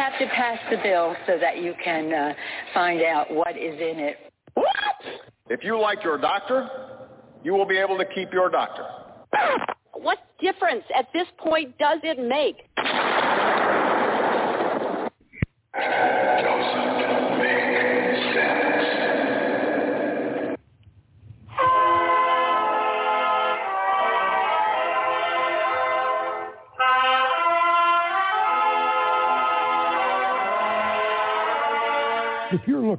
have to pass the bill so that you can uh, find out what is in it. What? If you like your doctor, you will be able to keep your doctor. What difference at this point does it make?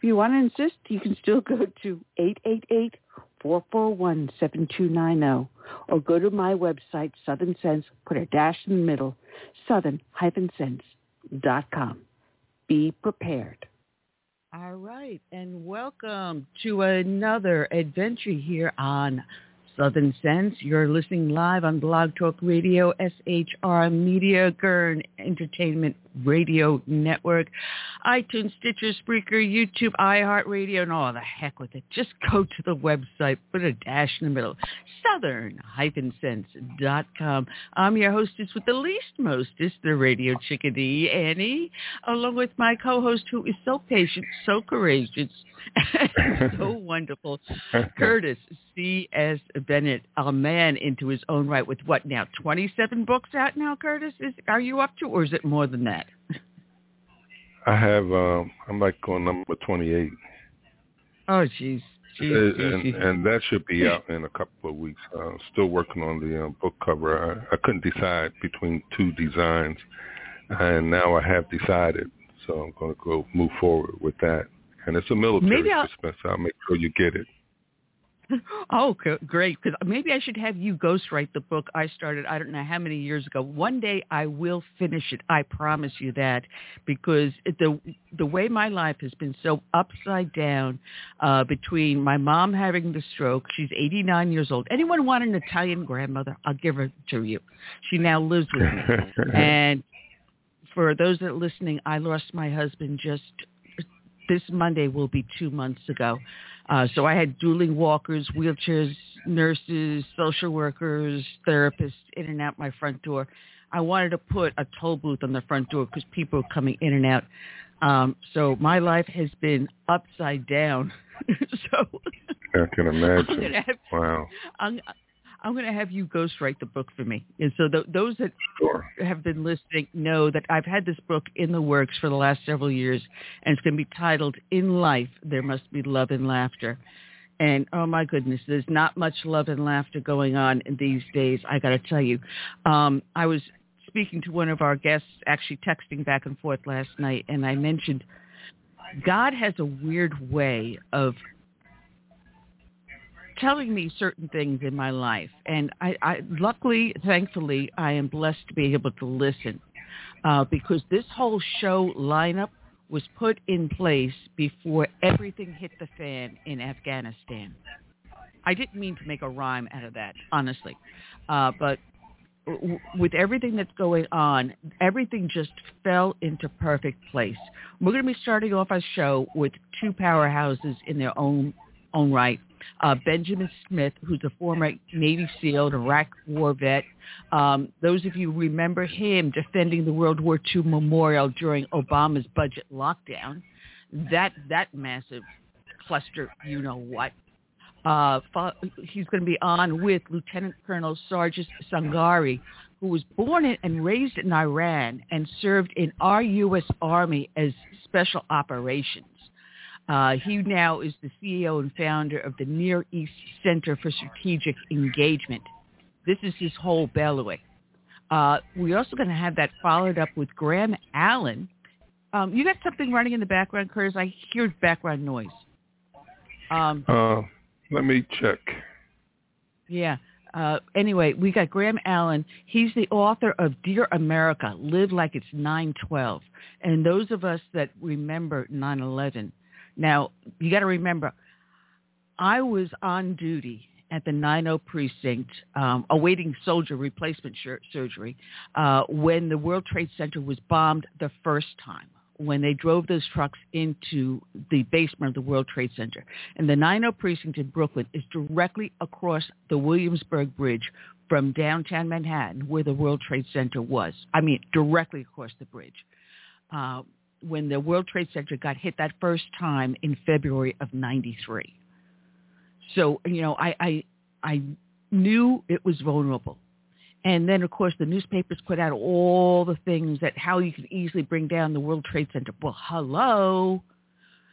if you want to insist, you can still go to 888-441-7290 or go to my website, Southern Sense, put a dash in the middle, southern-sense.com. Be prepared. All right, and welcome to another adventure here on Southern Sense. You're listening live on Blog Talk Radio, SHR Media, Gurn Entertainment Radio Network, iTunes, Stitcher, Spreaker, YouTube, iHeartRadio, and all the heck with it. Just go to the website, put a dash in the middle, southern-sense.com. I'm your hostess with the least mostest, the radio chickadee, Annie, along with my co-host who is so patient, so courageous, so wonderful, Curtis C.S. Bennett, a man into his own right with what now, 27 books out now, Curtis? Is Are you up to, or is it more than that? I have, um, I'm like on number 28. Oh, jeez. Jeez, and, and, that should be out in a couple of weeks. Uh, still working on the uh, book cover. I, I couldn't decide between two designs, and now I have decided. So I'm going to go move forward with that. And it's a military Maybe. I'll make sure you get it. oh, great! Because maybe I should have you ghostwrite the book I started. I don't know how many years ago. One day I will finish it. I promise you that. Because the the way my life has been so upside down, uh, between my mom having the stroke, she's 89 years old. Anyone want an Italian grandmother? I'll give her to you. She now lives with me. and for those that are listening, I lost my husband just this Monday will be two months ago. Uh, so I had dueling walkers, wheelchairs, nurses, social workers, therapists in and out my front door. I wanted to put a toll booth on the front door because people are coming in and out. Um, so my life has been upside down. so I can imagine. Have, wow. I'm, I'm going to have you ghostwrite the book for me. And so the, those that sure. have been listening know that I've had this book in the works for the last several years, and it's going to be titled "In Life There Must Be Love and Laughter." And oh my goodness, there's not much love and laughter going on in these days. I got to tell you, um, I was speaking to one of our guests, actually texting back and forth last night, and I mentioned God has a weird way of telling me certain things in my life. And I, I luckily, thankfully, I am blessed to be able to listen uh, because this whole show lineup was put in place before everything hit the fan in Afghanistan. I didn't mean to make a rhyme out of that, honestly. Uh, but with everything that's going on, everything just fell into perfect place. We're going to be starting off our show with two powerhouses in their own own right uh, Benjamin Smith, who's a former Navy SEAL, Iraq War vet. Um, those of you remember him defending the World War II memorial during Obama's budget lockdown. That that massive cluster, you know what. Uh, he's going to be on with Lieutenant Colonel Sargis Sangari, who was born and raised in Iran and served in our U.S. Army as Special Operations. Uh, he now is the CEO and founder of the Near East Center for Strategic Engagement. This is his whole bailiwick. Uh, we're also going to have that followed up with Graham Allen. Um, you got something running in the background, Curtis? I hear background noise. Um, uh, let me check. Yeah. Uh, anyway, we got Graham Allen. He's the author of Dear America, Live Like It's 912. And those of us that remember 9-11, now, you got to remember, I was on duty at the 90 precinct um, awaiting soldier replacement surgery uh, when the World Trade Center was bombed the first time when they drove those trucks into the basement of the World Trade Center. And the 90 precinct in Brooklyn is directly across the Williamsburg Bridge from downtown Manhattan where the World Trade Center was. I mean, directly across the bridge. Uh, when the World Trade Center got hit that first time in February of 93. So, you know, I, I, I knew it was vulnerable. And then, of course, the newspapers put out all the things that how you can easily bring down the World Trade Center. Well, hello,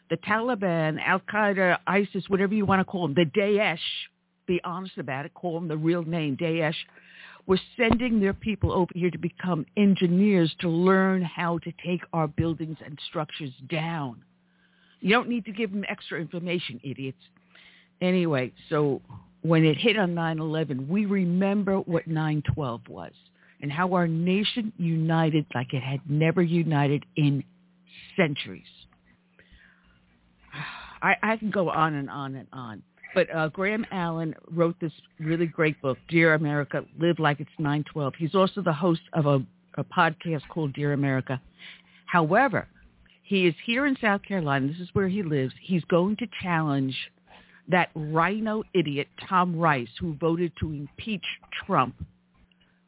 the Taliban, Al-Qaeda, ISIS, whatever you want to call them, the Daesh, be honest about it, call them the real name, Daesh, were sending their people over here to become engineers to learn how to take our buildings and structures down. You don't need to give them extra information, idiots. Anyway, so when it hit on 9-11, we remember what 9-12 was and how our nation united like it had never united in centuries. I, I can go on and on and on. But uh, Graham Allen wrote this really great book, Dear America, Live Like It's 912. He's also the host of a, a podcast called Dear America. However, he is here in South Carolina. This is where he lives. He's going to challenge that rhino idiot, Tom Rice, who voted to impeach Trump,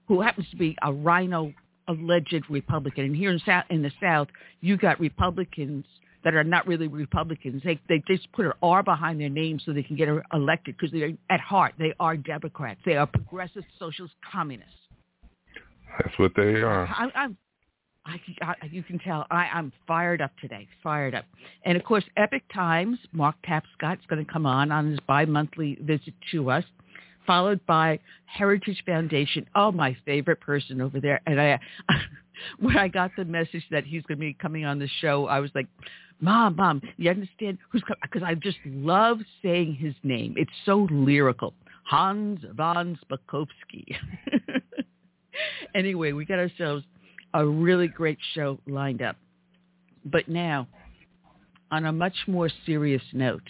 who happens to be a rhino alleged Republican. And here in, South, in the South, you got Republicans that are not really Republicans. They they just put an R behind their name so they can get elected because they at heart they are Democrats. They are progressive socialist communists. That's what they are. I, I'm I, I, you can tell I, I'm fired up today, fired up. And of course, Epoch Times, Mark Tapscott's going to come on on his bi-monthly visit to us, followed by Heritage Foundation. Oh, my favorite person over there. And I, when I got the message that he's going to be coming on the show, I was like, Mom, Mom, you understand who's coming? Because I just love saying his name. It's so lyrical. Hans von Spakovsky. anyway, we got ourselves a really great show lined up. But now, on a much more serious note,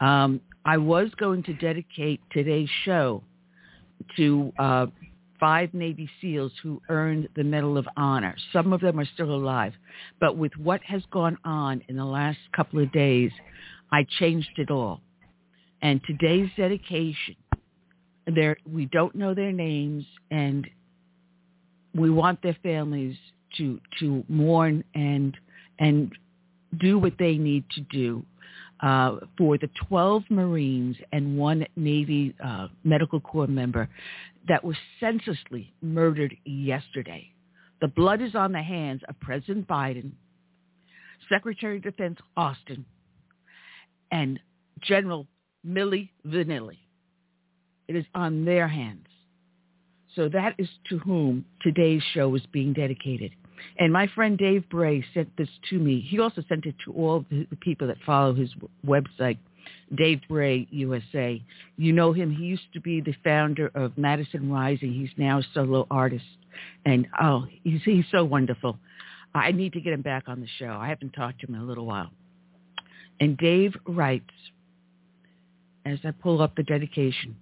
um, I was going to dedicate today's show to uh, five Navy SEALs who earned the Medal of Honor. Some of them are still alive. But with what has gone on in the last couple of days, I changed it all. And today's dedication, there we don't know their names, and we want their families to to mourn and and do what they need to do uh, for the 12 Marines and one Navy uh, Medical Corps member that was senselessly murdered yesterday. The blood is on the hands of President Biden, Secretary of Defense Austin, and General Milli Vanilli. It is on their hands. So that is to whom today's show is being dedicated. And my friend Dave Bray sent this to me. He also sent it to all the people that follow his website, Dave Bray USA. You know him. He used to be the founder of Madison Rising. He's now a solo artist. And oh, he's, he's so wonderful. I need to get him back on the show. I haven't talked to him in a little while. And Dave writes, as I pull up the dedication,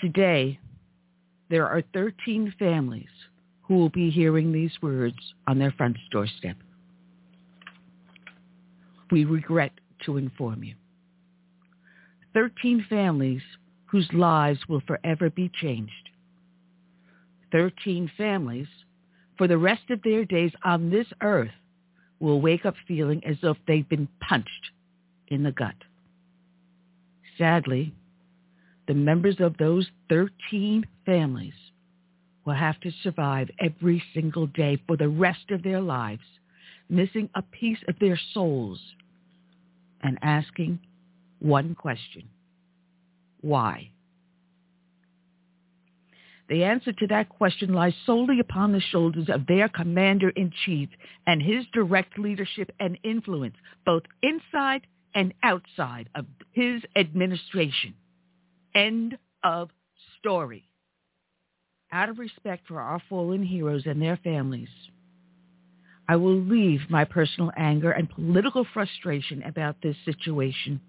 today there are 13 families who will be hearing these words on their front doorstep. We regret to inform you. 13 families whose lives will forever be changed. 13 families for the rest of their days on this earth will wake up feeling as if they've been punched in the gut. Sadly, the members of those 13 families will have to survive every single day for the rest of their lives, missing a piece of their souls and asking one question. Why? The answer to that question lies solely upon the shoulders of their commander-in-chief and his direct leadership and influence, both inside and outside of his administration. End of story. Out of respect for our fallen heroes and their families, I will leave my personal anger and political frustration about this situation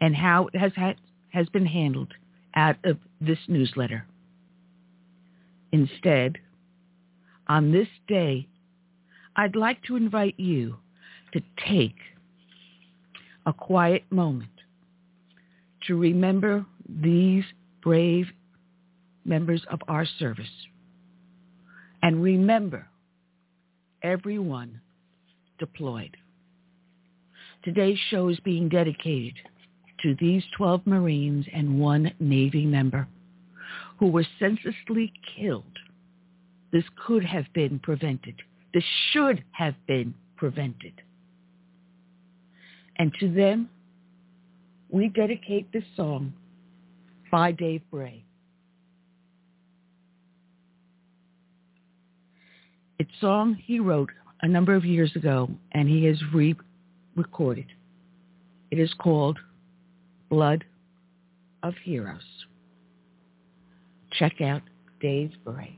and how it has, had, has been handled out of this newsletter. Instead, on this day, I'd like to invite you to take a quiet moment to remember these brave members of our service. And remember, everyone deployed. Today's show is being dedicated to these 12 Marines and one Navy member who were senselessly killed. This could have been prevented. This should have been prevented. And to them, we dedicate this song by Dave Bray. It's a song he wrote a number of years ago, and he has re-recorded. It is called Blood of Heroes. Check out Dave Bray.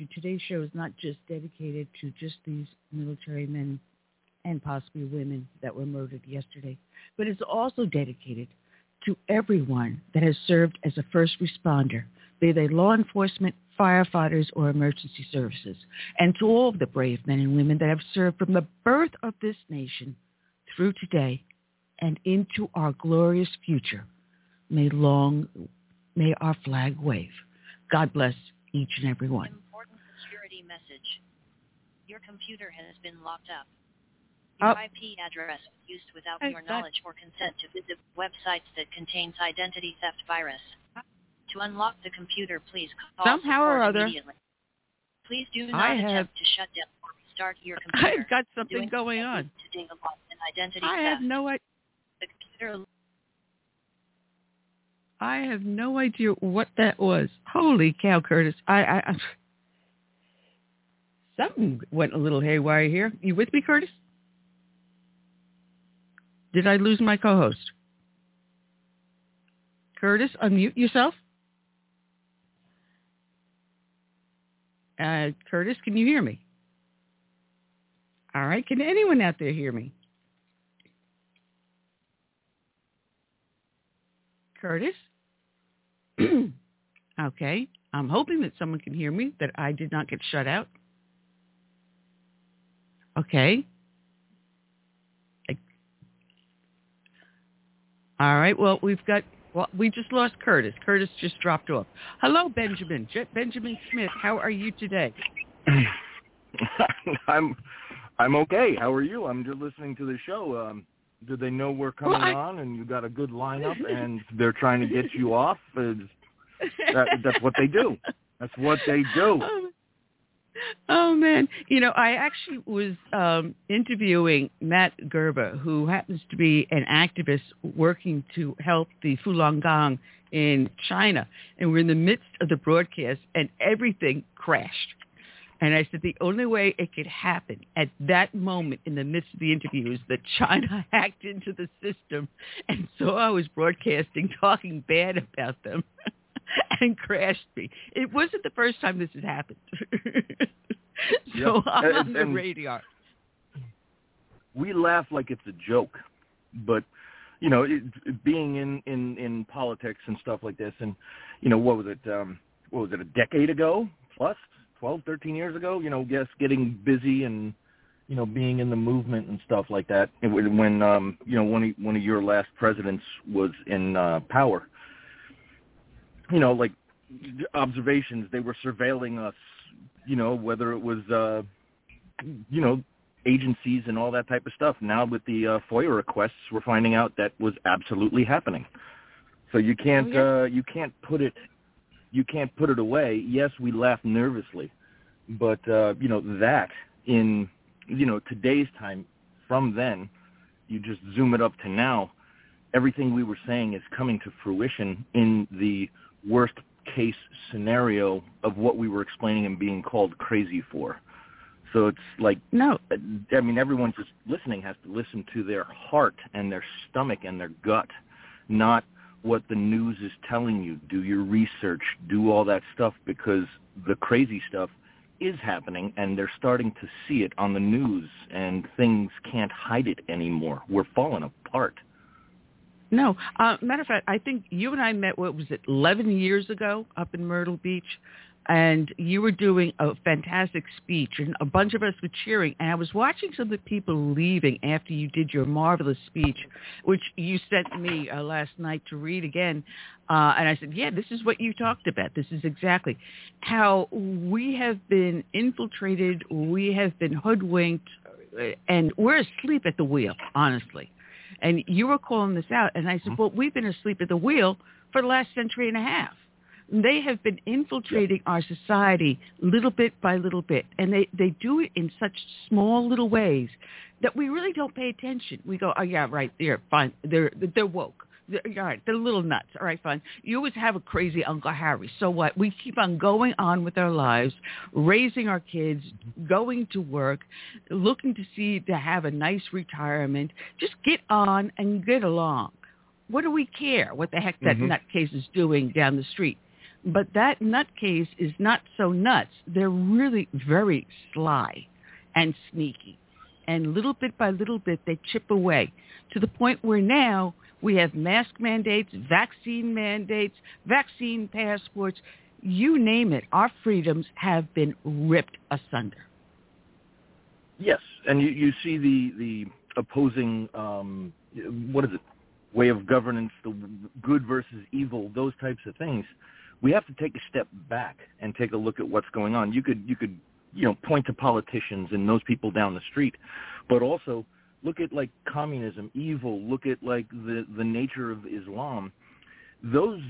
You, today's show is not just dedicated to just these military men and possibly women that were murdered yesterday, but it's also dedicated to everyone that has served as a first responder, be they law enforcement, firefighters, or emergency services, and to all of the brave men and women that have served from the birth of this nation through today and into our glorious future. May long, may our flag wave. God bless each and every one. Message. Your computer has been locked up. Oh. Your IP address used without your knowledge or consent to visit websites that contains identity theft virus. To unlock the computer, please call Somehow or other, immediately. Please do not I attempt have- to shut down or restart your computer. I've got something going on. To data loss and identity I theft. have no idea. The computer I have no idea what that was. Holy cow, Curtis! I, I something went a little haywire here. You with me, Curtis? Did I lose my co-host? Curtis, unmute yourself. Uh, Curtis, can you hear me? All right. Can anyone out there hear me? Curtis? okay. I'm hoping that someone can hear me, that I did not get shut out. Okay. I- All right. Well, we've got, well, we just lost Curtis. Curtis just dropped off. Hello, Benjamin. Benjamin Smith. How are you today? I'm I'm okay. How are you? I'm just listening to the show. Um, do they know we're coming Well, I- on and you got a good lineup and they're trying to get you off? Is- that, that's what they do. That's what they do. Oh, man, you know, I actually was um, interviewing Matt Gerber, who happens to be an activist working to help the Falun Gong in China, and we're in the midst of the broadcast, and everything crashed. And I said the only way it could happen at that moment in the midst of the interview is that China hacked into the system, and so I was broadcasting, talking bad about them. and crashed me. It wasn't the first time this had happened. so Yeah. I'm And- on the radar. We laugh like it's a joke, but you know, it, it- being in in in politics and stuff like this, and you know, what was it? Um, what was it? A decade ago, plus 12, 13 years ago. You know, guess getting busy and you know, being in the movement and stuff like that. It, when um, you know, one of one of your last presidents was in uh, power. You know, like observations, they were surveilling us. You know, whether it was uh, you know agencies and all that type of stuff. Now with the uh, FOIA requests, we're finding out that was absolutely happening. So you can't Oh, uh, you can't put it you can't put it away. Yes, we laugh nervously, but uh, you know that in you know today's time from then, you just zoom it up to now. Everything we were saying is coming to fruition in the worst case scenario of what we were explaining and being called crazy for. So it's like No, I mean, everyone just listening has to listen to their heart and their stomach and their gut, not what the news is telling you. Do your research, do all that stuff because the crazy stuff is happening and they're starting to see it on the news and things can't hide it anymore. We're falling apart. No. Uh, matter of fact, I think you and I met. What was it? Eleven years ago, up in Myrtle Beach, and you were doing a fantastic speech, and a bunch of us were cheering. And I was watching some of the people leaving after you did your marvelous speech, which you sent me uh, last night to read again. Uh, and I said, yeah, this is what you talked about. This is exactly how we have been infiltrated. We have been hoodwinked, uh, and we're asleep at the wheel, honestly. And you were calling this out, and I said, mm-hmm. well, we've been asleep at the wheel for the last century and a half. They have been infiltrating our society little bit by little bit, and they, they do it in such small little ways that we really don't pay attention. We go, oh yeah, right, they're fine, they're they're woke, All right, they're little nuts. All right, fine. You always have a crazy Uncle Harry. So what? We keep on going on with our lives, raising our kids, going to work, looking to see to have a nice retirement. Just get on and get along. What do we care what the heck that Mhm. nutcase is doing down the street? But that nutcase is not so nuts. They're really very sly and sneaky. And little bit by little bit, they chip away to the point where now we have mask mandates, vaccine mandates, vaccine passports, you name it. Our freedoms have been ripped asunder. Yes, and you, you see the the opposing um, what is it way of governance, the good versus evil, those types of things. We have to take a step back and take a look at what's going on. You could you could you know point to politicians and those people down the street, but also look at like communism, evil. Look at like the the nature of Islam. Those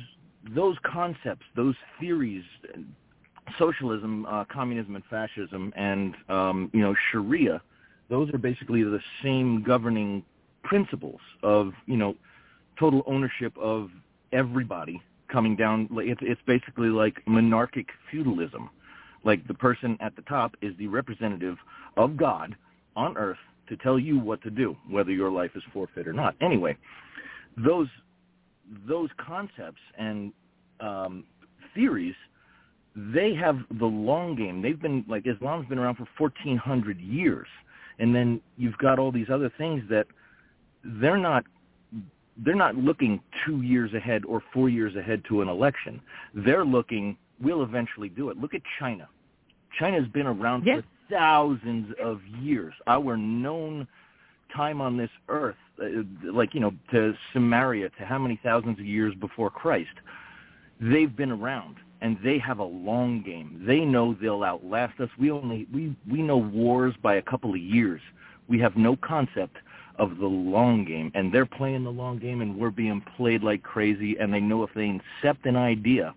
those concepts, those theories, socialism, uh, communism, and fascism, and um, you know Sharia. Those are basically the same governing principles of you know total ownership of everybody coming down. It's it's basically like monarchic feudalism. Like the person at the top is the representative of God on earth to tell you what to do, whether your life is forfeit or not. Anyway, those those concepts and um, theories, they have the long game. They've been like Islam's been around for 1400 years, and then you've got all these other things that they're not they're not looking two years ahead or four years ahead to an election. They're looking, we'll eventually do it. Look at China. China's been around Yeah. for thousands of years. Our known time on this earth, uh, like, you know, to Samaria, to how many thousands of years before Christ, they've been around and they have a long game. They know they'll outlast us. We only we we know wars by a couple of years. We have no concept of the long game and they're playing the long game and we're being played like crazy and they know if they incept an idea,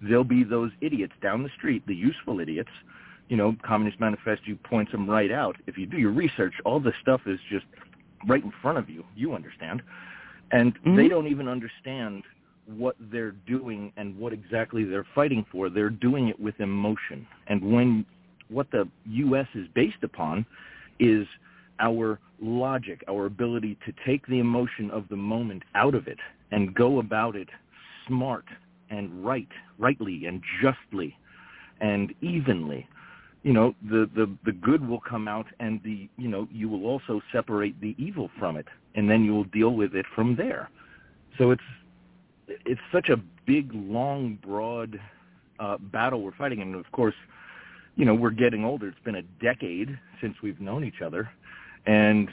there'll be those idiots down the street, the useful idiots. You know, Communist Manifesto points them right out. If you do your research, all this stuff is just right in front of you. You understand. And mm-hmm. they don't even understand what they're doing and what exactly they're fighting for. They're doing it with emotion. And when what the U.S. is based upon is our logic, our ability to take the emotion of the moment out of it and go about it smart and right, rightly and justly and evenly. You know, the, the, the good will come out and the, you know, you will also separate the evil from it and then you will deal with it from there. So it's, it's such a big, long, broad uh, battle we're fighting. And of course, you know, we're getting older. It's been a decade since we've known each other. And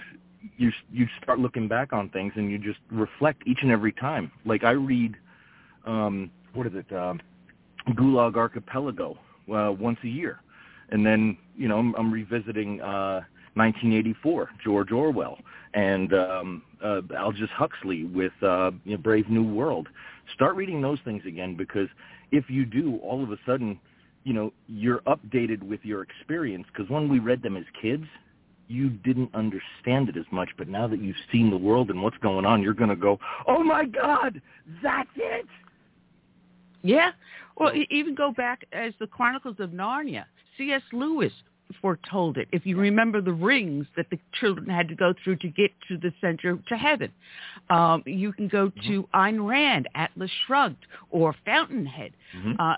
you you start looking back on things and you just reflect each and every time. Like I read, um, what is it, um, Gulag Archipelago uh, once a year, and then you know I'm, I'm revisiting uh, 1984, George Orwell, and um, uh, Aldous Huxley with uh, you know, Brave New World. Start reading those things again because if you do, all of a sudden, you know you're updated with your experience. Because when we read them as kids, you didn't understand it as much, but now that you've seen the world and what's going on, you're going to go, "Oh my God, that's it!" Yeah. Well, even go back as the Chronicles of Narnia. C.S. Lewis foretold it. If you remember the rings that the children had to go through to get to the center to heaven, um, you can go to Ayn Rand, Atlas Shrugged, or Fountainhead. Mhm. Uh,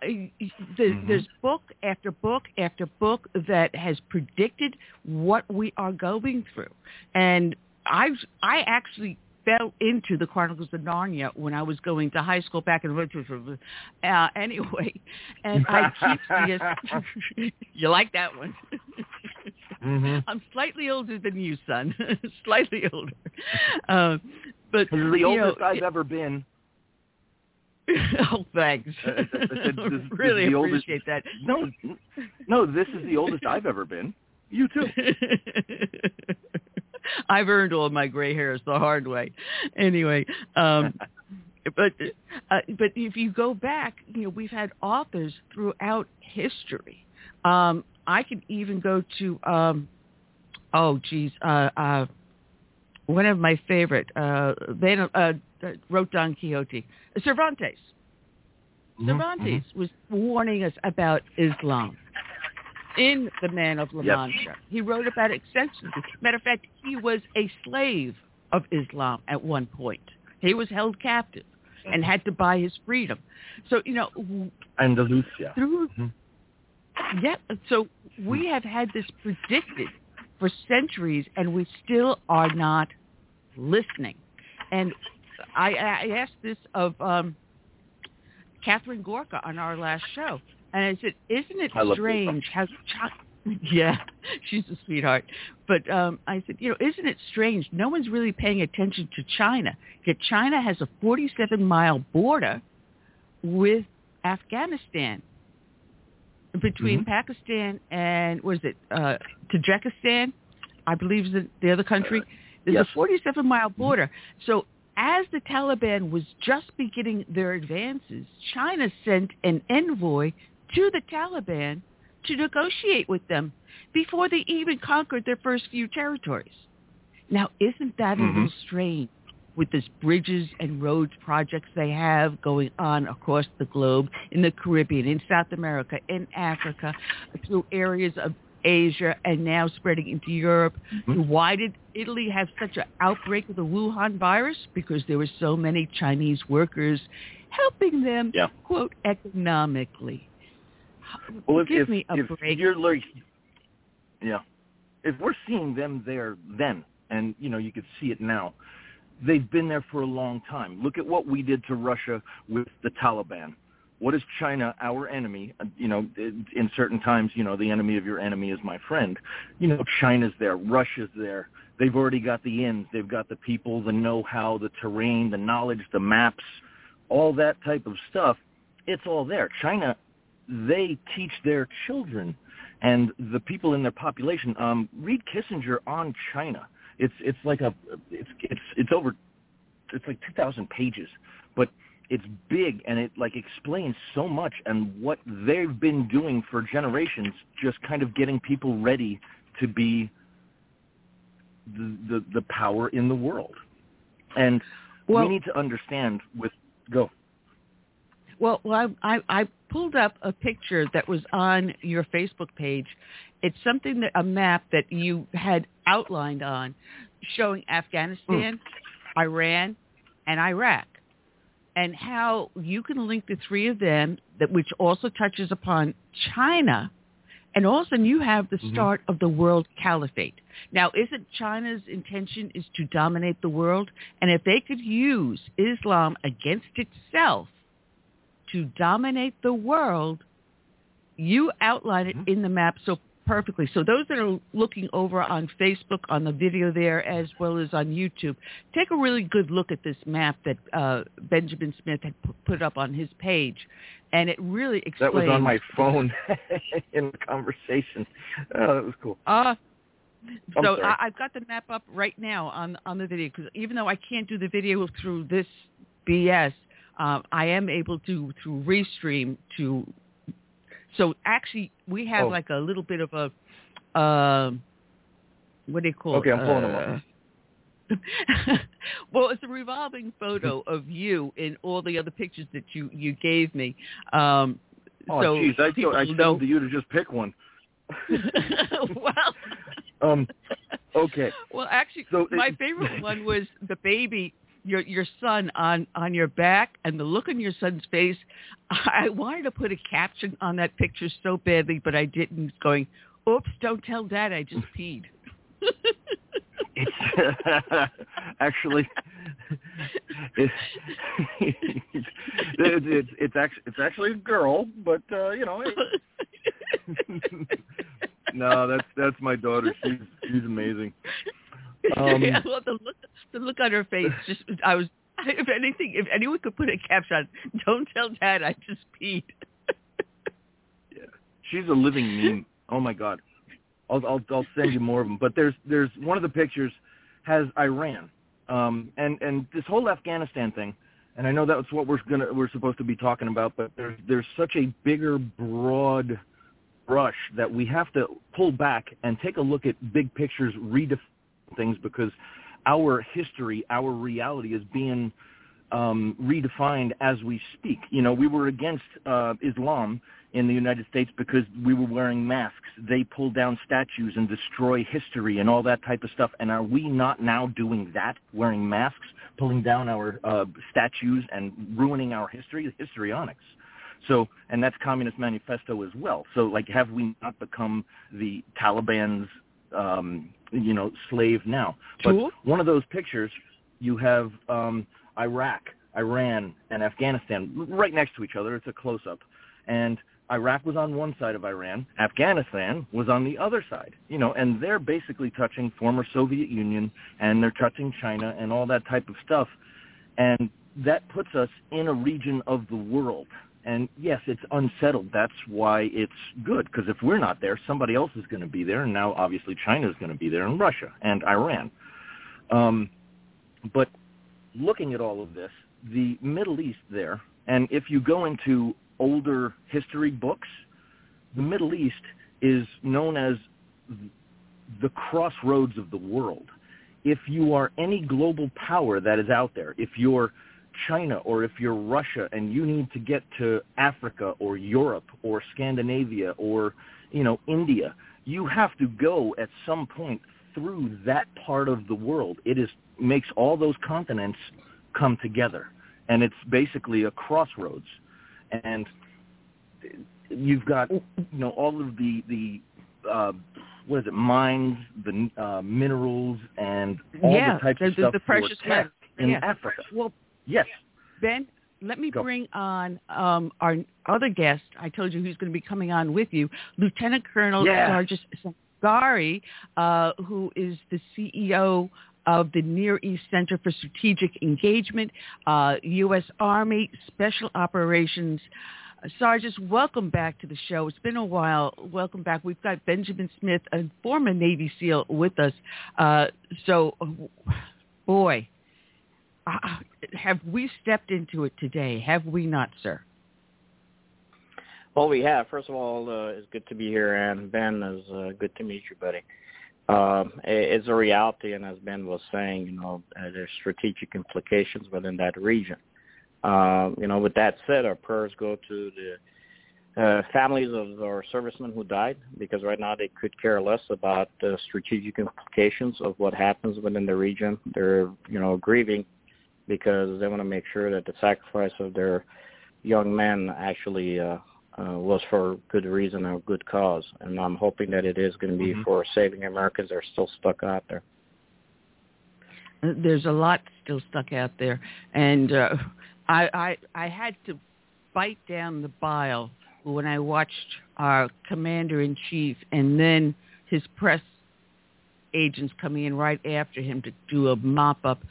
the, There's book after book after book that has predicted what we are going through, and I I actually fell into the Chronicles of Narnia when I was going to high school back in the uh, anyway, and I keep seeing. you like that one? Mhm. I'm slightly older than you, son. slightly older. Uh, but This is the you know, oldest I've it- ever been. oh, thanks. Uh, this- this is really the oldest- appreciate that. No, no, this is the oldest I've ever been. You too. I've earned all my gray hairs the hard way. Anyway, um, but uh, but if you go back, you know, we've had authors throughout history. Um, I could even go to um, oh geez, uh, uh, one of my favorite uh, Van, uh, wrote Don Quixote. Cervantes. Cervantes was warning us about Islam in The Man of La Yep. He wrote about it extensively. Matter of fact, he was a slave of Islam at one point. He was held captive and had to buy his freedom. So, you know, Andalusia. through Mhm. yeah so we have had this predicted for centuries and we still are not listening and i i asked this of um catherine gorka on our last show and i said isn't it I strange how Chi- yeah she's a sweetheart but um i said you know isn't it strange no one's really paying attention to china yet china has a 47 mile border with afghanistan between Mm-hmm. Pakistan and what is it, uh, Tajikistan, I believe is the, the other country. There's yes. a 47 mile border. So as the Taliban was just beginning their advances, China sent an envoy to the Taliban to negotiate with them before they even conquered their first few territories. Now, isn't that a Mhm. little strange with this bridges and roads projects they have going on across the globe, in the Caribbean, in South America, in Africa, through areas of Asia, and now spreading into Europe? Mhm. Why did Italy have such an outbreak of the Wuhan virus? Because there were so many Chinese workers helping them, Yeah. quote, economically. Well, if, Give if, me a if break. you're like, yeah, if we're seeing them there then, and you know you could see it now, they've been there for a long time. Look at what we did to Russia with the Taliban. What is China, our enemy? Uh, You know, in certain times, you know, the enemy of your enemy is my friend. You know, China's there, Russia's there. They've already got the ins. They've got the people, the know-how, the terrain, the knowledge, the maps, all that type of stuff. It's all there. China they teach their children and the people in their population. Um, read Kissinger on China. It's it's like a it's it's it's over it's like two thousand pages, but it's big and it like explains so much and what they've been doing for generations, just kind of getting people ready to be the the, the power in the world. And Well- we need to understand with go. Well, well, I, I I pulled up a picture that was on your Facebook page. It's something that a map that you had outlined on, showing Afghanistan, Iran, and Iraq, and how you can link the three of them, that which also touches upon China, and also you have the Mhm. start of the world caliphate. Now, isn't China's intention is to dominate the world? And if they could use Islam against itself to dominate the world, you outline it in the map so perfectly. So those that are looking over on Facebook on the video there as well as on YouTube, take a really good look at this map that uh, Benjamin Smith had put up on his page. And it really explains... That was on my phone in the conversation. Oh, that was cool. Uh, so. I, I've got the map up right now on on the video because even though I can't do the video through this BS, um, I am able to through Restream to. So actually, we have Oh. like a little bit of a, um, what do you call Okay, it? I'm pulling them up. Uh, well, it's a revolving photo of you in all the other pictures that you you gave me. Um, Oh, so jeez, I, told, I told you to just pick one. well, Um, okay. Well, actually, So it- my favorite one was the baby, your your son on on your back, and the look on your son's face. I wanted to put a caption on that picture so badly, but I didn't. Going, oops! Don't tell Dad I just peed. It's actually it's it's it's it's actually it's actually a girl, but uh, you know. It, no, that's that's my daughter. She's she's amazing. Um, yeah, well, the look the look on her face. Just I was. If anything, if anyone could put a caption don't tell Dad I just peed. yeah, she's a living meme. Oh my god. I'll I'll I'll send you more of them. But there's there's one of the pictures has Iran, um, and and this whole Afghanistan thing. And I know that's what we're gonna we're supposed to be talking about, but there's there's such a bigger, broad brush that we have to pull back and take a look at big pictures, redefine things because our history, our reality is being um, redefined as we speak. You know, we were against uh, Islam in the United States because we were wearing masks. They pull down statues and destroy history and all that type of stuff. And are we not now doing that, wearing masks, pulling down our uh, statues and ruining our history, histrionics? So, and that's Communist Manifesto as well. So, like, have we not become the Taliban's, um, you know, slave now? But one of those pictures, you have um, Iraq, Iran, and Afghanistan right next to each other. It's a close-up, and Iraq was on one side of Iran, Afghanistan was on the other side, you know, and they're basically touching former Soviet Union and they're touching China and all that type of stuff. And that puts us in a region of the world. And yes, it's unsettled. That's why it's good because if we're not there, somebody else is going to be there. And now obviously China is going to be there and Russia and Iran. Um, but looking at all of this, the Middle East there, and if you go into older history books, the Middle East is known as the crossroads of the world. If you are any global power that is out there, if you're China or if you're Russia and you need to get to Africa or Europe or Scandinavia or, you know, India, you have to go at some point through that part of the world. It is makes all those continents come together. And it's basically a crossroads and you've got you know all of the the uh, what is it mines, the uh, minerals, and all yeah, the types of stuff the precious for tech in yeah. Africa. Well, yes. Ben, let me Go. bring on um, our other guest. I told you who's going to be coming on with you, Lieutenant Colonel Yeah. Sargis Sangari, uh, who is the CEO of the Near East Center for Strategic Engagement, uh, U.S. Army Special Operations. Uh, Sargis, welcome back to the show. It's been a while. Welcome back. We've got Benjamin Smith, a former Navy SEAL, with us. Uh, so, boy, uh, have we stepped into it today? Have we not, sir? Well, we have. First of all, uh, it's good to be here, and Ben, it's uh, good to meet you, buddy. Um, it's a reality, and as Ben was saying, you know, uh, there's strategic implications within that region. Um, you know, with that said, our prayers go to the uh, families of our servicemen who died, because right now they could care less about the strategic implications of what happens within the region. They're, you know, grieving because they want to make sure that the sacrifice of their young men actually uh, uh, was for good reason or good cause. And I'm hoping that it is going to be Mhm. for saving Americans that are still stuck out there. There's a lot still stuck out there, and uh, I, I I had to bite down the bile when I watched our commander in chief and then his press agents coming in right after him to do a mop up.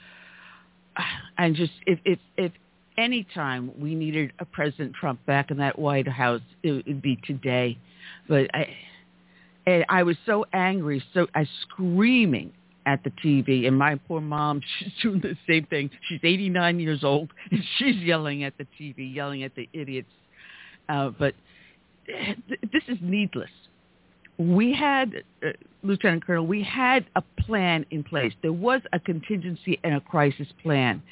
And just if if if any time we needed a President Trump back in that White House, it would be today. But I and I was so angry, so I was screaming at the TV, and my poor mom, she's doing the same thing. She's 89 years old, and she's yelling at the TV, yelling at the idiots. Uh, but th- this is needless. We had, uh, Lieutenant Colonel, we had a plan in place. There was a contingency and a crisis plan.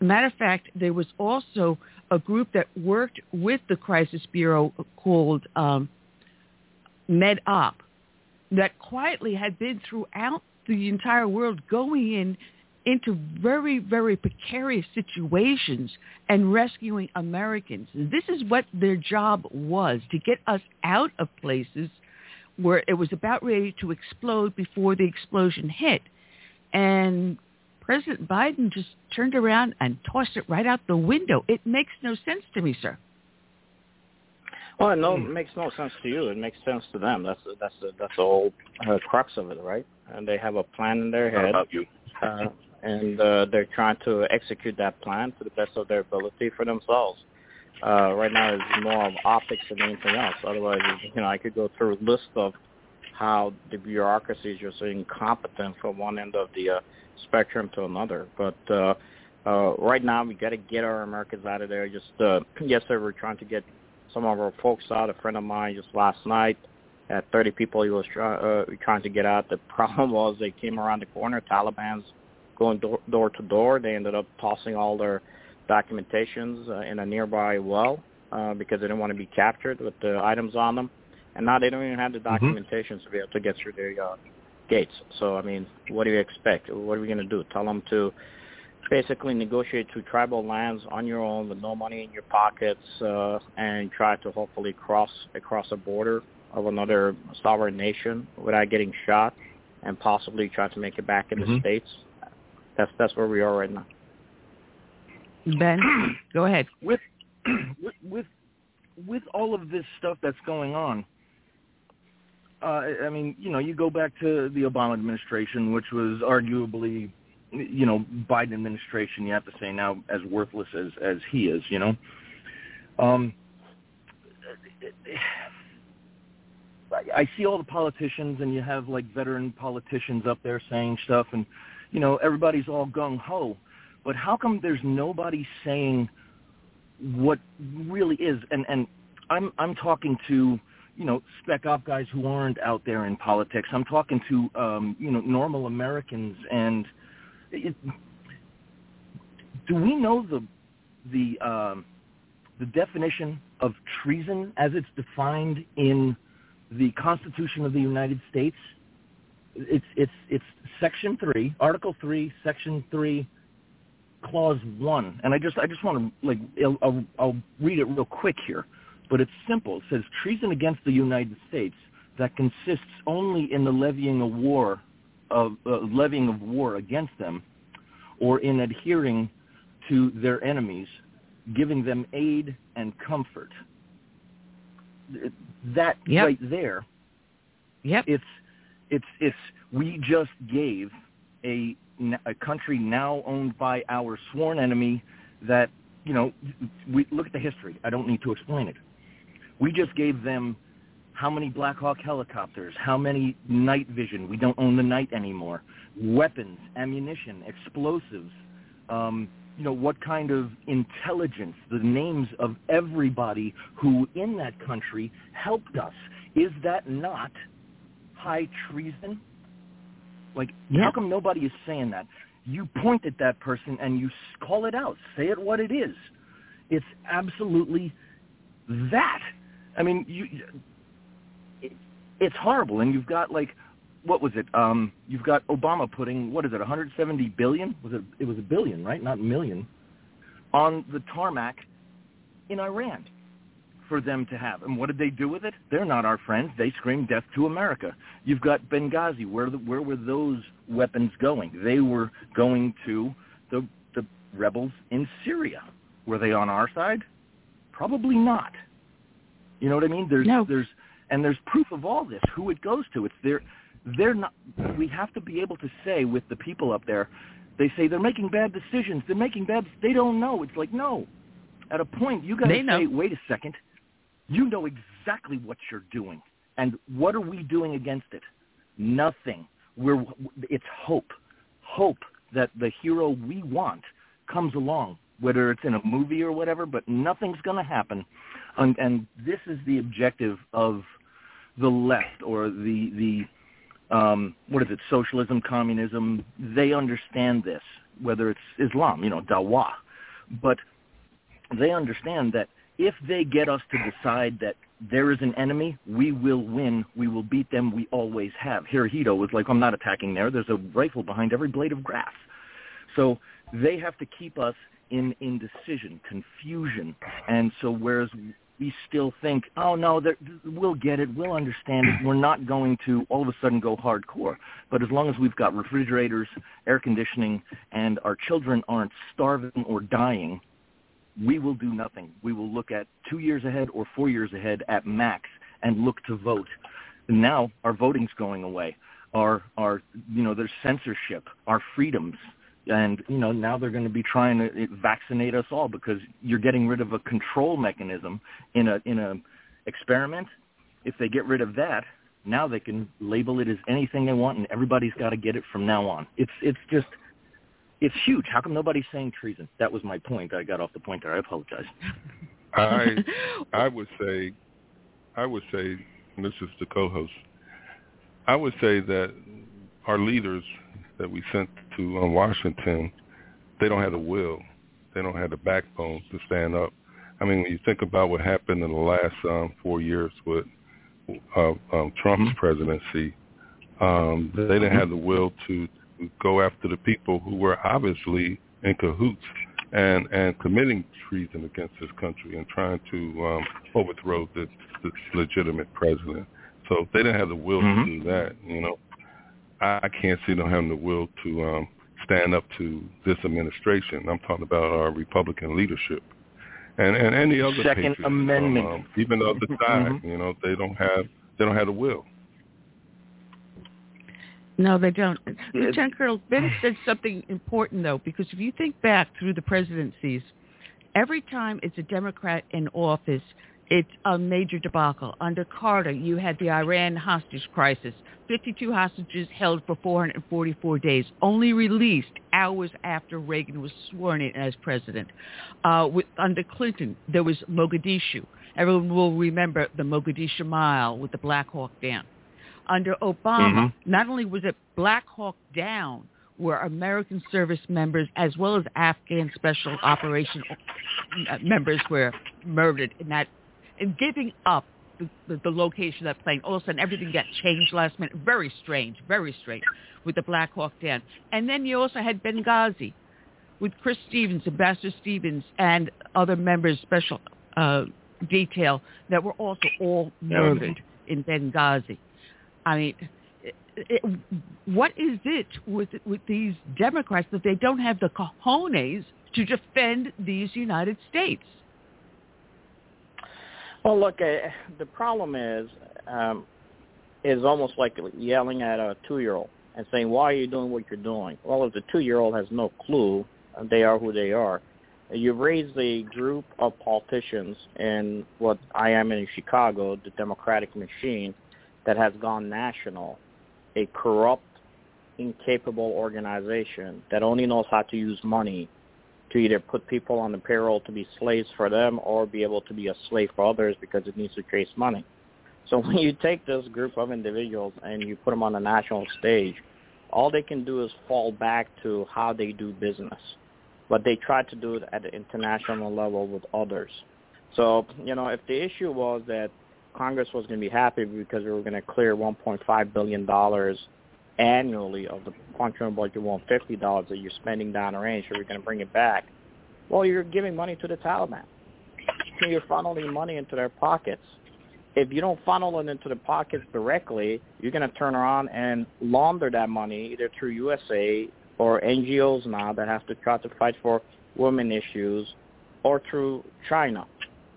matter of fact, there was also a group that worked with the Crisis Bureau called um, MedOp that quietly had been throughout the entire world going in into very, very precarious situations and rescuing Americans. This is what their job was, to get us out of places where it was about ready to explode before the explosion hit. And President Biden just turned around and tossed it right out the window. It makes no sense to me, sir. Well, no, it makes no sense to you. It makes sense to them. That's that's the that's the whole uh, crux of it, right? And they have a plan in their head, about you. uh, and uh, they're trying to execute that plan to the best of their ability for themselves. Uh, right now, it's more of optics than anything else. Otherwise, you know, I could go through a list of how the bureaucracy is just incompetent from one end of the uh, spectrum to another. But uh, uh, right now, we got to get our Americans out of there. Just uh, yesterday, we're trying to get some of our folks out. A friend of mine just last night had 30 people he was try, uh, trying to get out. The problem was they came around the corner. Taliban's going door, door to door. They ended up tossing all their documentations uh, in a nearby well uh, because they didn't want to be captured with the items on them, and now they don't even have the documentation to be able to get through their uh, gates. So I mean, what do you expect? What are we going to do? Tell them to basically negotiate through tribal lands on your own with no money in your pockets uh, and try to hopefully cross across a border of another sovereign nation without getting shot and possibly try to make it back in Mm-hmm. the states. That's that's where we are right now. Ben, go ahead. With with with with all of this stuff that's going on, uh, I mean, you know, you go back to the Obama administration, which was arguably, you know, Biden administration. You have to say now as worthless as as he is. You know, um, I, I see all the politicians, and you have like veteran politicians up there saying stuff, and you know, everybody's all gung ho. But how come there's nobody saying what really is? And and I'm I'm talking to you know spec op guys who aren't out there in politics. I'm talking to um, you know normal Americans. And it, do we know the the um, the definition of treason as it's defined in the Constitution of the United States? It's it's it's Section three, Article three, Section three, Clause one, and I just I just want to like I'll, I'll, I'll read it real quick here, but it's simple. It says treason against the United States that consists only in the levying of war of uh, levying of war against them, or in adhering to their enemies, giving them aid and comfort. That Yep. right there Yep. it's it's it's we just gave a a country now owned by our sworn enemy that you know we look at the history. I don't need to explain it. We just gave them how many black hawk helicopters how many night vision. We don't own the night anymore. Weapons ammunition explosives um you know what kind of intelligence the names of everybody who in that country helped us. Is that not high treason? Like, how come nobody is saying that? You point at that person and you call it out. Say it what it is. It's absolutely that. I mean, you. It, it's horrible, and you've got like, what was it? Um, you've got Obama putting what is it? 170 billion? Was it? It was a billion, right? Not million. On the tarmac in Iran for them to have. And what did they do with it? They're not our friends. They screamed death to America. You've got Benghazi. Where the, where were those weapons going? They were going to the the rebels in Syria. Were they on our side? Probably not. You know what I mean? There's there's and there's proof of all this. Who it goes to? It's their they're not. We have to be able to say with the people up there. They say they're making bad decisions. They're making bad. They don't know. It's like no. At a point, you got to say, wait a second. You know exactly what you're doing, and what are we doing against it? Nothing. We're. It's hope. Hope that the hero we want comes along, whether it's in a movie or whatever. But nothing's going to happen, and, and this is the objective of the left or the the um, what is it, socialism, communism, they understand this, whether it's Islam, you know, Dawah. But they understand that if they get us to decide that there is an enemy, we will win, we will beat them, we always have. Hirohito was like, I'm not attacking there, there's a rifle behind every blade of grass. So they have to keep us in indecision, confusion. And so whereas we still think, oh no, we'll get it, we'll understand it. We're not going to all of a sudden go hardcore. But as long as we've got refrigerators, air conditioning, and our children aren't starving or dying, we will do nothing. We will look at two years ahead or four years ahead at max and look to vote. Now our voting's going away. Our our you know there's censorship, our freedoms, and you know now they're going to be trying to eh, vaccinate us all because you're getting rid of a control mechanism in a in a experiment. If they get rid of that, now they can label it as anything they want, and everybody's got to get it from now on. It's it's just it's huge. How come nobody's saying treason? That was my point. I got off the point there. I apologize. I I would say I would say is the co-host. I would say that our leaders that we sent to um, Washington, they don't have the will. they don't have the backbone to stand up. I mean, when you think about what happened in the last um, four years with uh, um, Trump's mm-hmm. presidency, um, they didn't have the will to go after the people who were obviously in cahoots and and committing treason against this country and trying to um, overthrow this, this legitimate president. So if they didn't have the will mm-hmm. to do that. You know, I, I can't see them having the will to um, stand up to this administration. I'm talking about our Republican leadership and and any other Second Amendment, um, even the other side. Mm-hmm. You know, they don't have they don't have the will. No, they don't. Lieutenant Colonel Ben said something important though, because if you think back through the presidencies, every time it's a Democrat in office, it's a major debacle. Under Carter, you had the Iran hostage crisis. 52 hostages held for 444 days, only released hours after Reagan was sworn in as president. Uh, with, under Clinton, there was Mogadishu. Everyone will remember the Mogadishu Mile with the Black Hawk Down. Under Obama, mm-hmm. not only was it Black Hawk Down, where American service members as well as Afghan special operation uh, members were murdered in that and giving up the, the, the location of that plane. All of a sudden, everything got changed last minute. Very strange, very strange with the Black Hawk Down. And then you also had Benghazi with Chris Stevens, Ambassador Stevens, and other members, special uh, detail, that were also all murdered in Benghazi. I mean, it, it, what is it with with these Democrats that they don't have the cojones to defend these United States? Well, look, uh, the problem is um, is almost like yelling at a two-year-old and saying, "Why are you doing what you're doing?" Well, if the two-year-old has no clue, uh, they are who they are. You've raised a group of politicians in what I am in Chicago, the Democratic machine, that has gone national, a corrupt, incapable organization that only knows how to use money to either put people on the payroll to be slaves for them or be able to be a slave for others because it needs to chase money. So when you take this group of individuals and you put them on a national stage, all they can do is fall back to how they do business. But they try to do it at the international level with others. So, you know, if the issue was that Congress was going to be happy because we were going to clear $1.5 billion annually of the functional budget $150 that you're spending down the range, so we're going to bring it back. Well, you're giving money to the Taliban. So you're funneling money into their pockets. If you don't funnel it into the pockets directly, you're going to turn around and launder that money either through USA or NGOs now that have to try to fight for women issues or through China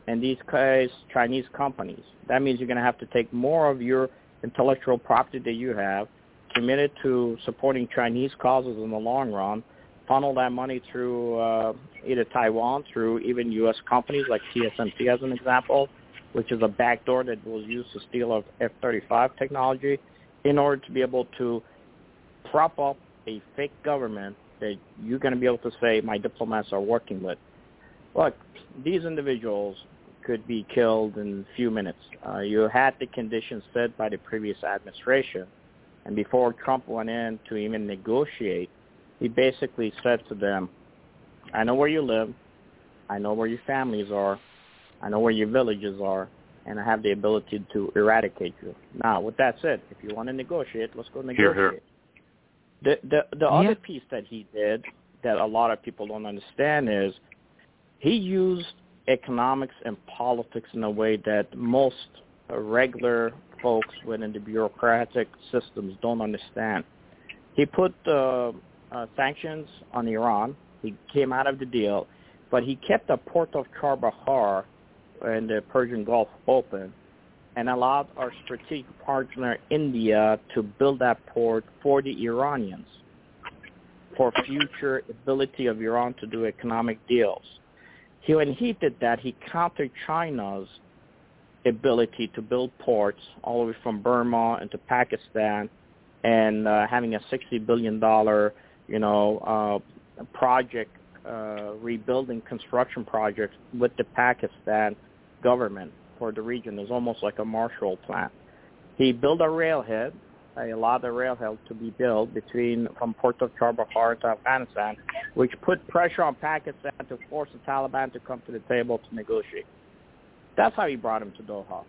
and these guys, Chinese companies. That means you're going to have to take more of your intellectual property that you have committed to supporting Chinese causes in the long run, funnel that money through uh, either Taiwan, through even U.S. companies like TSMC as an example, which is a backdoor that was used to steal of F-35 technology in order to be able to prop up a fake government that you're going to be able to say my diplomats are working with. Look, these individuals could be killed in a few minutes. Uh, you had the conditions set by the previous administration and before Trump went in to even negotiate, he basically said to them, I know where you live. I know where your families are. I know where your villages are. And I have the ability to eradicate you. Now, with that said, if you want to negotiate, let's go negotiate. Here, here. The, the, the yeah. other piece that he did that a lot of people don't understand is he used economics and politics in a way that most regular folks within the bureaucratic systems don't understand. He put uh, uh, sanctions on Iran. He came out of the deal, but he kept the port of Chabahar in the Persian Gulf open and allowed our strategic partner India to build that port for the Iranians for future ability of Iran to do economic deals. He, when he did that, he countered China's ability to build ports all the way from Burma into Pakistan and uh, having a $60 billion, you know, uh, project, uh, rebuilding construction project with the Pakistan government for the region is almost like a Marshall Plan. He built a railhead a lot of railhead to be built between from Port of Chabahar to Afghanistan, which put pressure on Pakistan to force the Taliban to come to the table to negotiate. That's how he brought him to Doha.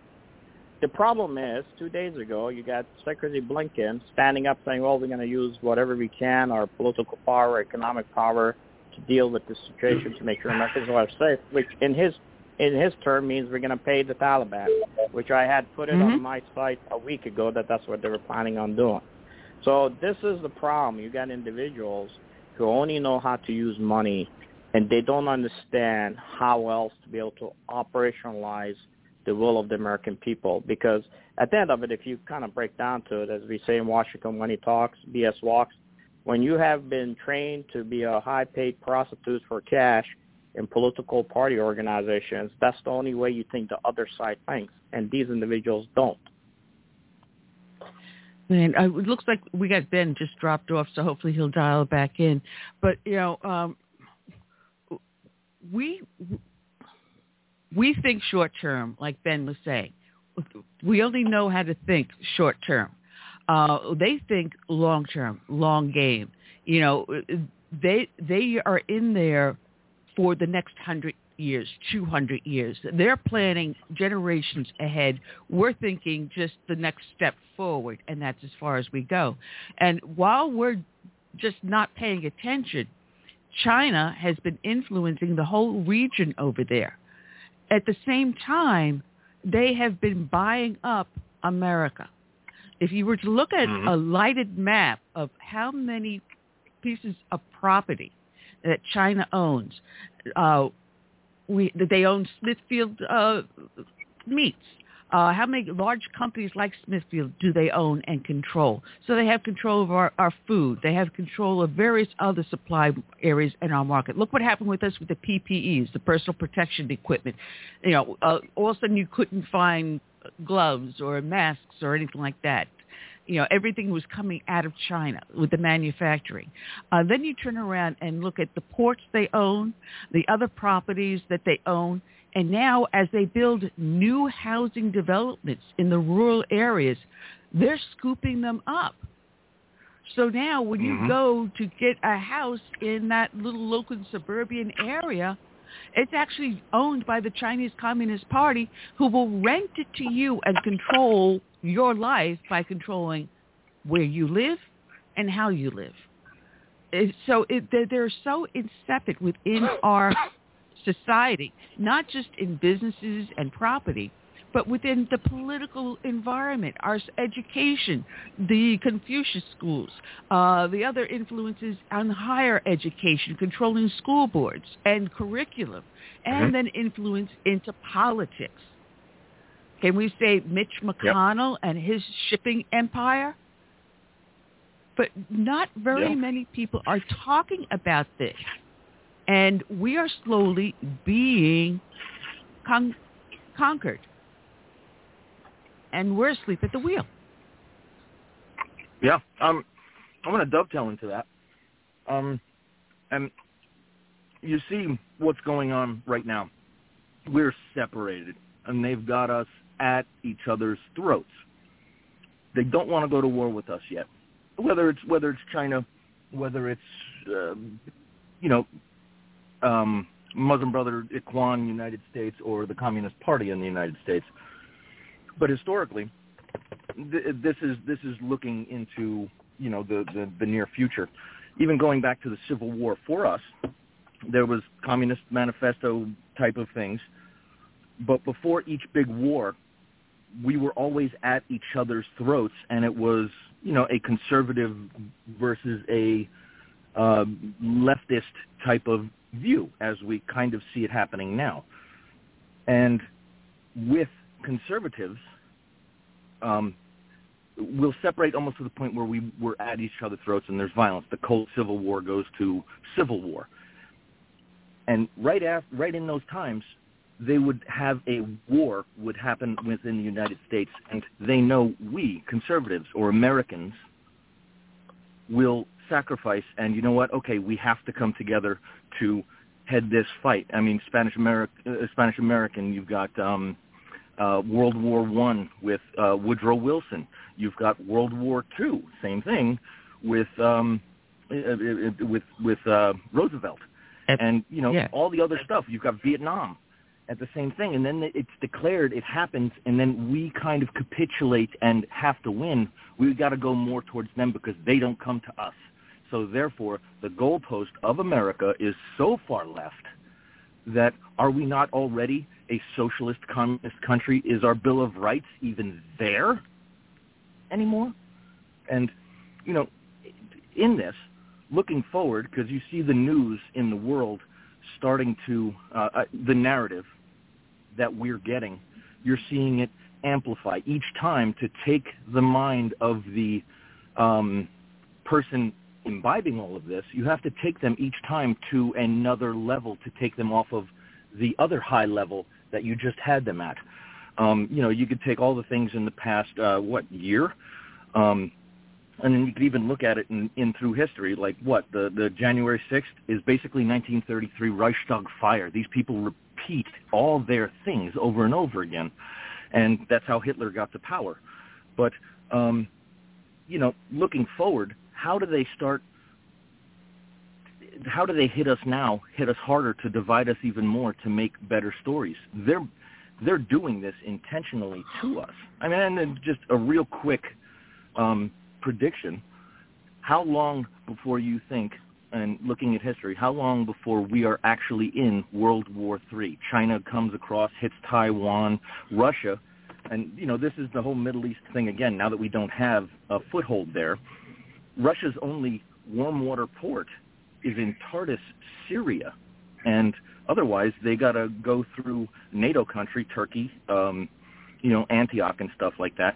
The problem is, two days ago, you got Secretary Blinken standing up saying, well, we're going to use whatever we can, our political power, economic power, to deal with the situation to make sure Americans are safe, which in his in his term means we're going to pay the Taliban, which I had put it Mm-hmm. on my site a week ago that that's what they were planning on doing. So this is the problem. You got individuals who only know how to use money, and they don't understand how else to be able to operationalize the will of the American people. Because at the end of it, if you kind of break down to it, as we say in Washington, when he talks, BS walks, when you have been trained to be a high-paid prostitute for cash in political party organizations, that's the only way you think the other side thinks, and these individuals don't. Uh, it looks like we got Ben just dropped off, so hopefully he'll dial back in. But you know, um, we we think short term, like Ben was saying. We only know how to think short term. Uh, they think long term, long game. You know, they they are in there for the next hundred years, 200 years. They're planning generations ahead. We're thinking just the next step forward, and that's as far as we go. And while we're just not paying attention, China has been influencing the whole region over there. At the same time, they have been buying up America. If you were to look at Mhm. a lighted map of how many pieces of property that China owns, uh, we they own Smithfield uh, Meats. Uh, how many large companies like Smithfield do they own and control? So they have control of our, our food. They have control of various other supply areas in our market. Look what happened with us with the PPEs, the personal protection equipment. You know, uh, all of a sudden you couldn't find gloves or masks or anything like that. You know, everything was coming out of China with the manufacturing. Uh, then you turn around and look at the ports they own, the other properties that they own, and now as they build new housing developments in the rural areas, they're scooping them up. So now when you Mhm. go to get a house in that little local suburban area, it's actually owned by the Chinese Communist Party who will rent it to you and control your life by controlling where you live and how you live. It- so it, they're, they're so insipid within our society, not just in businesses and property, but within the political environment, our education, the Confucius schools, uh, the other influences on higher education, controlling school boards and curriculum, and Mhm. then influence into politics. Can we say Mitch McConnell and his shipping empire? But not very Yeah. many people are talking about this. And we are slowly being con- conquered. And we're asleep at the wheel. Yeah. Um, I want to dovetail into that. Um, and you see what's going on right now. We're separated, and they've got us at each other's throats. They don't want to go to war with us yet. Whether it's whether it's China, whether it's um, you know um, Muslim Brother Ikhwan United States or the Communist Party in the United States. But historically, th- this is this is looking into you know the, the the near future. Even going back to the Civil War for us, there was Communist Manifesto type of things. But before each big war, we were always at each other's throats, and it was you know a conservative versus a uh, leftist type of view, as we kind of see it happening now. And with conservatives, um, we'll separate almost to the point where we we're at each other's throats and there's violence. The Cold Civil War goes to civil war, and right after, right in those times, they would have a war would happen within the United States, and they know we conservatives or Americans will sacrifice. And you know what? Okay, we have to come together to head this fight. I mean, Spanish American, uh, Spanish American. You've got um, uh, World War One with uh, Woodrow Wilson. You've got World War Two, same thing with um, with with uh, Roosevelt, and you know yeah. all the other stuff. You've got Vietnam at the same thing, and then it's declared, it happens, and then we kind of capitulate and have to win. We've got to go more towards them because they don't come to us. So therefore, the goalpost of America is so far left that are we not already a socialist communist country? Is our Bill of Rights even there anymore? And, you know, in this, looking forward, because you see the news in the world starting to, uh, uh, the narrative that we're getting, you're seeing it amplify each time to take the mind of the um, person imbibing all of this. You have to take them each time to another level to take them off of the other high level that you just had them at. Um, you know, you could take all the things in the past, uh, what, year? Um, and then you could even look at it in, in through history, like what the the January sixth is basically 1933 Reichstag fire. These people repeat all their things over and over again, and that's how Hitler got to power. But um, you know, looking forward, how do they start? How do they hit us now? Hit us harder to divide us even more to make better stories. They're they're doing this intentionally to us. I mean, and just a real quick. Um, prediction, how long before you think, and looking at history, how long before we are actually in World War III? China comes across, hits Taiwan, Russia, and you know this is the whole Middle East thing again. Now that we don't have a foothold there, Russia's only warm water port is in Tartus, Syria, and otherwise they got to go through NATO country, Turkey, um, you know, Antioch and stuff like that.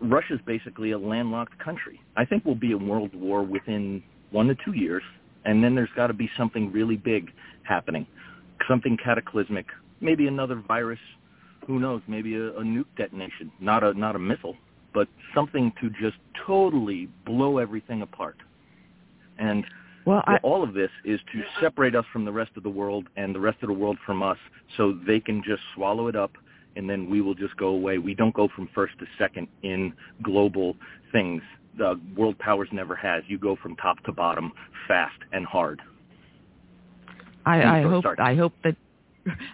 Russia's basically a landlocked country. I think we'll be in world war within one to two years, and then there's got to be something really big happening, something cataclysmic, maybe another virus. Who knows? Maybe a, a nuke detonation, not a not a missile, but something to just totally blow everything apart. And well, I, all of this is to separate us from the rest of the world and the rest of the world from us, so they can just swallow it up and then we will just go away. We don't go from first to second in global things. The world powers never has. You go from top to bottom, fast and hard. I, I hope start. I hope that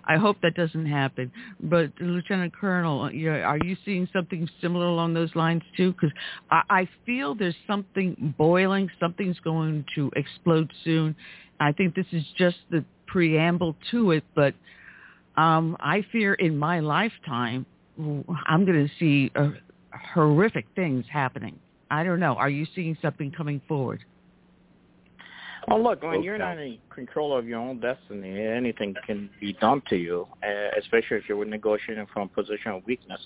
I hope that doesn't happen. But Lieutenant Colonel, are you seeing something similar along those lines too? Because I, I feel there's something boiling. Something's going to explode soon. I think this is just the preamble to it, but um, I fear in my lifetime I'm going to see uh, horrific things happening. I don't know. Are you seeing something coming forward? Well, look, when you're not in control of your own destiny, anything can be done to you, uh, especially if you're negotiating from a position of weakness.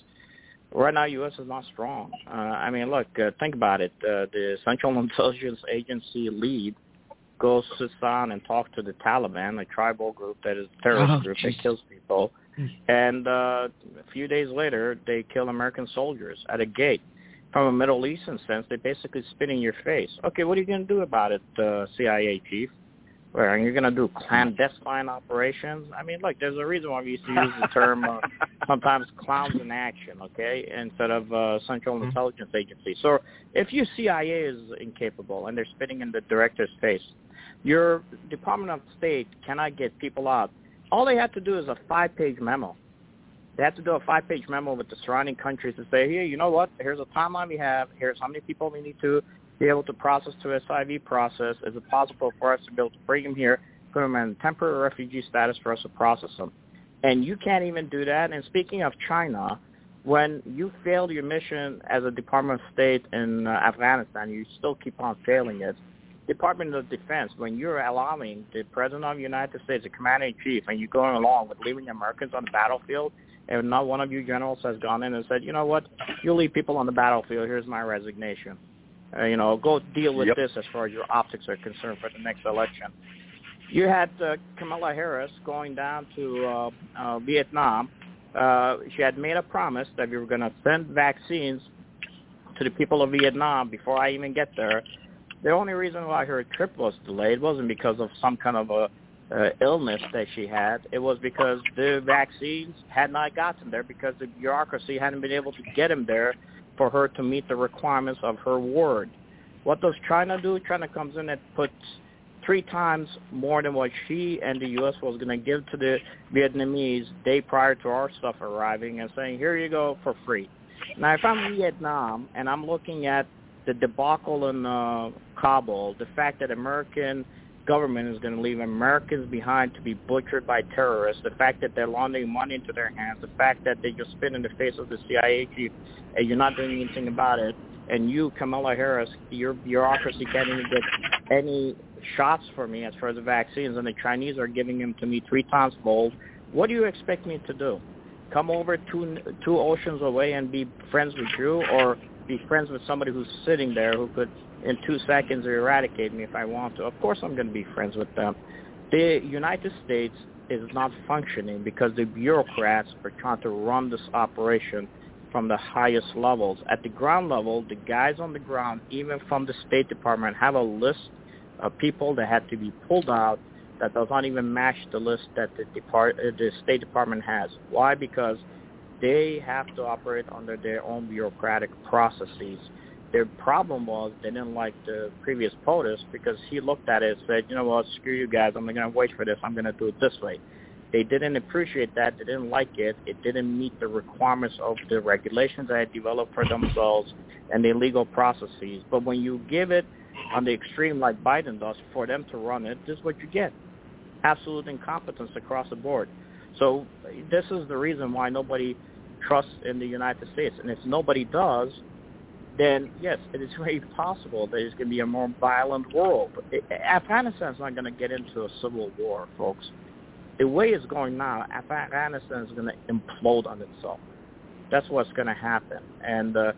Right now, U.S. is not strong. Uh, I mean, look, uh, think about it. Uh, the Central Intelligence Agency lead goes sits down and talks to the Taliban, a tribal group that is a terrorist Oh, group jeez. that kills people, and uh, a few days later, they kill American soldiers at a gate. From a Middle Eastern sense, they basically spit in your face. Okay, what are you going to do about it, uh, CIA chief? Where are you going to do clandestine operations? I mean, look, there's a reason why we used to use the term uh, sometimes clowns in action, okay, instead of uh, Central Intelligence Agency. So if your CIA is incapable and they're spitting in the director's face, your Department of State cannot get people out. All they have to do is a five-page memo. They have to do a five-page memo with the surrounding countries to say, here, you know what? Here's a timeline we have. Here's how many people we need to be able to process to SIV process. Is it possible for us to be able to bring them here, put them in temporary refugee status for us to process them? And you can't even do that. And speaking of China, when you failed your mission as a Department of State in uh, Afghanistan, you still keep on failing it. Department of Defense, when you're allowing the President of the United States, the Commander-in-Chief, and you're going along with leaving Americans on the battlefield, and not one of you generals has gone in and said, you know what, you leave people on the battlefield, here's my resignation. Uh, you know, go deal with Yep. this as far as your optics are concerned for the next election. You had uh, Kamala Harris going down to uh, uh, Vietnam. Uh, she had made a promise that we were going to send vaccines to the people of Vietnam before I even get there. The only reason why her trip was delayed wasn't because of some kind of a uh, illness that she had, it was because the vaccines had not gotten there because the bureaucracy hadn't been able to get them there for her to meet the requirements of her ward. What does China do? China comes in and puts three times more than what she and the U.S. was going to give to the Vietnamese day prior to our stuff arriving and saying, here you go for free. Now, if I'm Vietnam and I'm looking at the debacle in uh, Kabul, the fact that American government is going to leave Americans behind to be butchered by terrorists, the fact that they're laundering money into their hands, the fact that they just spit in the face of the CIA chief and you're not doing anything about it, and you, Kamala Harris, your bureaucracy can't even get any shots for me as far as the vaccines, and the Chinese are giving them to me three times fold. What do you expect me to do? Come over two two oceans away and be friends with you, or be friends with somebody who's sitting there who could, in two seconds, eradicate me if I want to? Of course, I'm going to be friends with them. The United States is not functioning because the bureaucrats are trying to run this operation from the highest levels. At the ground level, the guys on the ground, even from the State Department, have a list of people that had to be pulled out that does not even match the list that the, Depart- uh, the State Department has. Why? Because they have to operate under their own bureaucratic processes. Their problem was they didn't like the previous POTUS because he looked at it and said, you know what, screw you guys, I'm not going to wait for this, I'm going to do it this way. They didn't appreciate that, they didn't like it, it didn't meet the requirements of the regulations they had developed for themselves and the legal processes. But when you give it on the extreme like Biden does for them to run it, this is what you get. Absolute incompetence across the board. So this is the reason why nobody trusts in the United States. And if nobody does, then yes, it is very possible that it's going to be a more violent world. Afghanistan is not going to get into a civil war, folks. The way it's going now, Afghanistan is going to implode on itself. That's what's going to happen. And uh,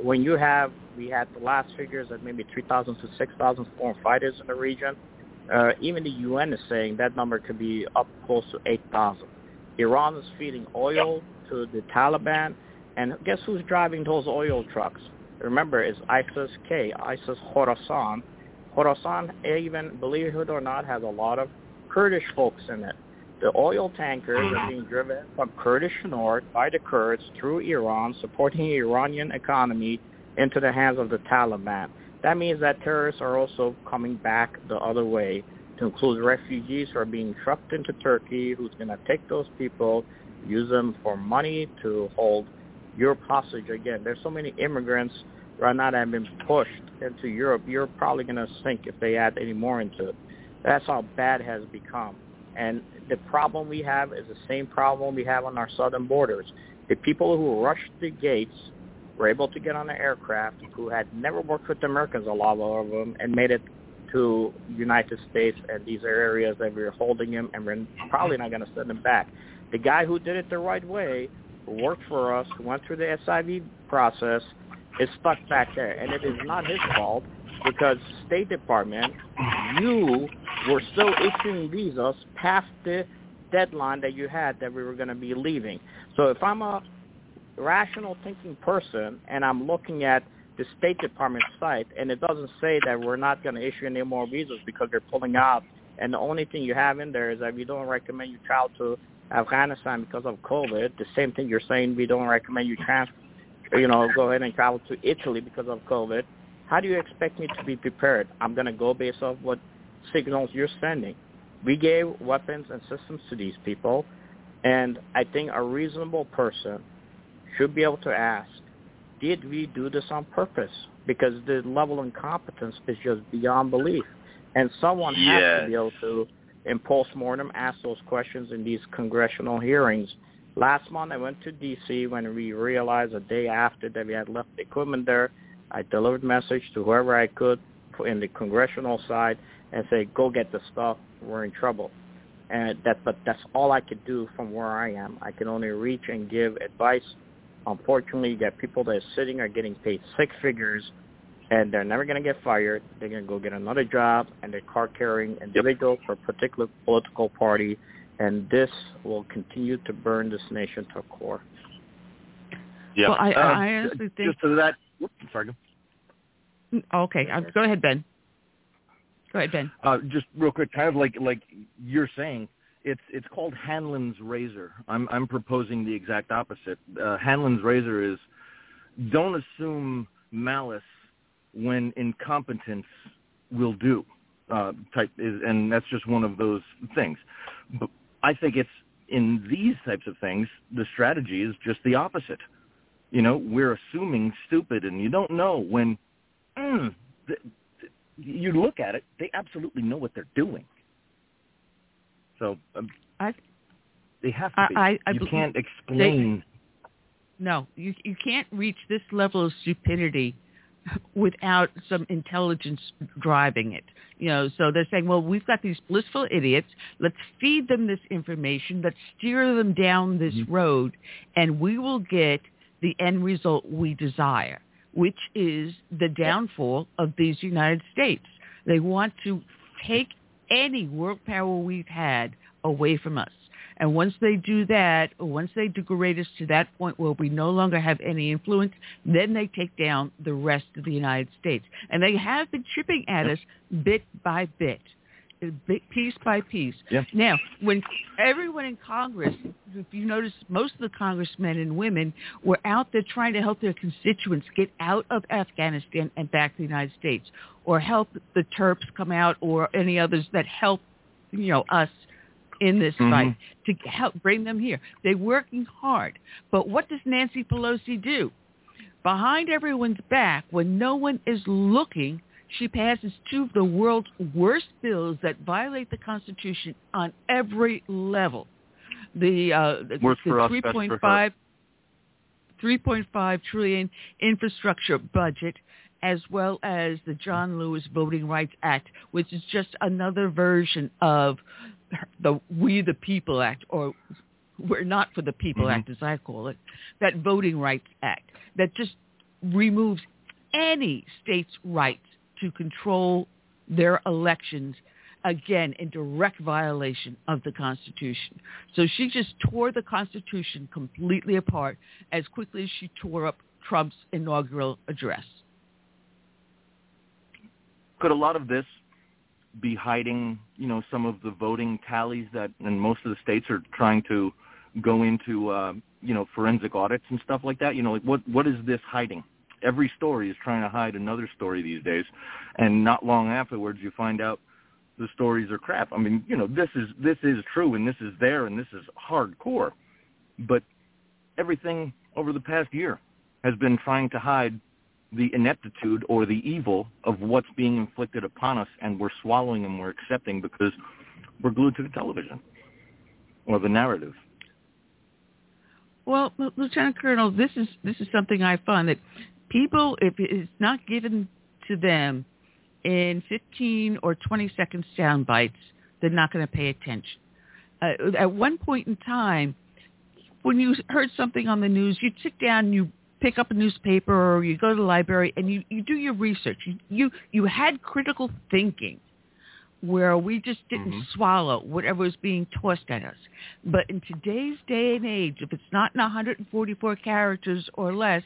when you have, we had the last figures at maybe 3,000 to 6,000 foreign fighters in the region. Uh, even the UN is saying that number could be up close to 8,000. Iran is feeding oil to the Taliban, and guess who's driving those oil trucks? Remember, it's ISIS-K, ISIS Khorasan. Khorasan, even believe it or not, has a lot of Kurdish folks in it. The oil tankers are being driven from Kurdish north by the Kurds through Iran, supporting the Iranian economy into the hands of the Taliban. That means that terrorists are also coming back the other way to include refugees who are being trucked into Turkey, who's going to take those people, use them for money to hold Europe hostage again. There's so many immigrants right now that have been pushed into Europe. Europe probably going to sink if they add any more into it. That's how bad it has become. And the problem we have is the same problem we have on our southern borders. The people who rushed the gates were able to get on the aircraft who had never worked with the Americans, a lot of them, and made it to United States and these are areas that we're holding them and we're probably not going to send them back. The guy who did it the right way, worked for us, went through the SIV process, is stuck back there. And it is not his fault because State Department, you were still issuing visas past the deadline that you had that we were going to be leaving. So if I'm a rational thinking person and I'm looking at the State Department site and it doesn't say that we're not going to issue any more visas because they're pulling out and the only thing you have in there is that we don't recommend you travel to Afghanistan because of COVID. The same thing you're saying we don't recommend you trans, you know, go ahead and travel to Italy because of COVID. How do you expect me to be prepared? I'm going to go based off what signals you're sending. We gave weapons and systems to these people, and I think a reasonable person should be able to ask, did we do this on purpose? Because the level of incompetence is just beyond belief. And someone yes. has to be able to, in postmortem, ask those questions in these congressional hearings. Last month, I went to D.C. when we realized a day after that we had left the equipment there. I delivered message to whoever I could in the congressional side and say, go get the stuff. We're in trouble. And that, but that's all I could do from where I am. I can only reach and give advice. Unfortunately, you get people that are sitting are getting paid six figures, and they're never going to get fired. They're going to go get another job, and they're card carrying individual for a particular political party, and this will continue to burn this nation to a core. Yeah. Well, I, uh, I honestly think. Just to that. Whoops, sorry. Okay, go ahead, Ben. Go ahead, Ben. Uh, just real quick, kind of like like you're saying, it's it's called Hanlon's razor. I'm I'm proposing the exact opposite. Uh, Hanlon's razor is don't assume malice when incompetence will do. Uh, type is, and that's just one of those things. But I think it's in these types of things, the strategy is just the opposite. You know, we're assuming stupid, and you don't know when. Mm, th- th- you look at it; they absolutely know what they're doing. So um, I, they have to be. I, I, you can't explain. They, no, you you can't reach this level of stupidity without some intelligence driving it. You know, so they're saying, well, we've got these blissful idiots. Let's feed them this information. Let's steer them down this Mm-hmm. road, and we will get the end result we desire, which is the downfall of these United States. They want to take any world power we've had away from us. And once they do that, or once they degrade us to that point where we no longer have any influence, then they take down the rest of the United States. And they have been chipping at us bit by bit, bit, piece by piece. Yeah. Now, when everyone in Congress, if you notice, most of the congressmen and women were out there trying to help their constituents get out of Afghanistan and back to the United States, or help the Terps come out, or any others that help, you know, us in this Mhm. fight to help bring them here. They're working hard. But what does Nancy Pelosi do? Behind everyone's back, when no one is looking, she passes two of the world's worst bills that violate the Constitution on every level. The, uh, the, Worse the for us, best for her. 3.5 3.5 trillion infrastructure budget as well as the John Lewis Voting Rights Act, which is just another version of the We the People Act, or We're Not for the People Mhm. Act, as I call it, that Voting Rights Act that just removes any state's rights to control their elections, again, in direct violation of the Constitution. So she just tore the Constitution completely apart as quickly as she tore up Trump's inaugural address. Could a lot of this be hiding, you know, some of the voting tallies that, and most of the states are trying to go into, uh, you know, forensic audits and stuff like that. You know, like what what is this hiding? Every story is trying to hide another story these days, and not long afterwards you find out the stories are crap. I mean, you know, this is this is true and this is there and this is hardcore, but everything over the past year has been trying to hide the ineptitude or the evil of what's being inflicted upon us, and we're swallowing and we're accepting because we're glued to the television or the narrative. Well, Lieutenant Colonel, this is this is something I find that people, if it's not given to them in 15 or 20 second sound bites, they're not going to pay attention. Uh, at one point in time, when you heard something on the news, you'd sit down, and you pick up a newspaper, or you go to the library, and you, you do your research. You, you you had critical thinking where we just didn't mm-hmm. swallow whatever was being tossed at us. But in today's day and age, if it's not in 144 characters or less,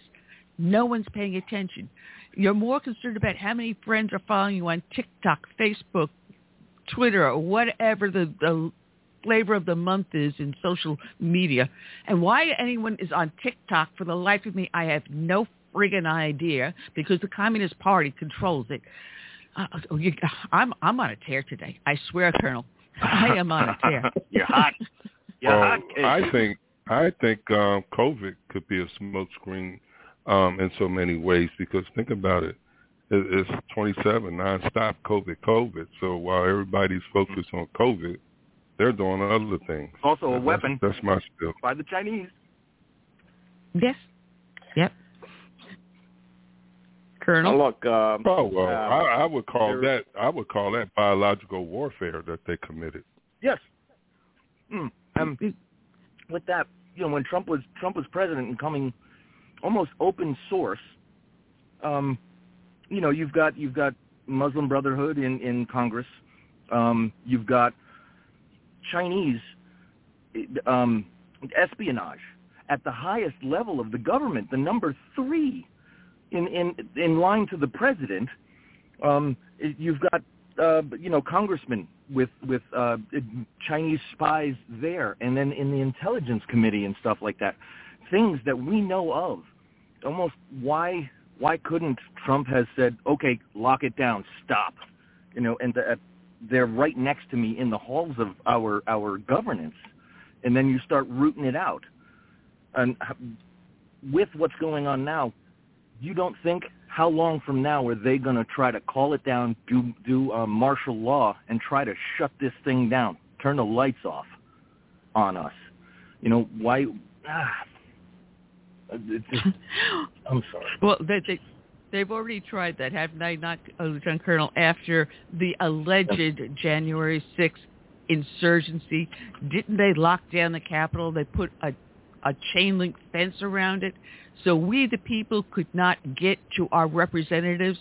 no one's paying attention. You're more concerned about how many friends are following you on TikTok, Facebook, Twitter, or whatever the, the flavor of the month is in social media. And why anyone is on TikTok, for the life of me, I have no friggin' idea because the Communist Party controls it. Uh, you, I'm I'm on a tear today. I swear, Colonel. I am on a tear. You're hot. You're well, hot. kid. I think I think um, COVID could be a smokescreen um, in so many ways because think about it. It- It's 27 nonstop COVID, COVID. So while everybody's focused on COVID, they're doing other things. Also a That's- weapon That's my spiel. by the Chinese. Yes. Yep. Colonel. Now, look, um, Oh well, uh, I, I would call that I would call that biological warfare that they committed. Yes. Mm. Um, with that, you know, when Trump was Trump was president and coming almost open source, um, you know, you've got you've got Muslim Brotherhood in in Congress, um, you've got Chinese um, espionage at the highest level of the government, the number three in in in line to the president. Um, you've got uh, you know congressmen with with uh, Chinese spies there, and then in the intelligence committee and stuff like that, things that we know of. Almost why why couldn't Trump has said, okay, lock it down, stop, you know, and the, uh, they're right next to me in the halls of our our governance, and then you start rooting it out, and with what's going on now, you don't think how long from now are they going to try to call it down, do do uh, martial law, and try to shut this thing down, turn the lights off on us? You know why? Ah, just, I'm sorry. Well, they, they they've already tried that, haven't they? Not uh, Lieutenant Colonel after the alleged January 6th insurgency. Didn't they lock down the Capitol? They put a a chain link fence around it so we the people could not get to our representatives,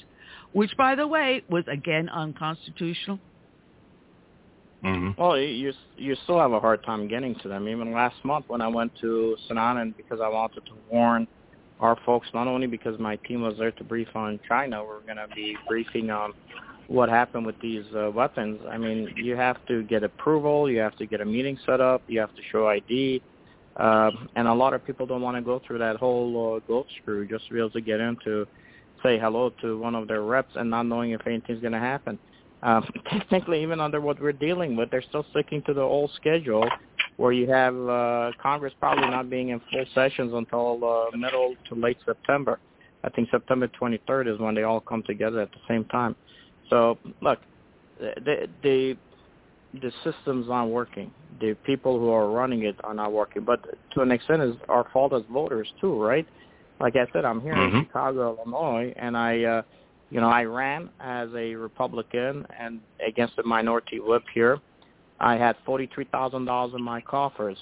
which by the way was again unconstitutional. Mm-hmm. Well, you you still have a hard time getting to them. Even last month when I went to St. Annan because I wanted to warn our folks, not only because my team was there to brief on China, we're going to be briefing on what happened with these uh, weapons. I mean, you have to get approval, you have to get a meeting set up, you have to show ID, um, and a lot of people don't want to go through that whole uh, goat screw just to be able to get in to say hello to one of their reps and not knowing if anything's going to happen. Um, technically, even under what we're dealing with, they're still sticking to the old schedule where you have uh, Congress probably not being in full sessions until uh, middle to late September. I think September 23rd is when they all come together at the same time. So, look, the the the system's not working the people who are running it are not working. But to an extent, it's our fault as voters too, right? Like I said, I'm here mm-hmm. in Chicago, Illinois, and I, uh, you know, I ran as a Republican and against the minority whip here. I had forty-three thousand dollars in my coffers.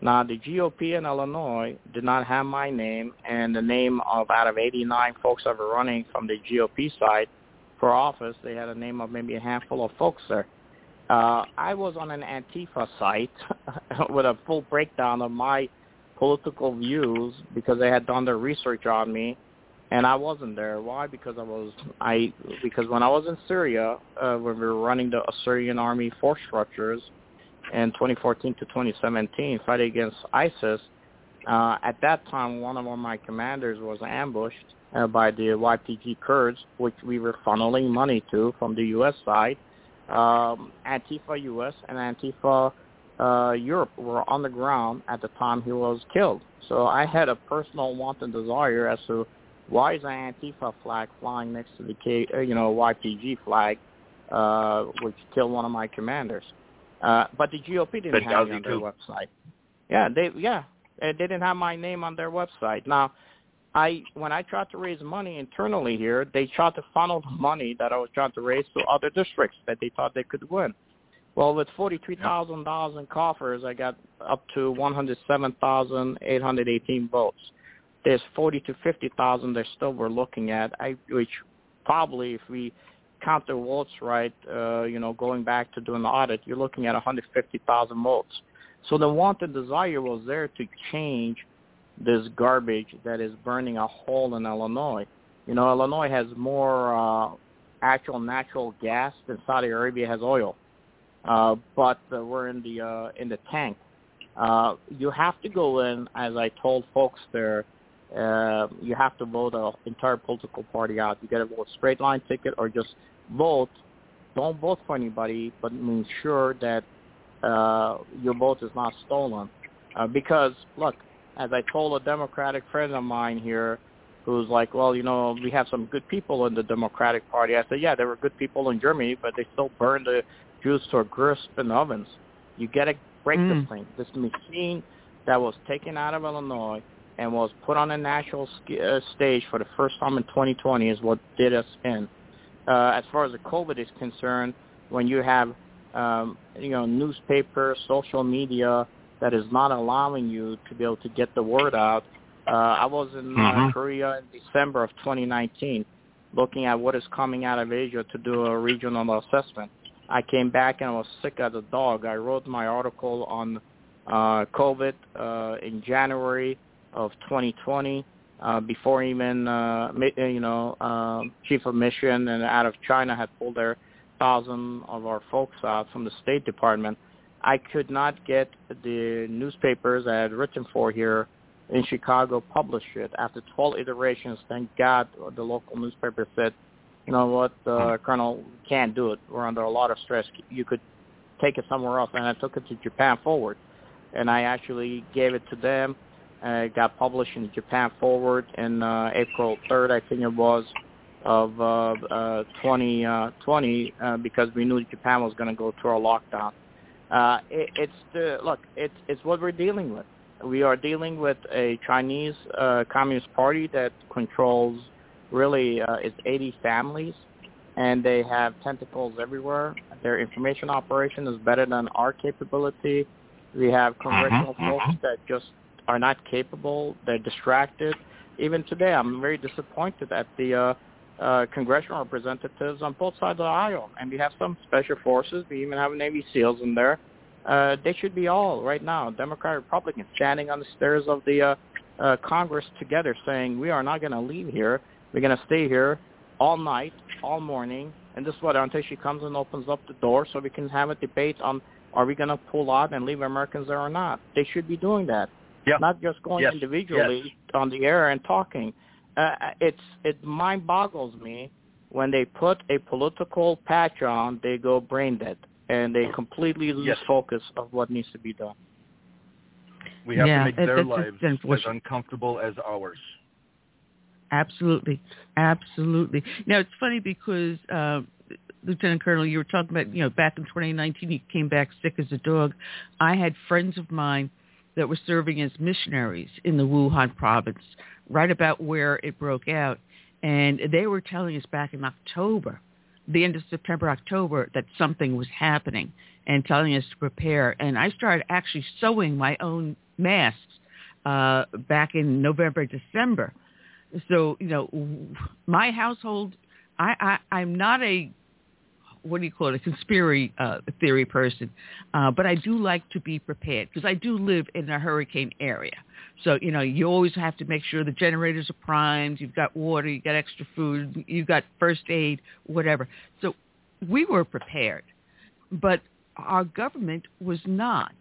Now, the GOP in Illinois did not have my name and the name of out of 89 folks that were running from the GOP side for office, they had a name of maybe a handful of folks there. Uh, I was on an Antifa site with a full breakdown of my political views because they had done their research on me, and I wasn't there. Why? Because I was I because when I was in Syria, uh, when we were running the Assyrian army force structures in 2014 to 2017, fighting against ISIS. Uh, at that time, one of my commanders was ambushed uh, by the YPG Kurds, which we were funneling money to from the U.S. side um, Antifa US and Antifa uh, Europe were on the ground at the time he was killed. So I had a personal want and desire as to why is an Antifa flag flying next to the K, uh, you know YPG flag, uh, which killed one of my commanders. Uh, but the GOP didn't have me on their website. Yeah, they yeah they didn't have my name on their website. Now I when I tried to raise money internally here, they tried to funnel the money that I was trying to raise to other districts that they thought they could win. Well, with forty-three thousand dollars in coffers, I got up to one hundred seven thousand eight hundred eighteen votes. There's forty to fifty thousand they still were looking at, I, which probably, if we count the votes right, uh, you know, going back to doing the audit, you're looking at one hundred fifty thousand votes. So the wanted desire was there to change this garbage that is burning a hole in Illinois. You know, Illinois has more uh, actual natural gas than Saudi Arabia has oil, uh, but uh, we're in the uh, in the tank. Uh, you have to go in, as I told folks there. Uh, you have to vote an entire political party out. You get a vote straight line ticket or just vote. Don't vote for anybody, but ensure that uh, your vote is not stolen. Uh, because look, as I told a Democratic friend of mine here who's like, well, you know, we have some good people in the Democratic Party. I said, yeah, there were good people in Germany, but they still burned the Jews to a crisp in ovens. You got to break mm. this thing. This machine that was taken out of Illinois and was put on a national uh, stage for the first time in 2020 is what did us in. Uh, as far as the COVID is concerned, when you have, um, you know, newspapers, social media, that is not allowing you to be able to get the word out. Uh, I was in uh, mm-hmm. uh, Korea in December of 2019 looking at what is coming out of Asia to do a regional assessment. I came back and I was sick as a dog. I wrote my article on uh, COVID uh, in January of 2020 uh, before even, uh, you know, uh, chief of mission and out of China had pulled their thousand of our folks out from the State Department. I could not get the newspapers I had written for here in Chicago publish it. After 12 iterations, thank God the local newspaper said, you know what, uh, Colonel, can't do it. We're under a lot of stress. You could take it somewhere else. And I took it to Japan Forward. And I actually gave it to them. Uh, it got published in Japan Forward in uh, April 3rd, I think it was, of uh, uh, 2020 uh, because we knew Japan was going to go through a lockdown. Uh, it, it's the look. It's it's what we're dealing with. We are dealing with a Chinese uh, Communist Party that controls really uh, it's 80 families, and they have tentacles everywhere. Their information operation is better than our capability. We have congressional Mhm, folks that just are not capable. They're distracted. Even today, I'm very disappointed at the uh, uh, congressional representatives on both sides of the aisle. And we have some special forces. We even have Navy SEALs in there. Uh, they should be all right now, Democrat, Republican, standing on the stairs of the uh, uh, Congress together, saying we are not going to leave here. We're going to stay here all night, all morning, and this is what until she comes and opens up the door, so we can have a debate on are we going to pull out and leave Americans there or not. They should be doing that, Yeah. not just going Yes. individually on the air and talking. Uh, it's it mind boggles me when they put a political patch on, they go brain dead and they completely lose Yes. focus of what needs to be done. We have Yeah, to make it- their it's lives as uncomfortable as ours. Absolutely, absolutely. Now it's funny because uh, Lieutenant Colonel, you were talking about you know back in 2019 you came back sick as a dog. I had friends of mine that were serving as missionaries in the Wuhan province, right about where it broke out, and they were telling us back in October, the end of September, October, that something was happening and telling us to prepare. And I started actually sewing my own masks uh, back in November, December so you know my household i i i'm not a what do you call it a conspiracy uh, theory person. Uh but i do like to be prepared because i do live in a hurricane area. So you know you always have to make sure the generators are primed you've got water you got extra food you've got first aid whatever. So we were prepared but our government was not.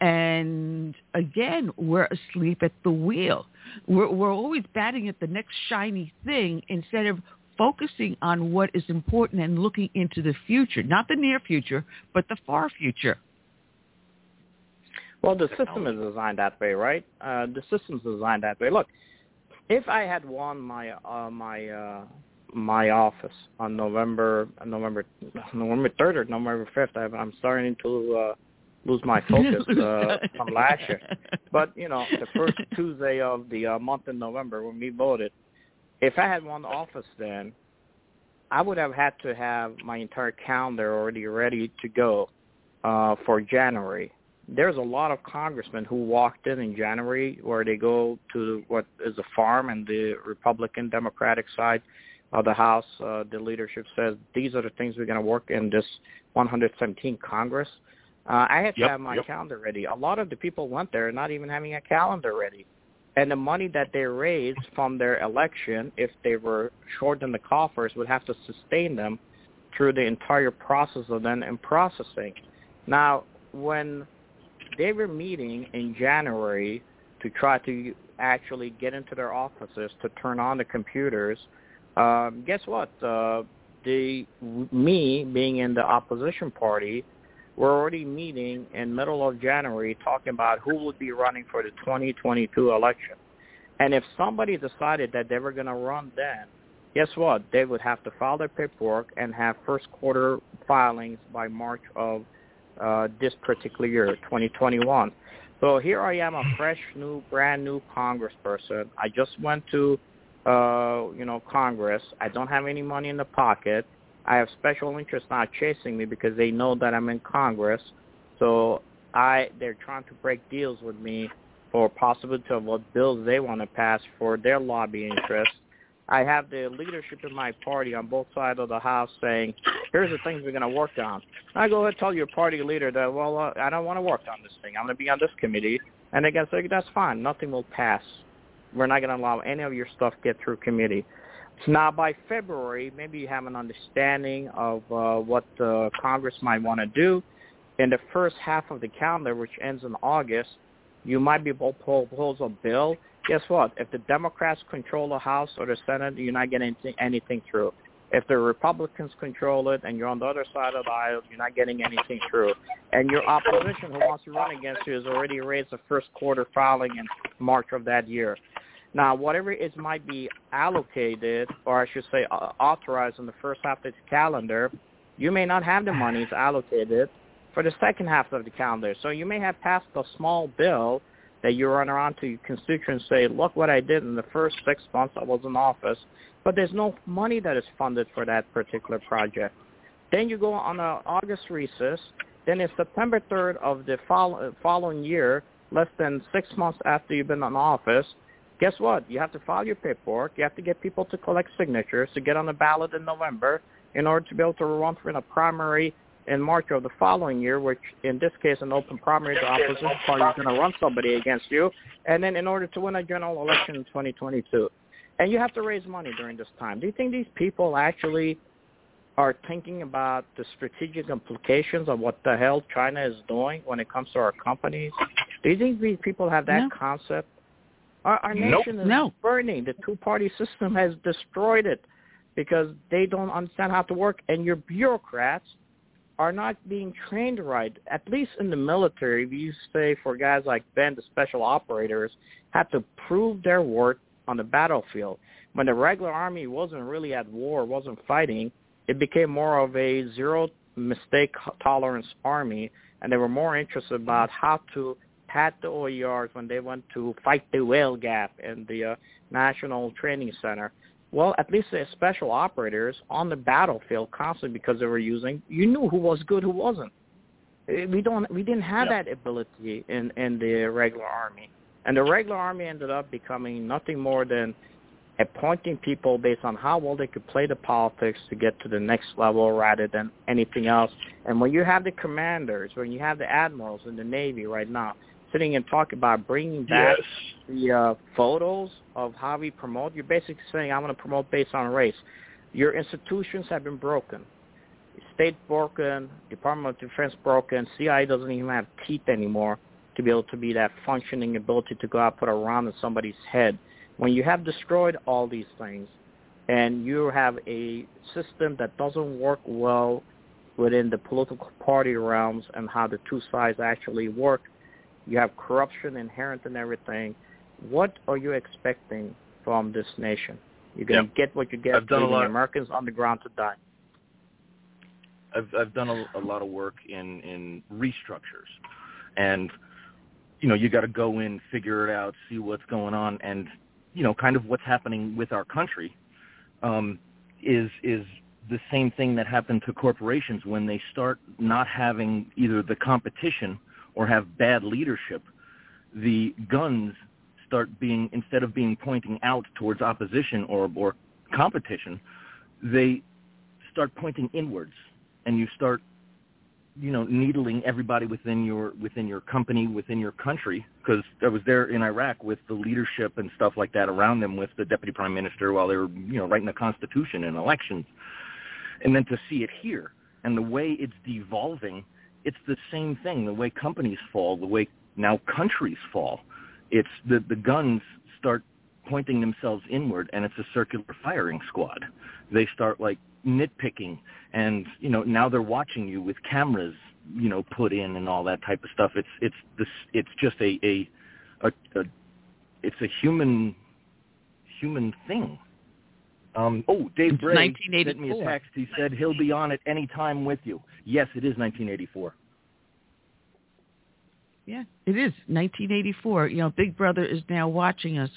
And again, we're asleep at the wheel. We're, we're always batting at the next shiny thing instead of focusing on what is important and looking into the future, not the near future, but the far future. Well, the system is designed that way, right? Uh, the system's designed that way. Look, if I had won my uh, my uh, my office on November November November third or November fifth, I'm I'm starting to uh, lose my focus uh, from last year. But you know, the first Tuesday of the uh, month in November when we voted, if I had won the office then, I would have had to have my entire calendar already ready to go uh, for January. There's a lot of congressmen who walked in in January where they go to what is a farm and the Republican Democratic side of the House, uh, the leadership says these are the things we're going to work in this 117 Congress. Uh, I had to Yep, have my yep. calendar ready. A lot of the people went there not even having a calendar ready. And the money that they raised from their election, if they were short in the coffers, would have to sustain them through the entire process of then and processing. Now, when they were meeting in January to try to actually get into their offices to turn on the computers, um, guess what? Uh, the me being in the opposition party, we're already meeting in middle of January talking about who would be running for the 2022 election. And if somebody decided that they were going to run then, guess what? They would have to file their paperwork and have first quarter filings by March of uh, this particular year, 2021. So here I am, a fresh, new, brand new congressperson. I just went to, uh, you know, Congress. I don't have any money in the pocket. I have special interests now chasing me because they know that I'm in Congress. So I, they're trying to break deals with me for possibility of what bills they want to pass for their lobby interests. I have the leadership in my party on both sides of the house saying, "Here's the things we're going to work on." I go ahead and tell your party leader that, "Well, uh, I don't want to work on this thing. I'm going to be on this committee," and they can say, "That's fine. Nothing will pass. We're not going to allow any of your stuff get through committee." Now by February, maybe you have an understanding of uh, what uh, Congress might want to do. In the first half of the calendar, which ends in August, you might be able to propose a bill. Guess what? If the Democrats control the House or the Senate, you're not getting anything through. If the Republicans control it and you're on the other side of the aisle, you're not getting anything through. And your opposition who wants to run against you has already raised the first quarter filing in March of that year. Now, whatever it might be allocated, or I should say uh, authorized in the first half of the calendar, you may not have the monies allocated for the second half of the calendar. So you may have passed a small bill that you run around to your constituents and say, look what I did in the first six months I was in office, but there's no money that is funded for that particular project. Then you go on an August recess. Then in September 3rd of the follow- following year, less than six months after you've been in office, guess what? You have to file your paperwork. You have to get people to collect signatures to get on the ballot in November in order to be able to run for a primary in March of the following year, which in this case an open primary, the opposition party is going to run somebody against you, and then in order to win a general election in 2022. And you have to raise money during this time. Do you think these people actually are thinking about the strategic implications of what the hell China is doing when it comes to our companies? Do you think these people have that No. concept? Our, our Nope. nation is No. burning. The two-party system has destroyed it because they don't understand how to work, and your bureaucrats are not being trained right. At least in the military, we used to say for guys like Ben, the special operators, had to prove their worth on the battlefield. When the regular army wasn't really at war, wasn't fighting, it became more of a zero mistake tolerance army, and they were more interested about how to pat the OERs when they went to fight the whale gap in the uh, National Training Center. Well, at least the special operators on the battlefield constantly because they were using, you knew who was good, who wasn't. Eh, We don't, we didn't have Yeah. that ability in in the regular army, and the regular army ended up becoming nothing more than appointing people based on how well they could play the politics to get to the next level rather than anything else. And when you have the commanders, when you have the admirals in the Navy right now sitting and talking about bringing back Yes. the uh, photos of how we promote, you're basically saying, I'm going to promote based on race. Your institutions have been broken. State broken, Department of Defense broken, CIA doesn't even have teeth anymore to be able to be that functioning ability to go out put a round in somebody's head. When you have destroyed all these things and you have a system that doesn't work well within the political party realms and how the two sides actually work, you have corruption inherent in everything. What are you expecting from this nation? You're going to Yep. get what you get, I've done a lot- Americans on the ground to die. I've I've done a, a lot of work in in restructures, and you know you got to go in, figure it out, see what's going on, and you know kind of what's happening with our country um, is is the same thing that happened to corporations when they start not having either the competition or have bad leadership. The guns start being instead of being pointing out towards opposition or or competition, they start pointing inwards. And you start you know needling everybody within your within your company within your country. Because I was there in Iraq with the leadership and stuff like that around them with the deputy prime minister while they were you know writing the constitution and elections. And then to see it here. And the way it's devolving it's the same thing the way companies fall the way now countries fall. It's the the guns start pointing themselves inward and it's a circular firing squad. They start like nitpicking and you know now they're watching you with cameras you know put in and all that type of stuff. It's it's this it's just a a a, a it's a human human thing um oh dave bray sent me a text. He said he'll be on at any time with you. Yes it is 1984 Yeah, it is 1984. You know, Big Brother is now watching us,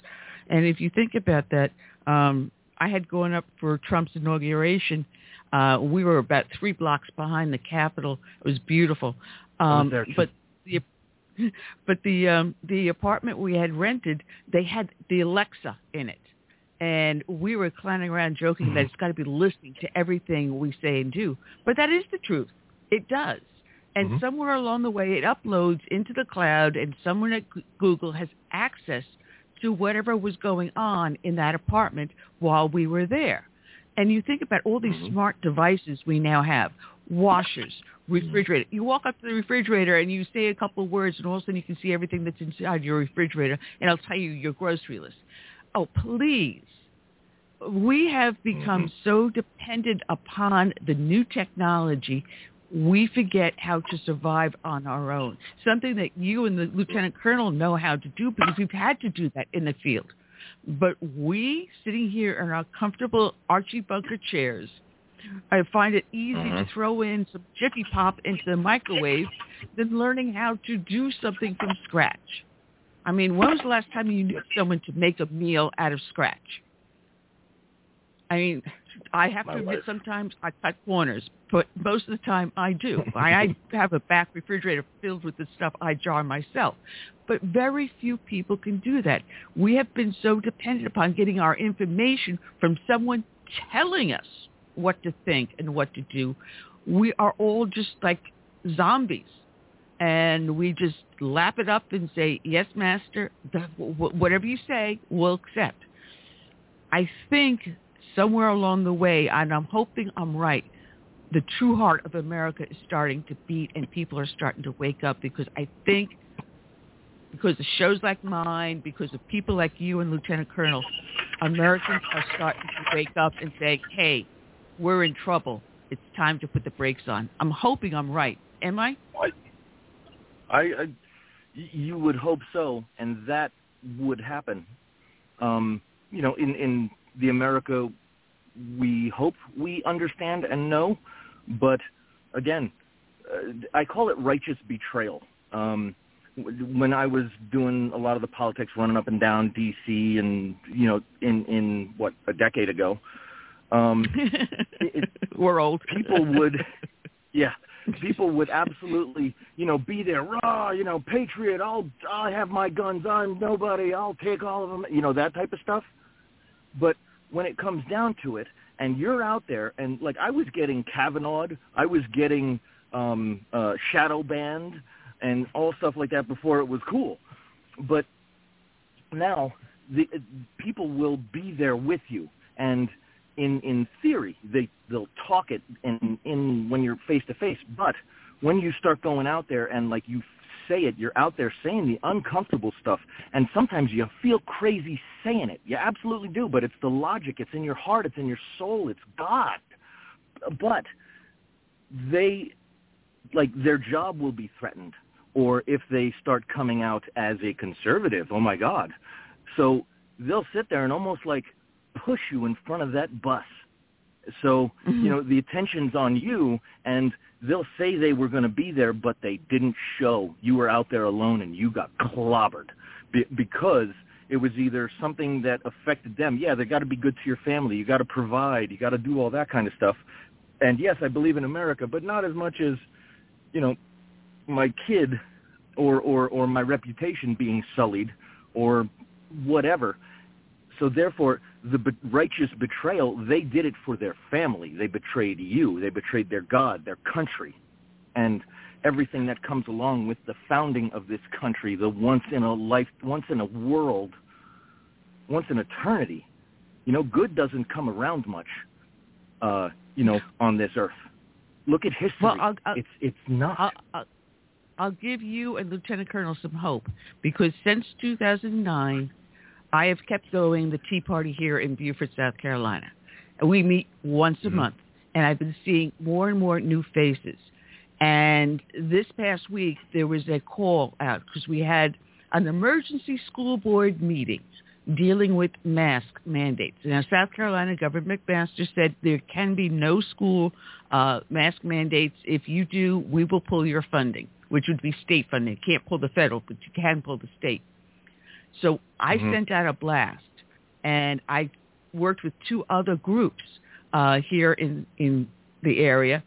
and if you think about that, um, I had gone up for Trump's inauguration. Uh, we were about three blocks behind the Capitol. It was beautiful, was um, but the but the um, the apartment we had rented, they had the Alexa in it, and we were clowning around joking that it's got to be listening to everything we say and do. But that is the truth. It does. And Mhm. somewhere along the way, it uploads into the cloud, and someone at Google has access to whatever was going on in that apartment while we were there. And you think about all these Mm-hmm. smart devices we now have, washers, refrigerator. You walk up to the refrigerator and you say a couple of words and all of a sudden you can see everything that's inside your refrigerator and I'll tell you your grocery list. Oh, please. We have become Mm-hmm. so dependent upon the new technology we forget how to survive on our own. Something that you and the lieutenant colonel know how to do because we've had to do that in the field. But we, sitting here in our comfortable Archie Bunker chairs, I find it easy to Mhm. throw in some Jiffy Pop into the microwave than learning how to do something from scratch. I mean, when was the last time you knew someone to make a meal out of scratch? I mean, I have My to admit wife. sometimes I cut corners, but most of the time I do. I, I have a back refrigerator filled with the stuff I jar myself. But very few people can do that. We have been so dependent upon getting our information from someone telling us what to think and what to do. We are all just like zombies. And we just lap it up and say, yes, master, whatever you say, we'll accept. I think somewhere along the way, and I'm hoping I'm right, the true heart of America is starting to beat and people are starting to wake up because I think because of shows like mine, because of people like you and Lieutenant Colonel, Americans are starting to wake up and say, hey, we're in trouble. It's time to put the brakes on. I'm hoping I'm right. Am I? I, I you would hope so, and that would happen. Um, you know, in in the America we hope we understand and know, but again, uh, I call it righteous betrayal. Um, when I was doing a lot of the politics, running up and down D.C. and you know, in in what a decade ago, um, it, We're old. people would yeah people would absolutely you know be there raw you know patriot i'll i have my guns i'm nobody i'll take all of them you know that type of stuff. But when it comes down to it and you're out there and like i was getting Kavanaugh, i was getting um uh shadow banned and all stuff like that before it was cool. But now the people will be there with you. And in in theory they they'll talk it in in when you're face to face but when you start going out there and like you say it you're out there saying the uncomfortable stuff and sometimes you feel crazy saying it. You absolutely do but it's the logic. It's in your heart. It's in your soul. It's god. But they like their job will be threatened or if they start coming out as a conservative oh my god. So they'll sit there and almost like push you in front of that bus. So, mm-hmm. you know, the attention's on you and they'll say they were going to be there, but they didn't show. You were out there alone and you got clobbered be- because it was either something that affected them. Yeah, they got to be good to your family. You got to provide. You got to do all that kind of stuff. And yes, I believe in America, but not as much as, you know, my kid or, or, or my reputation being sullied or whatever. So therefore, the be- righteous betrayal, they did it for their family. They betrayed you. They betrayed their God, their country, and everything that comes along with the founding of this country, the once in a life, once in a world, once in eternity. You know, good doesn't come around much, uh, you know, on this earth. Look at history. Well, I'll, I'll, it's it's not. I'll, I'll, I'll give you and Lieutenant Colonel some hope because since 2009, I have kept going the Tea Party here in Beaufort, South Carolina. And we meet once a month, and I've been seeing more and more new faces. And this past week, there was a call out because we had an emergency school board meeting dealing with mask mandates. Now, South Carolina Governor McMaster said there can be no school uh, mask mandates. If you do, we will pull your funding, which would be state funding. You can't pull the federal, but you can pull the state. So I Mhm. sent out a blast, and I worked with two other groups uh, here in, in the area.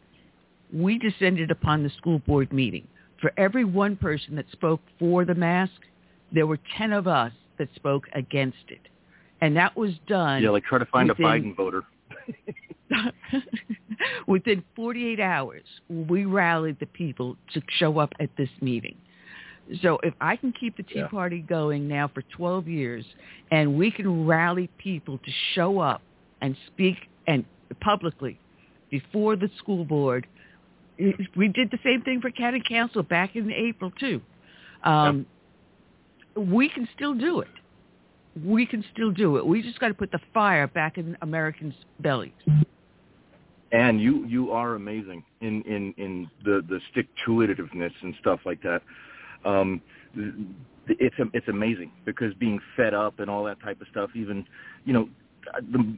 We descended upon the school board meeting. For every one person that spoke for the mask, there were 10 of us that spoke against it. And that was done yeah, like try to find within- a Biden voter. Within 48 hours, we rallied the people to show up at this meeting. So if I can keep the Tea Yeah. Party going now for 12 years and we can rally people to show up and speak and publicly before the school board, we did the same thing for county council back in April too. Um, We can still do it. We can still do it. We just got to put the fire back in Americans' bellies. and you you are amazing in in in the the stick to itiveness and stuff like that um it's it's amazing because being fed up and all that type of stuff even you know the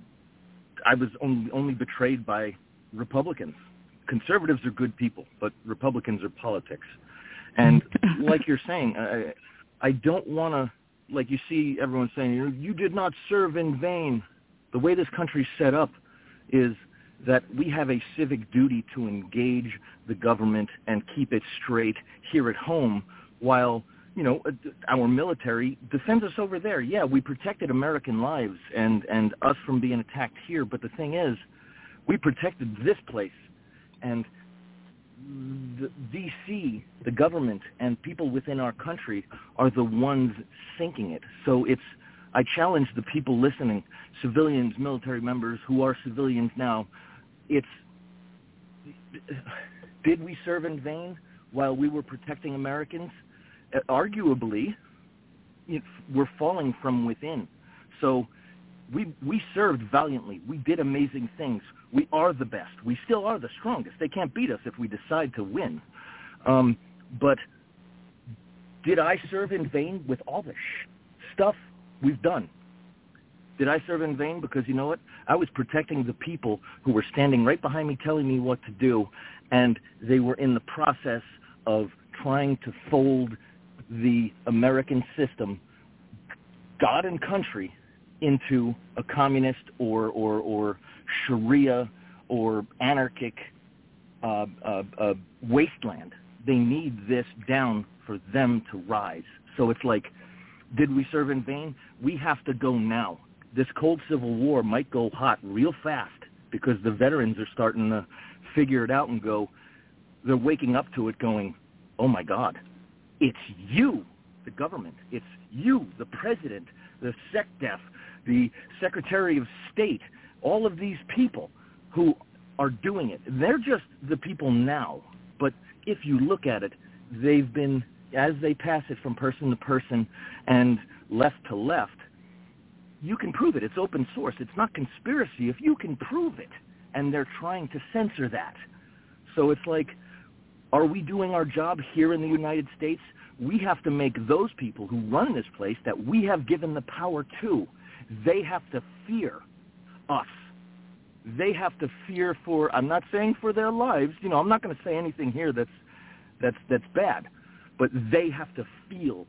i was only only betrayed by republicans. Conservatives are good people but republicans are politics. And like you're saying i i don't want to like you see everyone saying you, you did not serve in vain. The way this country's set up is that we have a civic duty to engage the government and keep it straight here at home while you know uh, our military defends us over there yeah we protected american lives and and us from being attacked here but the thing is we protected this place and the DC, the government, and people within our country are the ones sinking it. So it's, I challenge the people listening, civilians, military members who are civilians now, it's, did we serve in vain while we were protecting Americans? Arguably, it, we're falling from within. So we we served valiantly. We did amazing things. We are the best. We still are the strongest. They can't beat us if we decide to win. Um, but did I serve in vain with all the sh- stuff we've done? Did I serve in vain? Because you know what? I was protecting the people who were standing right behind me telling me what to do, and they were in the process of trying to fold the American system, God and country, into a communist or or, or Sharia or anarchic uh, uh, uh, wasteland. They need this down for them to rise. So it's like, did we serve in vain? We have to go now. This cold civil war might go hot real fast because the veterans are starting to figure it out and go. They're waking up to it, going, "Oh my God, it's you, the government. It's you, the president, the SecDef, the Secretary of State, all of these people who are doing it. They're just the people now. But if you look at it, they've been, as they pass it from person to person and left to left, you can prove it. It's open source. It's not conspiracy if you can prove it. And they're trying to censor that. So it's like, are we doing our job here in the United States? We have to make those people who run this place that we have given the power to, they have to fear us. They have to fear for I'm not saying for their lives, you know, I'm not going to say anything here that's that's that's bad, but they have to feel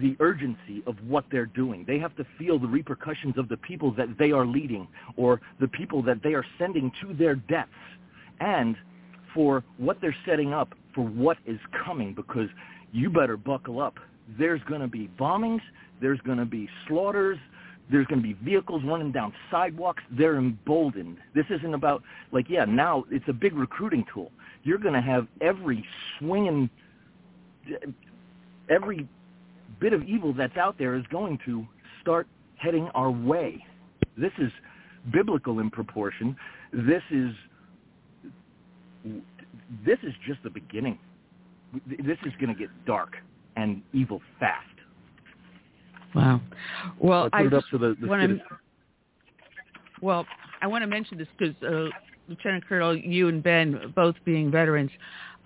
the urgency of what they're doing. They have to feel the repercussions of the people that they are leading or the people that they are sending to their deaths and for what they're setting up for what is coming because you better buckle up. There's going to be bombings, there's going to be slaughters, there's going to be vehicles running down sidewalks. They're emboldened. This isn't about like yeah. Now it's a big recruiting tool. You're going to have every swinging, every bit of evil that's out there is going to start heading our way. This is biblical in proportion. This is this is just the beginning. This is going to get dark and evil fast. Wow. Well, I'll put I it up to the, the want to. Well, I want to mention this because uh, Lieutenant Colonel, you and Ben, both being veterans,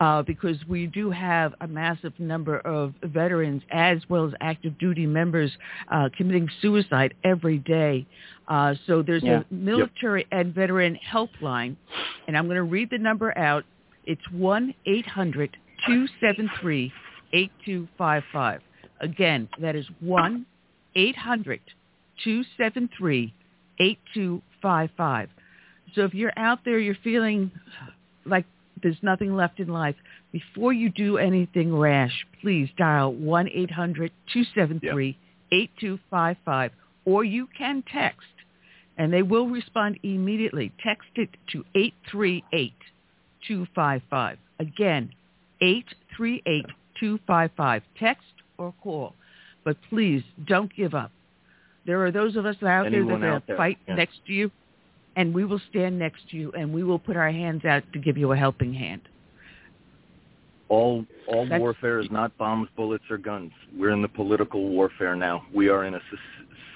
uh, because we do have a massive number of veterans as well as active duty members uh, committing suicide every day. Uh, so there's Yeah. a military and veteran helpline, and I'm going to read the number out. It's one eight hundred two seven three eight two five five. Again, that is one 800-273-8255. So if you're out there, you're feeling like there's nothing left in life, before you do anything rash, please dial 1-800-273-8255 or you can text and they will respond immediately. Text it to 838-255. Again, 6255. Text or call. But please don't give up. There are those of us out Anyone there that will fight yeah. next to you, and we will stand next to you, and we will put our hands out to give you a helping hand. All all That's- warfare is not bombs, bullets, or guns. We're in the political warfare now. We are in a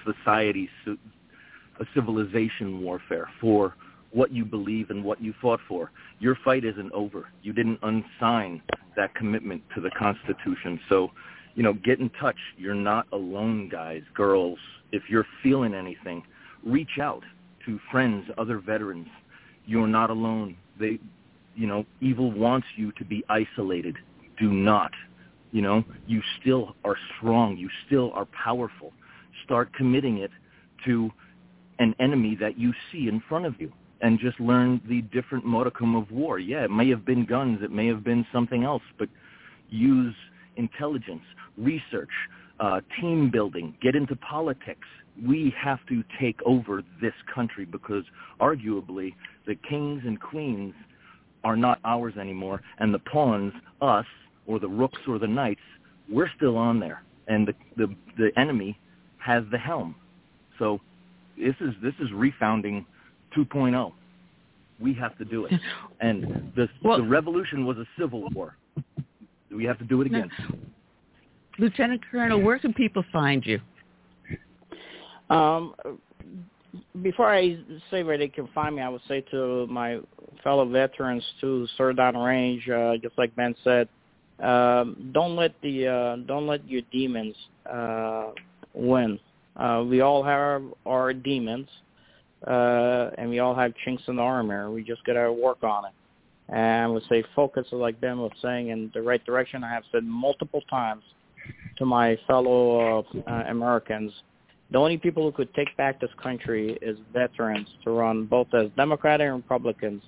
society, a civilization warfare for what you believe and what you fought for. Your fight isn't over. You didn't unsign that commitment to the Constitution. So, you know, get in touch. You're not alone, guys, girls. If you're feeling anything, reach out to friends, other veterans. You're not alone. They you know, evil wants you to be isolated. Do not. You know, you still are strong. You still are powerful. Start committing it to an enemy that you see in front of you and just learn the different modicum of war. Yeah, it may have been guns. It may have been something else, but use intelligence, research, uh, team building, get into politics. We have to take over this country because arguably the kings and queens are not ours anymore, and the pawns, us, or the rooks or the knights, we're still on there, and the the, the enemy has the helm. So this is this is refounding 2.0. We have to do it, and the Well- the revolution was a civil war. We have to do it again. Lieutenant Colonel, where can people find you? Um, before I say where they can find me, I would say to my fellow veterans to serve down range, uh, just like Ben said, um, don't let the uh, don't let your demons uh, win. Uh, we all have our demons, uh, and we all have chinks in the armor. We just gotta work on it. And I would say focus, like Ben was saying, in the right direction. I have said multiple times to my fellow uh, uh, Americans the only people who could take back this country is veterans to run both as Democratic and Republicans,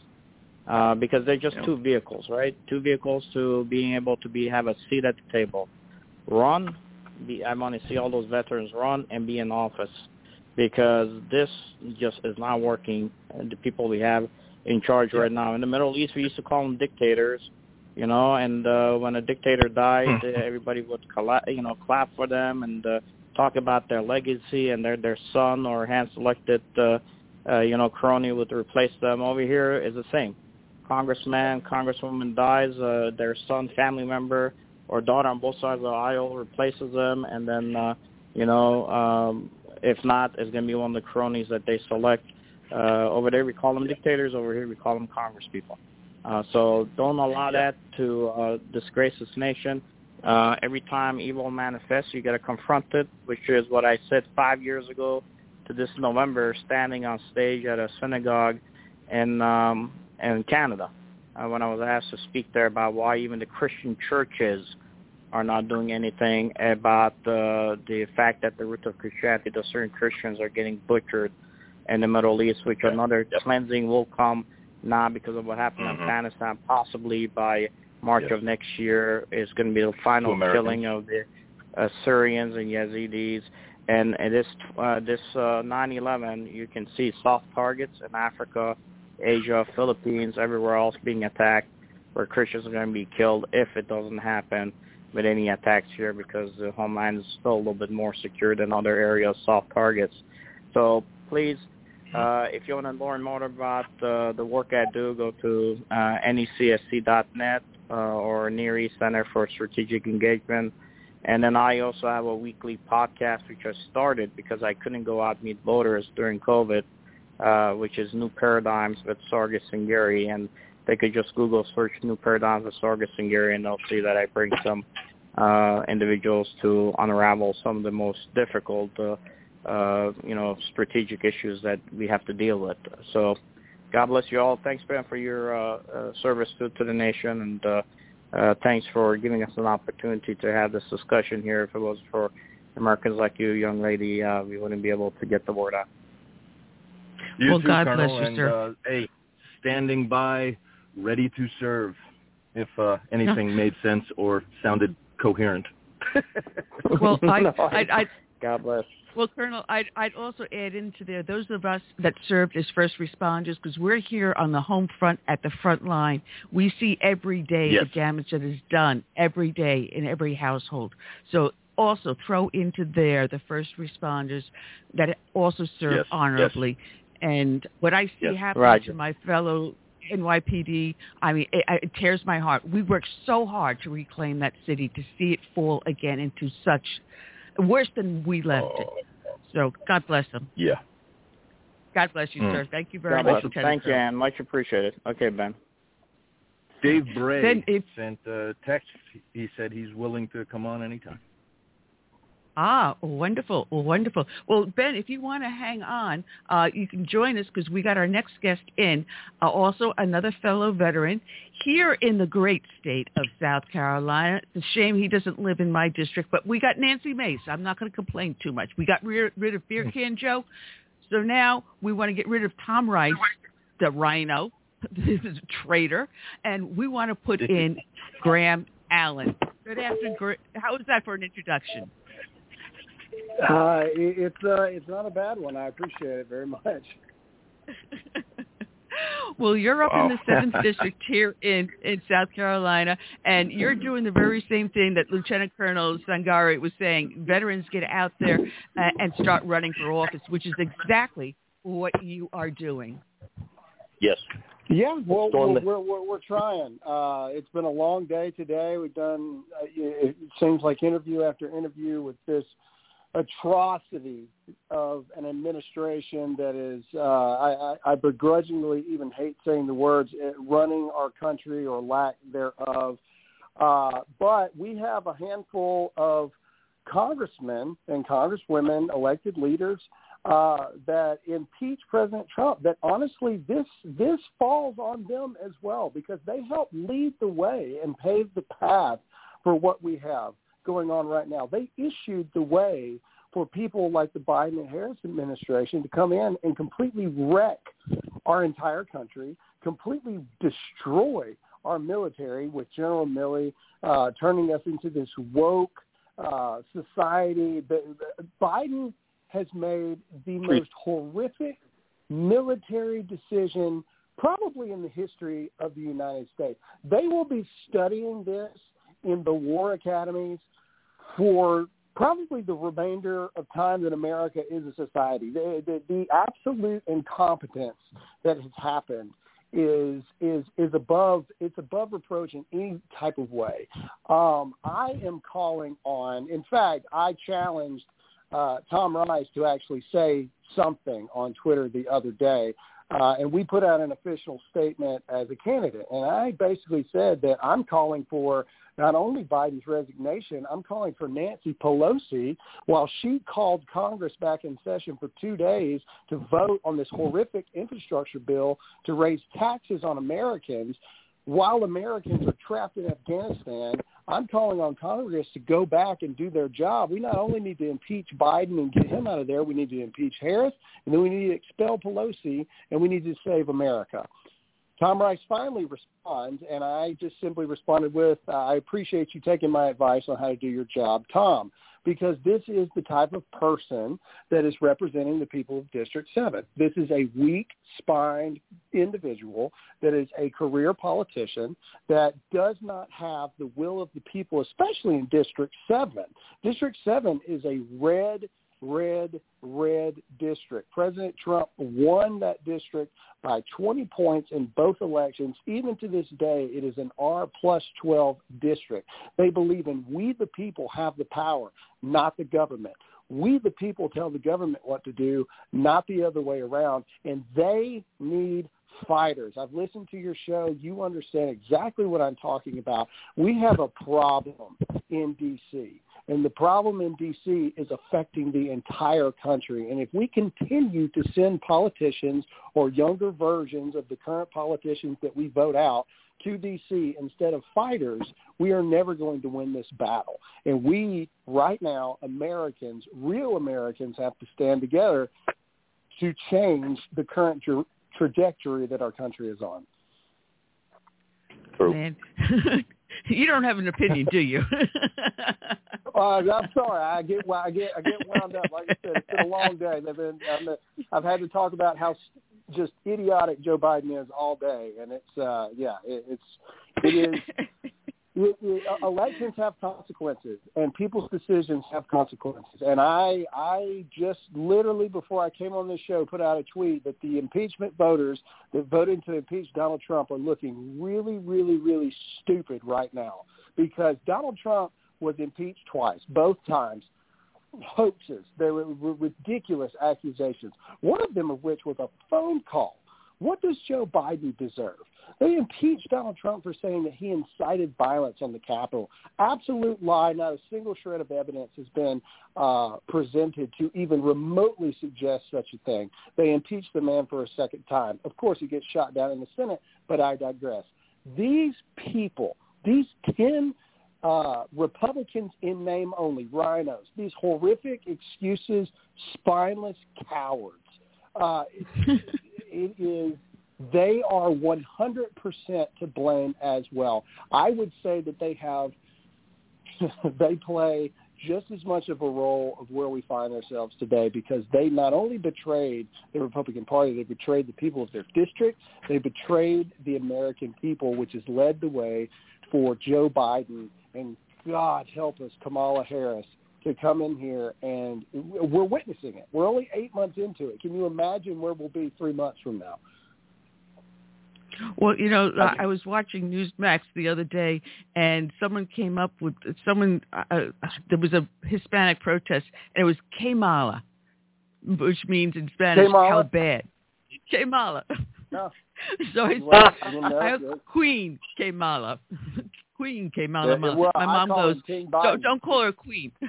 uh, because they're just two vehicles, right? Two vehicles to being able to be have a seat at the table. Run. Be, I want to see all those veterans run and be in office, because this just is not working. And the people we have in charge right now in the Middle East, we used to call them dictators, you know. And uh, when a dictator died, everybody would colla- you know clap for them and. Uh, talk about their legacy and their their son or hand selected uh, uh, you know crony would replace them. Over here is the same. Congressman, congresswoman dies, uh, their son, family member, or daughter on both sides of the aisle replaces them, and then uh, you know um, if not, it's going to be one of the cronies that they select. Uh, over there we call them dictators. Over here we call them congresspeople. Uh, so don't allow that to uh, disgrace this nation. Uh, every time evil manifests, you got to confront it, which is what I said five years ago to this November, standing on stage at a synagogue in um, in Canada, uh, when I was asked to speak there about why even the Christian churches are not doing anything about uh, the fact that the root of Christianity, that certain Christians are getting butchered in the Middle East, which another cleansing will come now because of what happened in Afghanistan, possibly by March Yes. of next year is going to be the final killing of the Assyrians and Yazidis. And, and this uh, this uh, 9/11, you can see soft targets in Africa, Asia, Philippines, everywhere else being attacked, where Christians are going to be killed if it doesn't happen with any attacks here, because the homeland is still a little bit more secure than other areas, soft targets. So please, uh, if you want to learn more about uh, the work I do, go to uh, necsc.net uh, or Near East Center for Strategic Engagement. And then I also have a weekly podcast which I started because I couldn't go out and meet voters during COVID, uh, which is New Paradigms with Sargis Sangari. And they could just Google search New Paradigms with Sargis Sangari and they'll see that I bring some uh, individuals to unravel some of the most difficult, uh, uh, you know, strategic issues that we have to deal with. So God bless you all. Thanks, Ben, for your uh, uh, service to, to the nation, and uh, uh, thanks for giving us an opportunity to have this discussion here. If it was for Americans like you, young lady, uh, we wouldn't be able to get the word out. You Well, too, God Colonel, bless you, and, sir. Uh, hey, standing by, ready to serve. If uh, anything made sense or sounded coherent. Well, I, No, I, I, God bless. Well, Colonel, I'd, I'd also add into there those of us that served as first responders, because we're here on the home front at the front line. We see every day Yes. the damage that is done every day in every household. So also throw into there the first responders that also serve Yes, yes. honorably. And what I see Yes. happen Roger. to my fellow NYPD, I mean, it, it tears my heart. We worked so hard to reclaim that city, to see it fall again into such worse than we left it. So God bless them. Yeah. God bless you, Mm. sir. Thank you very God much. bless. Thank you, Colonel. Ann. Much appreciated. Okay, Ben. Dave Bray Then if- sent a text. He said he's willing to come on anytime. Ah, wonderful, wonderful. Well, Ben, if you want to hang on, uh, you can join us because we got our next guest in, uh, also another fellow veteran here in the great state of South Carolina. It's a shame he doesn't live in my district, but we got Nancy Mace. I'm not going to complain too much. We got rid, of Beer Can Joe, so now we want to get rid of Tom Rice, the rhino, this is a traitor, and we want to put in Graham Allen. Good afternoon. How is that for an introduction? Uh, it's uh, it's not a bad one. I appreciate it very much. well, you're up in the seventh district here in in South Carolina, and you're doing the very same thing that Lieutenant Colonel Sangari was saying. Veterans get out there uh, and start running for office, which is exactly what you are doing. Yes. Yeah, well, we're, we're we're we're trying. Uh, it's been a long day today. We've done. Uh, it it seems like interview after interview with this atrocity of an administration that is. Uh, I, I, I begrudgingly even hate saying the words uh, running our country or lack thereof. Uh, but we have a handful of congressmen and congresswomen, elected leaders uh, that impeach President Trump. That honestly, this this falls on them as well because they helped lead the way and pave the path for what we have going on right now. They issued the way for people like the Biden and Harris administration to come in and completely wreck our entire country, completely destroy our military with General Milley uh, turning us into this woke uh, society. Biden has made the most horrific military decision probably in the history of the United States. They will be studying this in the war academies for probably the remainder of time that America is a society. The, the, the absolute incompetence that has happened is is is above it's above reproach in any type of way. Um, I am calling on. In fact, I challenged uh, Tom Rice to actually say something on Twitter the other day, uh, and we put out an official statement as a candidate. And I basically said that I'm calling for not only Biden's resignation, I'm calling for Nancy Pelosi while she called Congress back in session for two days to vote on this horrific infrastructure bill to raise taxes on Americans while Americans are trapped in Afghanistan, I'm calling on Congress to go back and do their job. We not only need to impeach Biden and get him out of there, we need to impeach Harris, and then we need to expel Pelosi, and we need to save America. Tom Rice finally responds, and I just simply responded with, uh, I appreciate you taking my advice on how to do your job, Tom, because this is the type of person that is representing the people of District 7. This is a weak-spined individual that is a career politician that does not have the will of the people, especially in District 7. District 7 is a red red, red district. President Trump won that district by 20 points in both elections. Even to this day, it is an R plus 12 district. They believe in we the people have the power, not the government. We the people tell the government what to do, not the other way around. And they need fighters. I've listened to your show. You understand exactly what I'm talking about. We have a problem in D.C. And the problem in D.C. is affecting the entire country. And if we continue to send politicians or younger versions of the current politicians that we vote out to D.C. instead of fighters, we are never going to win this battle. And we, right now, Americans, real Americans, have to stand together to change the current tra- trajectory that our country is on. Man. you don't have an opinion, do you? Uh, I'm sorry. I get I get I get wound up. Like I said, it's been a long day. I've been I've, had to talk about how just idiotic Joe Biden is all day, and it's uh yeah, it, it's it is. It, uh, elections have consequences, and people's decisions have consequences. And I, I just literally before I came on this show put out a tweet that the impeachment voters that voted to impeach Donald Trump are looking really, really, really stupid right now because Donald Trump was impeached twice, both times hoaxes. They were ridiculous accusations. One of them of which was a phone call. What does Joe Biden deserve? They impeached Donald Trump for saying that he incited violence on the Capitol. Absolute lie. Not a single shred of evidence has been uh, presented to even remotely suggest such a thing. They impeached the man for a second time. Of course, he gets shot down in the Senate, but I digress. These people, these 10 uh, Republicans in name only, rhinos, these horrific excuses, spineless cowards. Uh, it, is they are 100% to blame as well. I would say that they have they play just as much of a role of where we find ourselves today because they not only betrayed the Republican Party, they betrayed the people of their district, they betrayed the American people, which has led the way for Joe Biden and God help us, Kamala Harris, to come in here and we're witnessing it. We're only eight months into it. Can you imagine where we'll be three months from now? Well, you know, okay. I was watching Newsmax the other day, and someone came up with someone. Uh, uh, there was a Hispanic protest, and it was Kamala, which means in Spanish Kamala. how bad. Kamala. No. so I well, said, you know, I, Queen Kamala. Queen came Kamala. Yeah, well, My mom goes, don't, don't call her Queen.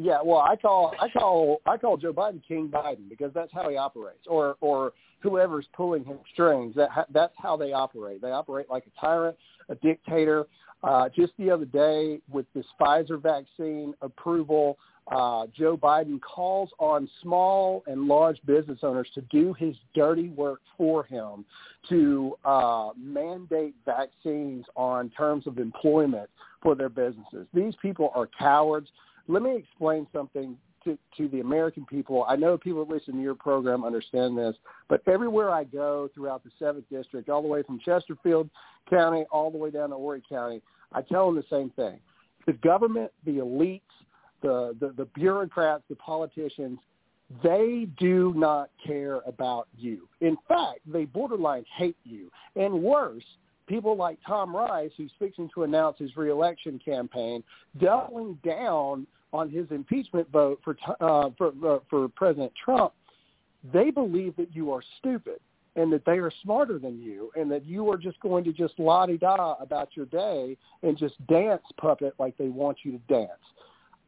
Yeah, well, I call I call I call Joe Biden King Biden because that's how he operates, or or whoever's pulling his strings. That that's how they operate. They operate like a tyrant, a dictator. Uh, just the other day, with this Pfizer vaccine approval, uh, Joe Biden calls on small and large business owners to do his dirty work for him, to uh, mandate vaccines on terms of employment for their businesses. These people are cowards let me explain something to, to the American people. I know people that listen to your program understand this, but everywhere I go throughout the 7th District, all the way from Chesterfield County all the way down to Horry County, I tell them the same thing. The government, the elites, the, the, the bureaucrats, the politicians, they do not care about you. In fact, they borderline hate you. And worse, people like Tom Rice, who's fixing to announce his reelection campaign, doubling down on his impeachment vote for uh, for uh, for President Trump, they believe that you are stupid and that they are smarter than you and that you are just going to just la di da about your day and just dance puppet like they want you to dance.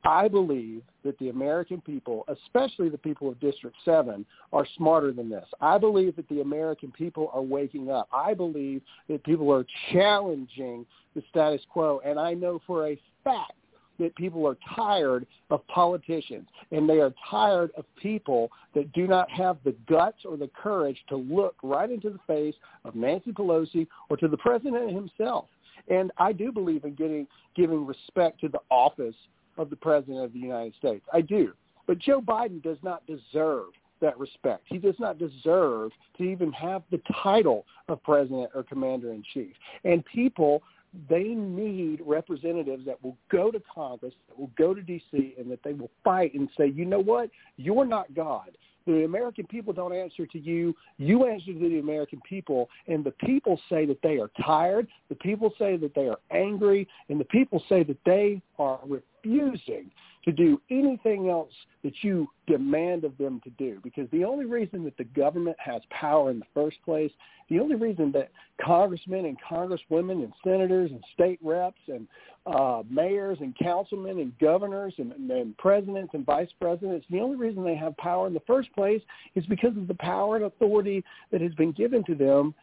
I believe that the American people, especially the people of District 7, are smarter than this. I believe that the American people are waking up. I believe that people are challenging the status quo. And I know for a fact that people are tired of politicians and they are tired of people that do not have the guts or the courage to look right into the face of Nancy Pelosi or to the president himself. And I do believe in getting giving respect to the office of the president of the United States. I do. But Joe Biden does not deserve that respect. He does not deserve to even have the title of president or commander in chief. And people they need representatives that will go to Congress, that will go to D.C., and that they will fight and say, you know what, you're not God. The American people don't answer to you. You answer to the American people. And the people say that they are tired. The people say that they are angry. And the people say that they are refusing to do anything else that you demand of them to do. Because the only reason that the government has power in the first place, the only reason that congressmen and congresswomen and senators and state reps and uh, mayors and councilmen and governors and, and presidents and vice presidents, the only reason they have power in the first place is because of the power and authority that has been given to them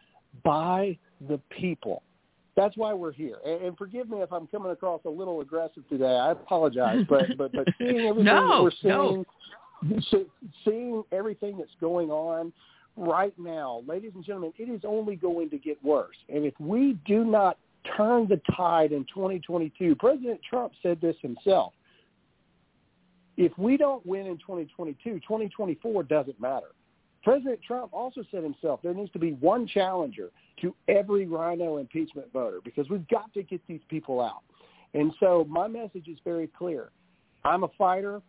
by the people that's why we're here. And, and forgive me if I'm coming across a little aggressive today. I apologize, but but but seeing everything no, that we're seeing, no. seeing everything that's going on right now, ladies and gentlemen, it is only going to get worse. And if we do not turn the tide in 2022. President Trump said this himself. If we don't win in 2022, 2024 doesn't matter. President Trump also said himself there needs to be one challenger to every rhino impeachment voter because we've got to get these people out. And so my message is very clear. I'm a fighter.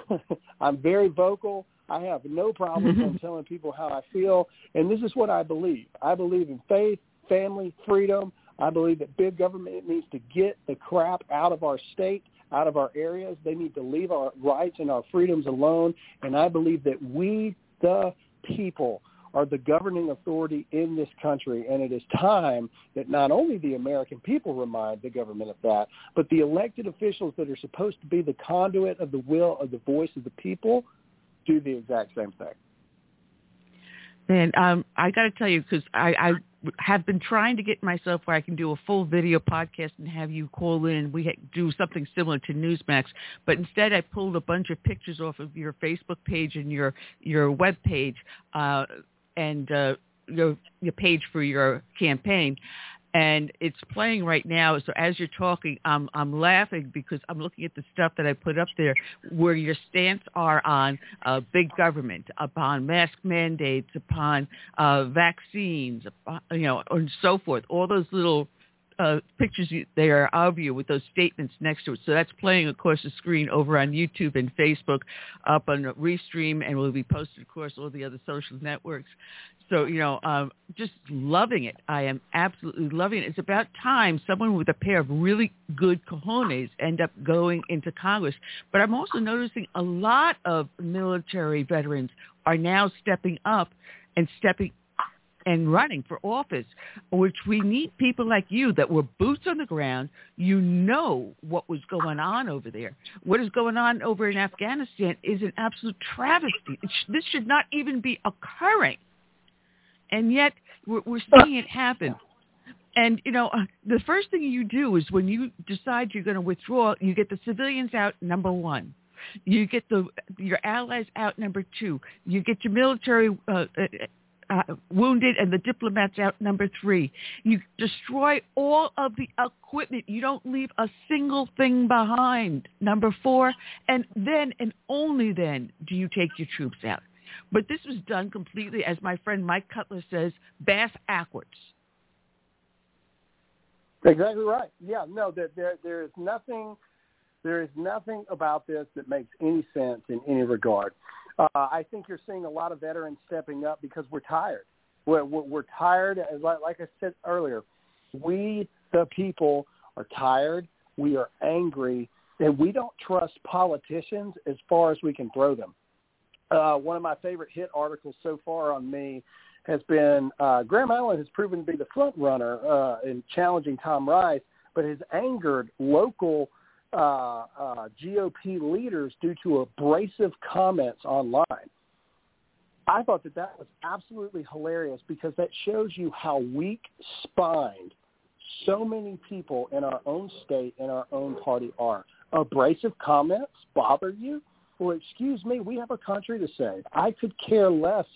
I'm very vocal. I have no problem on telling people how I feel. And this is what I believe. I believe in faith, family, freedom. I believe that big government needs to get the crap out of our state, out of our areas. They need to leave our rights and our freedoms alone. And I believe that we, the people, are the governing authority in this country. And it is time that not only the American people remind the government of that, but the elected officials that are supposed to be the conduit of the will of the voice of the people do the exact same thing. And um, I got to tell you, because I, I have been trying to get myself where I can do a full video podcast and have you call in. We do something similar to Newsmax, but instead I pulled a bunch of pictures off of your Facebook page and your your web page uh, and uh, your your page for your campaign and it's playing right now. So as you're talking, I'm I'm laughing because I'm looking at the stuff that I put up there, where your stance are on uh, big government, upon mask mandates, upon uh, vaccines, upon, you know, and so forth. All those little uh, pictures you, there of you with those statements next to it. So that's playing across the screen over on YouTube and Facebook, up on Restream, and will be posted, of course, all the other social networks. So, you know, um, just loving it. I am absolutely loving it. It's about time someone with a pair of really good cojones end up going into Congress. But I'm also noticing a lot of military veterans are now stepping up and stepping and running for office, which we need people like you that were boots on the ground. You know what was going on over there. What is going on over in Afghanistan is an absolute travesty. Sh- this should not even be occurring. And yet we're, we're seeing it happen. And, you know, uh, the first thing you do is when you decide you're going to withdraw, you get the civilians out, number one. You get the your allies out, number two. You get your military uh, uh, wounded and the diplomats out number three. You destroy all of the equipment. You don't leave a single thing behind. Number four. And then and only then do you take your troops out. But this was done completely, as my friend Mike Cutler says, bass backwards. Exactly right. Yeah, no, there, there, there is nothing, there is nothing about this that makes any sense in any regard. Uh, I think you're seeing a lot of veterans stepping up because we're tired. We're, we're, tired, like, like I said earlier, we, the people, are tired. We are angry, and we don't trust politicians as far as we can throw them. Uh, one of my favorite hit articles so far on me has been uh, Graham Allen has proven to be the front runner uh, in challenging Tom Rice, but has angered local uh, uh, GOP leaders due to abrasive comments online. I thought that that was absolutely hilarious because that shows you how weak-spined so many people in our own state and our own party are. Abrasive comments bother you? Well, excuse me, we have a country to save. I could care less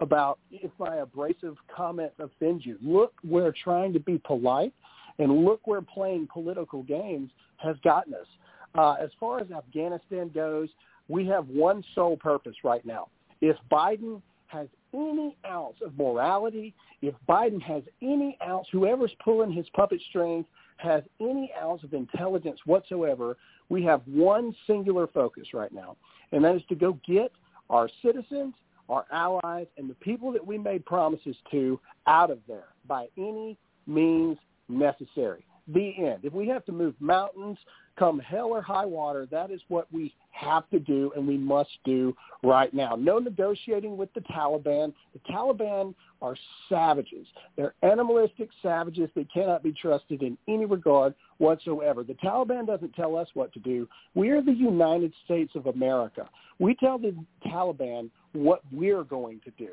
about if my abrasive comment offends you. Look, we're trying to be polite, and look we're playing political games has gotten us. Uh, as far as Afghanistan goes, we have one sole purpose right now. If Biden has any ounce of morality, if Biden has any ounce, whoever's pulling his puppet strings has any ounce of intelligence whatsoever, we have one singular focus right now, and that is to go get our citizens, our allies, and the people that we made promises to out of there by any means necessary. The end. If we have to move mountains, come hell or high water, that is what we have to do and we must do right now. No negotiating with the Taliban. The Taliban are savages. They're animalistic savages that cannot be trusted in any regard whatsoever. The Taliban doesn't tell us what to do. We are the United States of America. We tell the Taliban what we're going to do.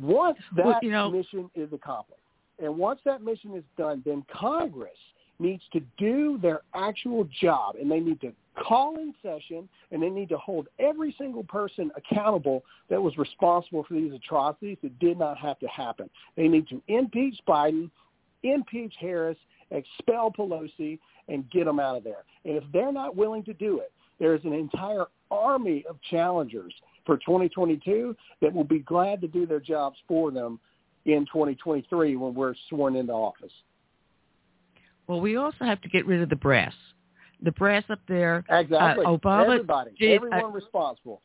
Once that well, you know, mission is accomplished, and once that mission is done, then Congress needs to do their actual job and they need to call in session and they need to hold every single person accountable that was responsible for these atrocities that did not have to happen. They need to impeach Biden, impeach Harris, expel Pelosi, and get them out of there. And if they're not willing to do it, there's an entire army of challengers for 2022 that will be glad to do their jobs for them in 2023 when we're sworn into office. Well, we also have to get rid of the brass. The brass up there. Exactly. Uh, Obama Everybody. did, Everyone uh, responsible.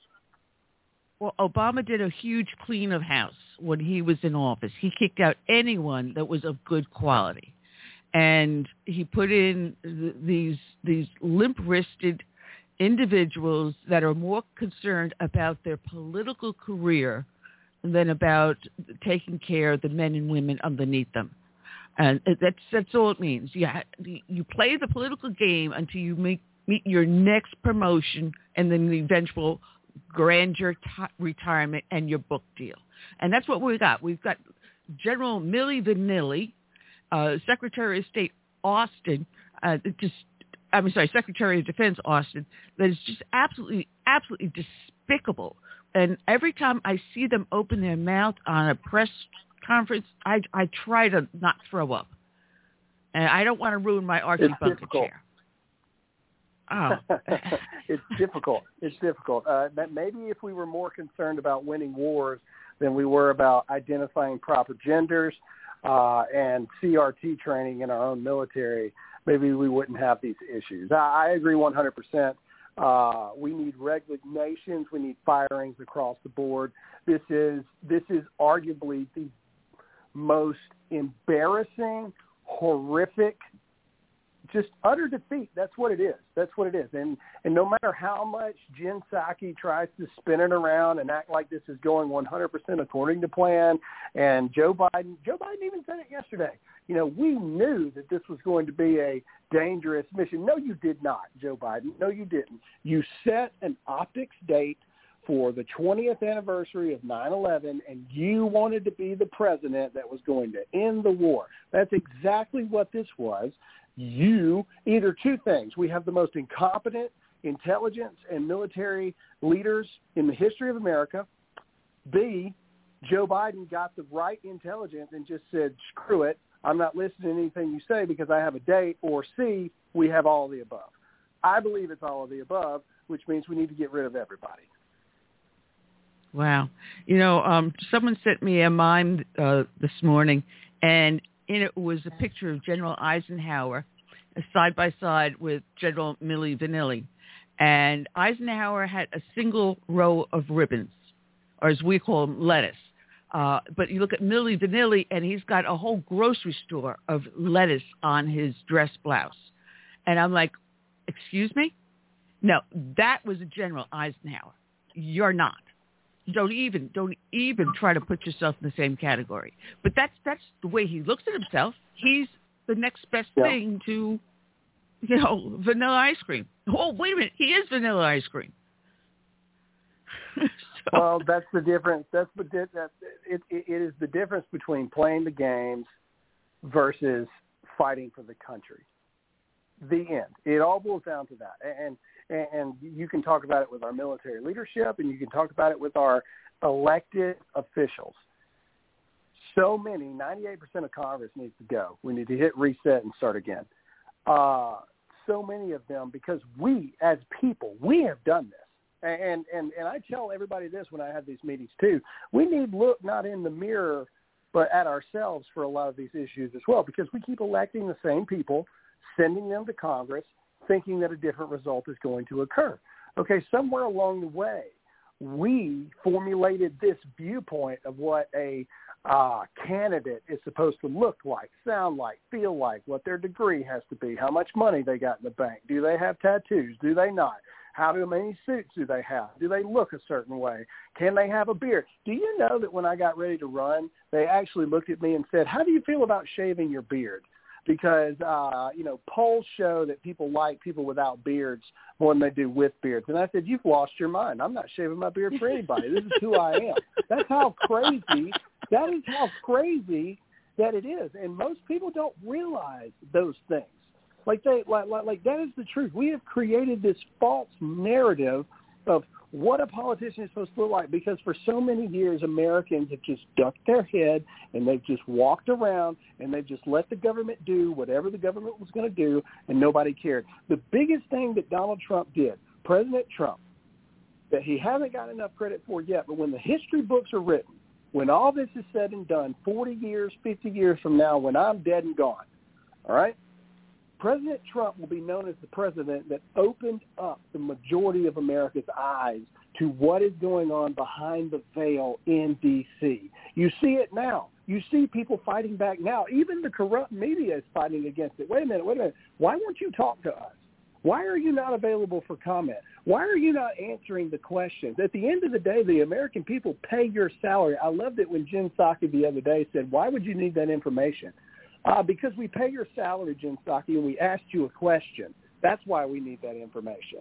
Well, Obama did a huge clean of house when he was in office. He kicked out anyone that was of good quality, and he put in th- these these limp-wristed individuals that are more concerned about their political career than about taking care of the men and women underneath them. And that's that's all it means. You you play the political game until you make meet your next promotion and then the eventual grandeur t- retirement and your book deal. And that's what we got. We've got General Millie Vanilli, uh, Secretary of State Austin, uh, just I'm sorry, Secretary of Defense Austin, that is just absolutely, absolutely despicable. And every time I see them open their mouth on a press conference, I I try to not throw up, and I don't want to ruin my Archie It's Bunker difficult. chair. Oh, it's difficult. It's difficult. Uh, maybe if we were more concerned about winning wars than we were about identifying proper genders uh, and CRT training in our own military, maybe we wouldn't have these issues. I, I agree 100%. Uh, we need resignations. We need firings across the board. This is this is arguably the most embarrassing, horrific just utter defeat. That's what it is. That's what it is. And and no matter how much Jen Psaki tries to spin it around and act like this is going 100% according to plan, and Joe Biden, Joe Biden even said it yesterday. You know, we knew that this was going to be a dangerous mission. No, you did not, Joe Biden. No, you didn't. You set an optics date for the 20th anniversary of 9/11 and you wanted to be the president that was going to end the war. That's exactly what this was. You either two things. We have the most incompetent intelligence and military leaders in the history of America. B, Joe Biden got the right intelligence and just said, "Screw it. I'm not listening to anything you say because I have a date." Or C, we have all of the above. I believe it's all of the above, which means we need to get rid of everybody. Wow. You know, um, someone sent me a mime uh, this morning, and in it was a picture of General Eisenhower side by side with General Millie Vanilli. And Eisenhower had a single row of ribbons, or as we call them, lettuce. Uh, but you look at Millie Vanilli, and he's got a whole grocery store of lettuce on his dress blouse. And I'm like, excuse me? No, that was General Eisenhower. You're not don't even don't even try to put yourself in the same category. But that's that's the way he looks at himself. He's the next best Yeah. thing to you know vanilla ice cream. Oh wait a minute, he is vanilla ice cream. Well, that's the difference. That's the di- that it, it it is the difference between playing the games versus fighting for the country. The end. It all boils down to that. And and, you can talk about it with our military leadership, and you can talk about it with our elected officials. So many, 98% of Congress needs to go. We need to hit reset and start again. Uh, so many of them, because we as people, we have done this. And, and and I tell everybody this when I have these meetings too. We need look not in the mirror, but at ourselves for a lot of these issues as well, because we keep electing the same people, sending them to Congress, thinking that a different result is going to occur. Okay, somewhere along the way, we formulated this viewpoint of what a uh, candidate is supposed to look like, sound like, feel like, what their degree has to be, how much money they got in the bank, do they have tattoos, do they not, how many suits do they have, do they look a certain way, can they have a beard? Do you know that when I got ready to run, they actually looked at me and said, how do you feel about shaving your beard? Because uh, you know polls show that people like people without beards more than they do with beards. And I said, "You've lost your mind. I'm not shaving my beard for anybody. This is who I am." That's how crazy. That is how crazy that it is, and most people don't realize those things. Like they like like, like that is the truth. We have created this false narrative of what a politician is supposed to look like because for so many years Americans have just ducked their head and they've just walked around and they've just let the government do whatever the government was going to do and nobody cared. The biggest thing that Donald Trump did, President Trump, that he hasn't got enough credit for yet, but when the history books are written, when all this is said and done, 40 years, 50 years from now, when I'm dead and gone, all right, President Trump will be known as the president that opened up the majority of America's eyes to what is going on behind the veil in D.C. You see it now. You see people fighting back now. Even the corrupt media is fighting against it. Wait a minute, wait a minute. Why won't you talk to us? Why are you not available for comment? Why are you not answering the questions? At the end of the day, the American people pay your salary. I loved it when Jen Psaki the other day said, why would you need that information? Uh, because we pay your salary, Jen Psaki, and we asked you a question. That's why we need that information.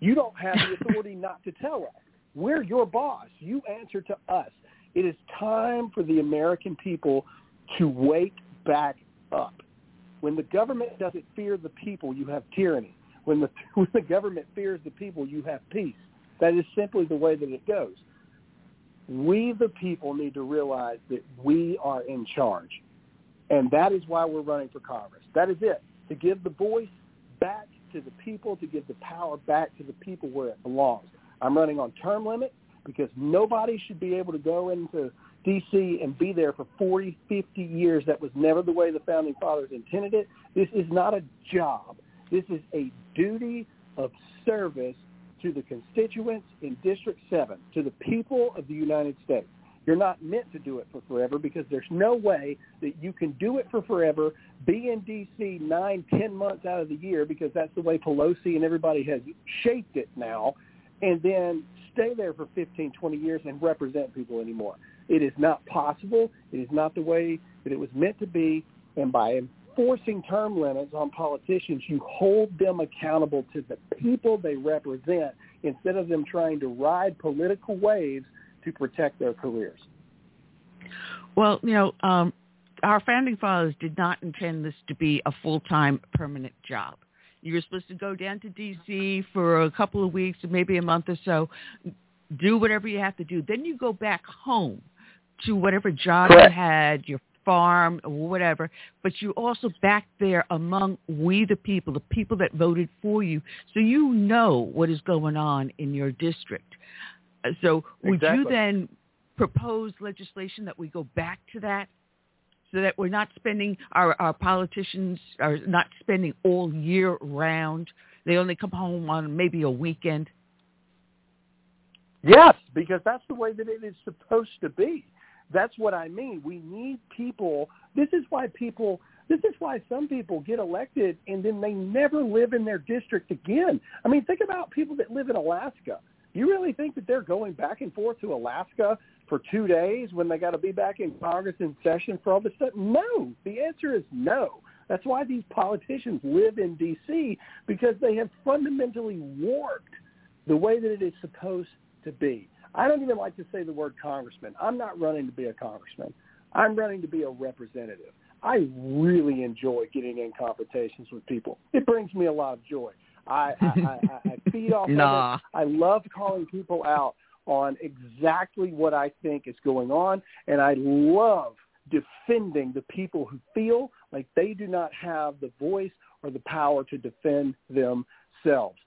You don't have the authority not to tell us. We're your boss. You answer to us. It is time for the American people to wake back up. When the government doesn't fear the people, you have tyranny. When the, when the government fears the people, you have peace. That is simply the way that it goes. We, the people, need to realize that we are in charge. And that is why we're running for Congress. That is it, to give the voice back to the people, to give the power back to the people where it belongs. I'm running on term limit because nobody should be able to go into D.C. and be there for 40, 50 years. That was never the way the Founding Fathers intended it. This is not a job. This is a duty of service to the constituents in District 7, to the people of the United States. You're not meant to do it for forever because there's no way that you can do it for forever, be in D.C. nine, ten months out of the year because that's the way Pelosi and everybody has shaped it now, and then stay there for 15, 20 years and represent people anymore. It is not possible. It is not the way that it was meant to be. And by enforcing term limits on politicians, you hold them accountable to the people they represent instead of them trying to ride political waves to protect their careers. Well, you know, um, our founding fathers did not intend this to be a full-time permanent job. You were supposed to go down to D.C. for a couple of weeks maybe a month or so, do whatever you have to do. Then you go back home to whatever job Correct. you had, your farm or whatever, but you also back there among we the people, the people that voted for you, so you know what is going on in your district. So would Exactly. you then propose legislation that we go back to that so that we're not spending our, our politicians are not spending all year round. They only come home on maybe a weekend. Yes, because that's the way that it is supposed to be. That's what I mean. We need people. This is why people. This is why some people get elected and then they never live in their district again. I mean, think about people that live in Alaska. You really think that they're going back and forth to Alaska for two days when they got to be back in Congress in session for all this stuff? No. The answer is no. That's why these politicians live in D.C. because they have fundamentally warped the way that it is supposed to be. I don't even like to say the word congressman. I'm not running to be a congressman. I'm running to be a representative. I really enjoy getting in confrontations with people. It brings me a lot of joy. I, I, I, I feed off Nah. of it. I love calling people out on exactly what I think is going on, and I love defending the people who feel like they do not have the voice or the power to defend themselves.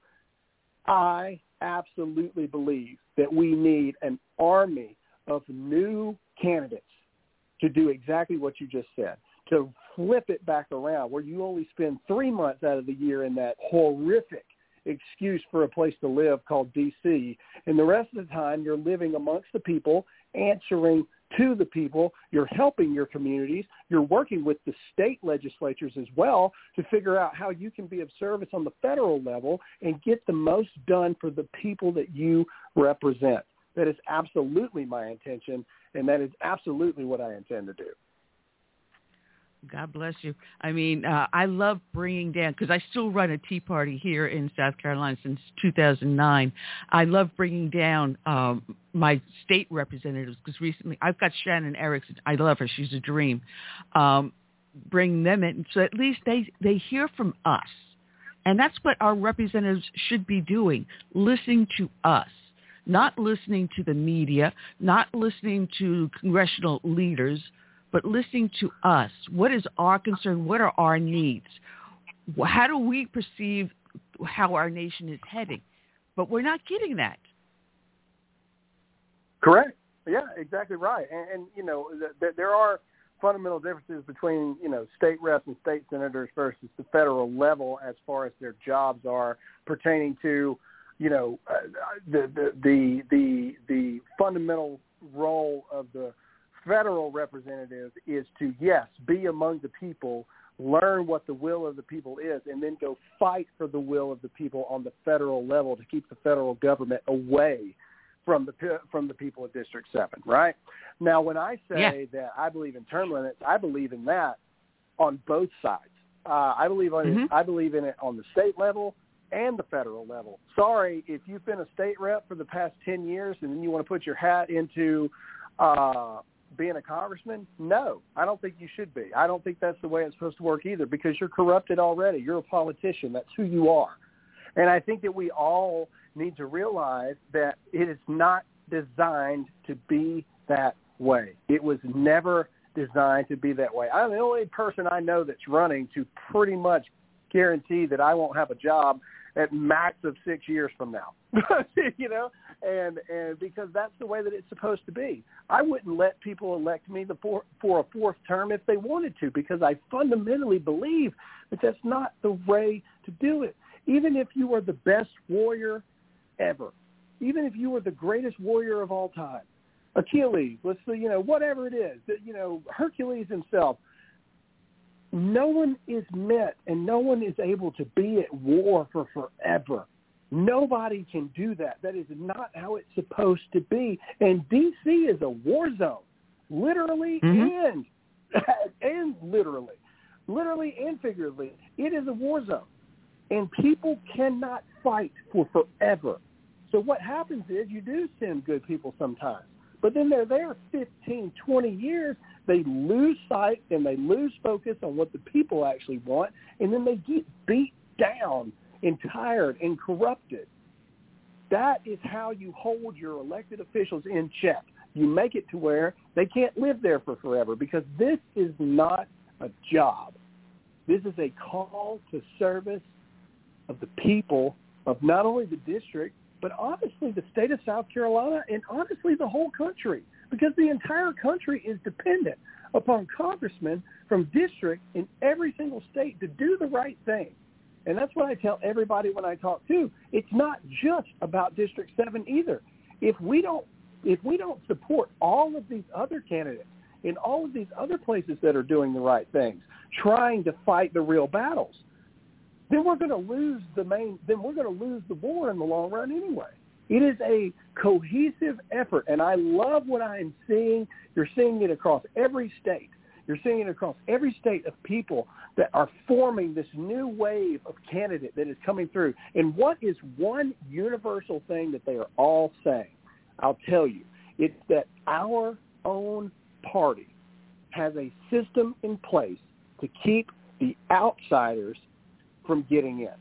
I absolutely believe that we need an army of new candidates to do exactly what you just said, to flip it back around where you only spend three months out of the year in that horrific excuse for a place to live called D.C. And the rest of the time you're living amongst the people, answering to the people, you're helping your communities, you're working with the state legislatures as well to figure out how you can be of service on the federal level and get the most done for the people that you represent. That is absolutely my intention, and that is absolutely what I intend to do. God bless you. I mean, uh, I love bringing down because I still run a tea party here in South Carolina since 2009. I love bringing down um, my state representatives because recently I've got Shannon Erickson. I love her; she's a dream. Um, bring them in so at least they they hear from us. And that's what our representatives should be doing, listening to us, not listening to the media, not listening to congressional leaders, but listening to us. What is our concern? What are our needs? How do we perceive how our nation is heading? But we're not getting that. Correct. Yeah, exactly right. And, and you know, th- there are fundamental differences between you know state reps and state senators versus the federal level as far as their jobs are pertaining to you know uh, the, the the the the fundamental role of the federal representative is to yes be among the people learn what the will of the people is and then go fight for the will of the people on the federal level to keep the federal government away from the from the people of District Seven, right? Now, when I say yeah. that I believe in term limits, I believe in that on both sides. Uh, I believe on mm-hmm. it, I believe in it on the state level and the federal level. Sorry, if you've been a state rep for the past ten years and then you want to put your hat into uh, being a congressman, no, I don't think you should be. I don't think that's the way it's supposed to work either because you're corrupted already. You're a politician. That's who you are. And I think that we all need to realize that it is not designed to be that way. It was never designed to be that way. I'm the only person I know that's running to pretty much guarantee that I won't have a job at max of six years from now. you know, and and because that's the way that it's supposed to be. I wouldn't let people elect me the for, for a fourth term if they wanted to, because I fundamentally believe that that's not the way to do it. Even if you are the best warrior ever. Even if you were the greatest warrior of all time, Achilles, let's say, you know, whatever it is, that you know, Hercules himself, no one is meant and no one is able to be at war for forever. Nobody can do that. That is not how it's supposed to be. And DC is a war zone, literally mm-hmm. and and literally, literally and figuratively. It is a war zone, and people cannot fight for forever. So what happens is you do send good people sometimes, but then they're there 15, 20 years. They lose sight and they lose focus on what the people actually want, and then they get beat down and tired and corrupted. That is how you hold your elected officials in check. You make it to where they can't live there for forever because this is not a job. This is a call to service of the people of not only the district, but honestly the state of South Carolina and honestly the whole country because the entire country is dependent upon congressmen from district in every single state to do the right thing. And that's what I tell everybody when I talk to. It's not just about District 7 either. If we don't if we don't support all of these other candidates in all of these other places that are doing the right things, trying to fight the real battles, then we're going to lose the main, then we're going to lose the war in the long run anyway. It is a cohesive effort, and I love what I am seeing. You're seeing it across every state. You're seeing it across every state of people that are forming this new wave of candidate that is coming through. And what is one universal thing that they are all saying? I'll tell you. It's that our own party has a system in place to keep the outsiders from getting in.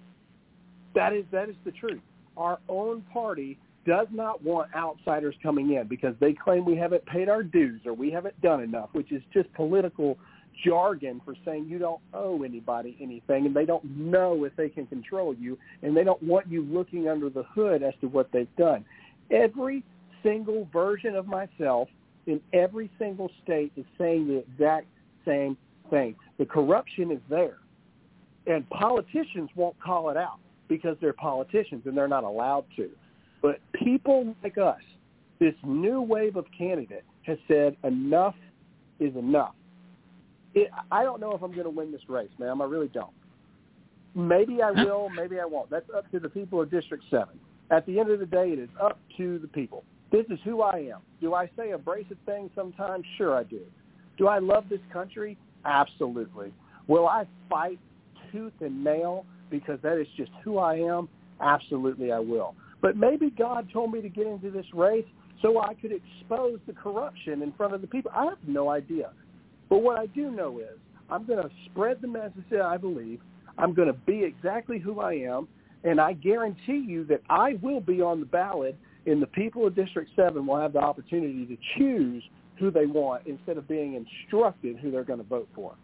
That is that is the truth. Our own party does not want outsiders coming in because they claim we haven't paid our dues or we haven't done enough, which is just political jargon for saying you don't owe anybody anything and they don't know if they can control you and they don't want you looking under the hood as to what they've done. Every single version of myself in every single state is saying the exact same thing. The corruption is there and politicians won't call it out because they're politicians and they're not allowed to. But people like us, this new wave of candidate has said enough is enough. It, I don't know if I'm going to win this race, ma'am. I really don't. Maybe I will, maybe I won't. That's up to the people of District 7. At the end of the day, it is up to the people. This is who I am. Do I say abrasive things sometimes? Sure I do. Do I love this country? Absolutely. Will I fight tooth and nail because that is just who I am, absolutely I will. But maybe God told me to get into this race so I could expose the corruption in front of the people. I have no idea. But what I do know is I'm going to spread the message that I believe. I'm going to be exactly who I am, and I guarantee you that I will be on the ballot, and the people of District 7 will have the opportunity to choose who they want instead of being instructed who they're going to vote for.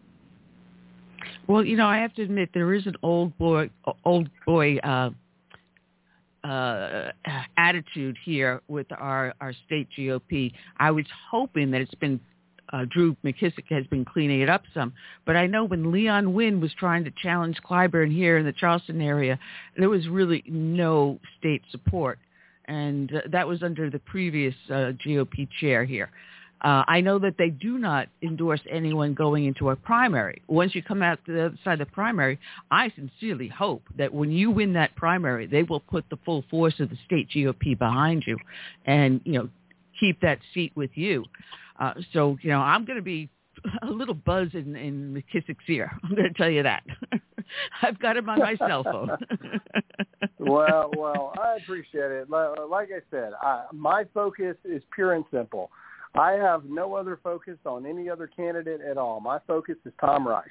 Well, you know, I have to admit there is an old boy, old boy uh, uh, attitude here with our our state GOP. I was hoping that it's been uh, Drew McKissick has been cleaning it up some. But I know when Leon Wynn was trying to challenge Clyburn here in the Charleston area, there was really no state support. And uh, that was under the previous uh, GOP chair here. Uh, I know that they do not endorse anyone going into a primary. Once you come out to the other side of the primary, I sincerely hope that when you win that primary, they will put the full force of the state GOP behind you and, you know, keep that seat with you. Uh, so, you know, I'm going to be a little buzz in, in McKissick's ear. I'm going to tell you that. I've got him on my cell phone. well, well, I appreciate it. Like I said, I, my focus is pure and simple. I have no other focus on any other candidate at all. My focus is Tom Rice.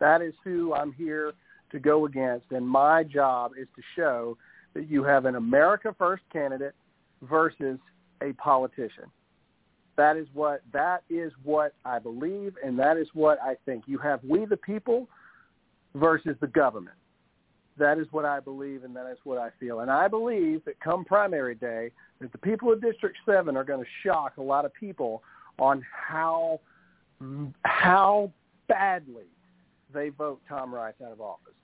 That is who I'm here to go against, and my job is to show that you have an America First candidate versus a politician. That is what that is what I believe, and that is what I think. You have we the people versus the government. That is what I believe, and that is what I feel. And I believe that come primary day, that the people of District Seven are going to shock a lot of people on how how badly they vote Tom Rice out of office.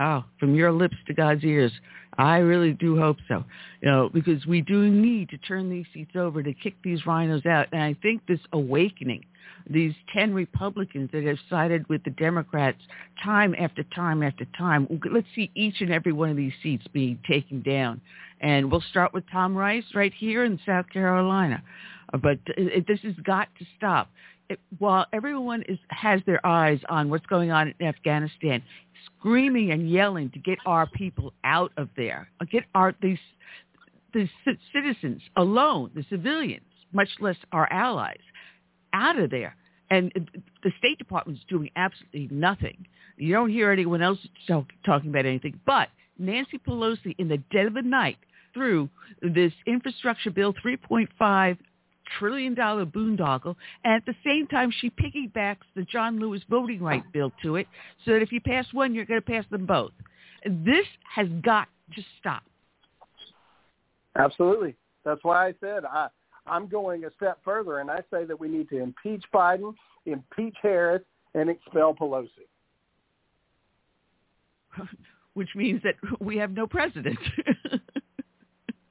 Oh, from your lips to God's ears. I really do hope so. You know, because we do need to turn these seats over to kick these RINOs out. And I think this awakening, these 10 Republicans that have sided with the Democrats time after time after time, let's see each and every one of these seats being taken down. And we'll start with Tom Rice right here in South Carolina. But this has got to stop. While everyone is has their eyes on what's going on in Afghanistan, screaming and yelling to get our people out of there, uh, get our these the citizens alone, the civilians, much less our allies, out of there. And the State Department is doing absolutely nothing. You don't hear anyone else talking about anything. But Nancy Pelosi, in the dead of the night, through this infrastructure bill 3.5 trillion dollar boondoggle, and at the same time she piggybacks the John Lewis voting right bill to it, so that if you pass one, you're going to pass them both. This has got to stop. Absolutely. That's why I said I, I'm going a step further, and I say that we need to impeach Biden, impeach Harris, and expel Pelosi. Which means that we have no president.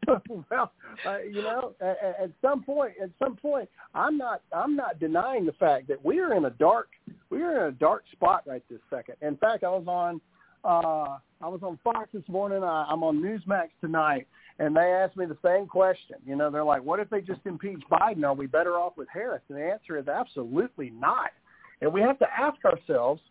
well, uh, you know, at, at some point, at some point, I'm not, I'm not denying the fact that we are in a dark, we are in a dark spot right this second. In fact, I was on, uh, I was on Fox this morning. I, I'm on Newsmax tonight, and they asked me the same question. You know, they're like, "What if they just impeach Biden? Are we better off with Harris?" And the answer is absolutely not. And we have to ask ourselves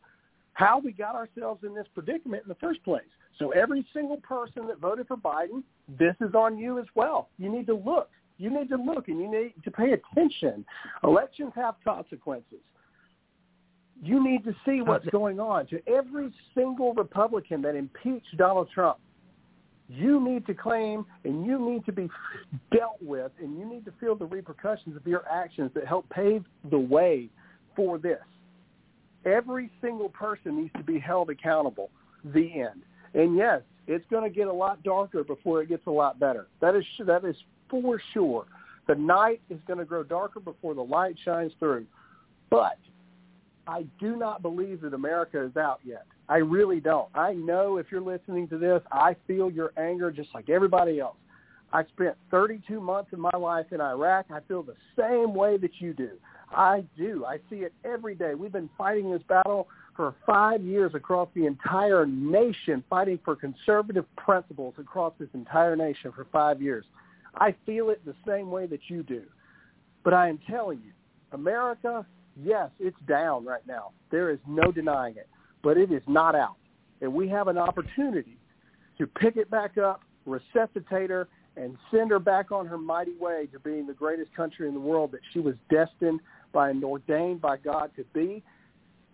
how we got ourselves in this predicament in the first place. So every single person that voted for Biden, this is on you as well. You need to look. You need to look and you need to pay attention. Elections have consequences. You need to see what's going on. To every single Republican that impeached Donald Trump, you need to claim and you need to be dealt with and you need to feel the repercussions of your actions that help pave the way for this. Every single person needs to be held accountable. The end. And yes, it's going to get a lot darker before it gets a lot better. That is that is for sure. The night is going to grow darker before the light shines through. But I do not believe that America is out yet. I really don't. I know if you're listening to this, I feel your anger just like everybody else. I spent 32 months of my life in Iraq. I feel the same way that you do. I do. I see it every day. We've been fighting this battle for five years across the entire nation, fighting for conservative principles across this entire nation for five years. I feel it the same way that you do. But I am telling you, America, yes, it's down right now. There is no denying it. But it is not out. And we have an opportunity to pick it back up, resuscitate her, and send her back on her mighty way to being the greatest country in the world that she was destined by and ordained by God to be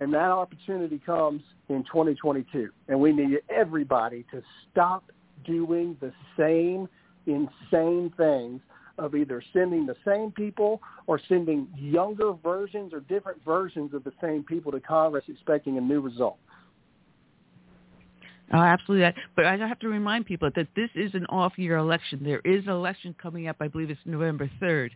And that opportunity comes in 2022. And we need everybody to stop doing the same insane things of either sending the same people or sending younger versions or different versions of the same people to Congress expecting a new result. Oh, absolutely. But I have to remind people that this is an off-year election. There is an election coming up. I believe it's November 3rd.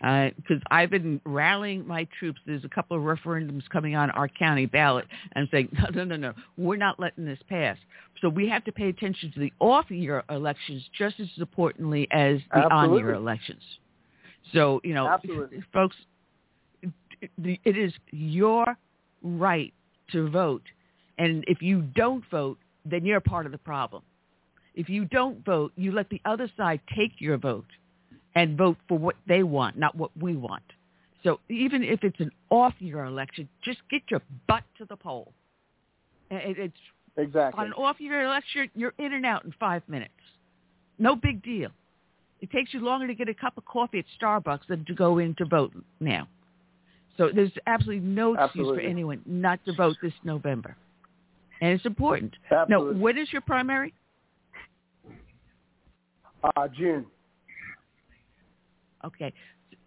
Because uh, I've been rallying my troops. There's a couple of referendums coming on our county ballot and saying, no, no, no, no, we're not letting this pass. So we have to pay attention to the off-year elections just as importantly as the Absolutely. on-year elections. So, you know, Absolutely. folks, it is your right to vote. And if you don't vote, then you're part of the problem. If you don't vote, you let the other side take your vote and vote for what they want, not what we want. So even if it's an off-year election, just get your butt to the poll. It's exactly on an off-year election. You're in and out in five minutes. No big deal. It takes you longer to get a cup of coffee at Starbucks than to go in to vote now. So there's absolutely no excuse Absolutely. for anyone not to vote this November and it's important. Absolutely. Now, when is your primary? Uh, June. Okay.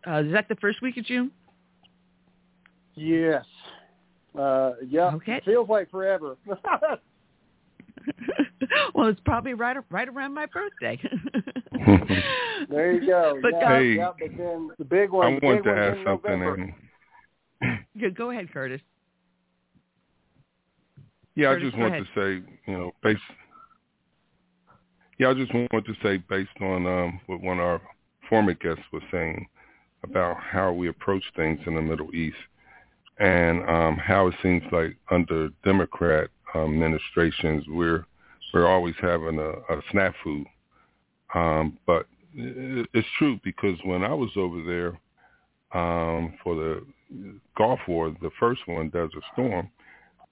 Uh, is that the first week of June? Yes. Uh, yeah. Okay. It Feels like forever. well, it's probably right right around my birthday. there you go. But, yeah, uh, yeah, but then the big one. I want to one's add in something. November. And yeah, go ahead, Curtis. Yeah, Curtis, I just want ahead. to say, you know, based. Yeah, I just want to say, based on um, what one of our former guests was saying about how we approach things in the Middle East, and um, how it seems like under Democrat um, administrations, we're we're always having a, a snafu. Um, but it, it's true because when I was over there um, for the Gulf War, the first one, Desert Storm,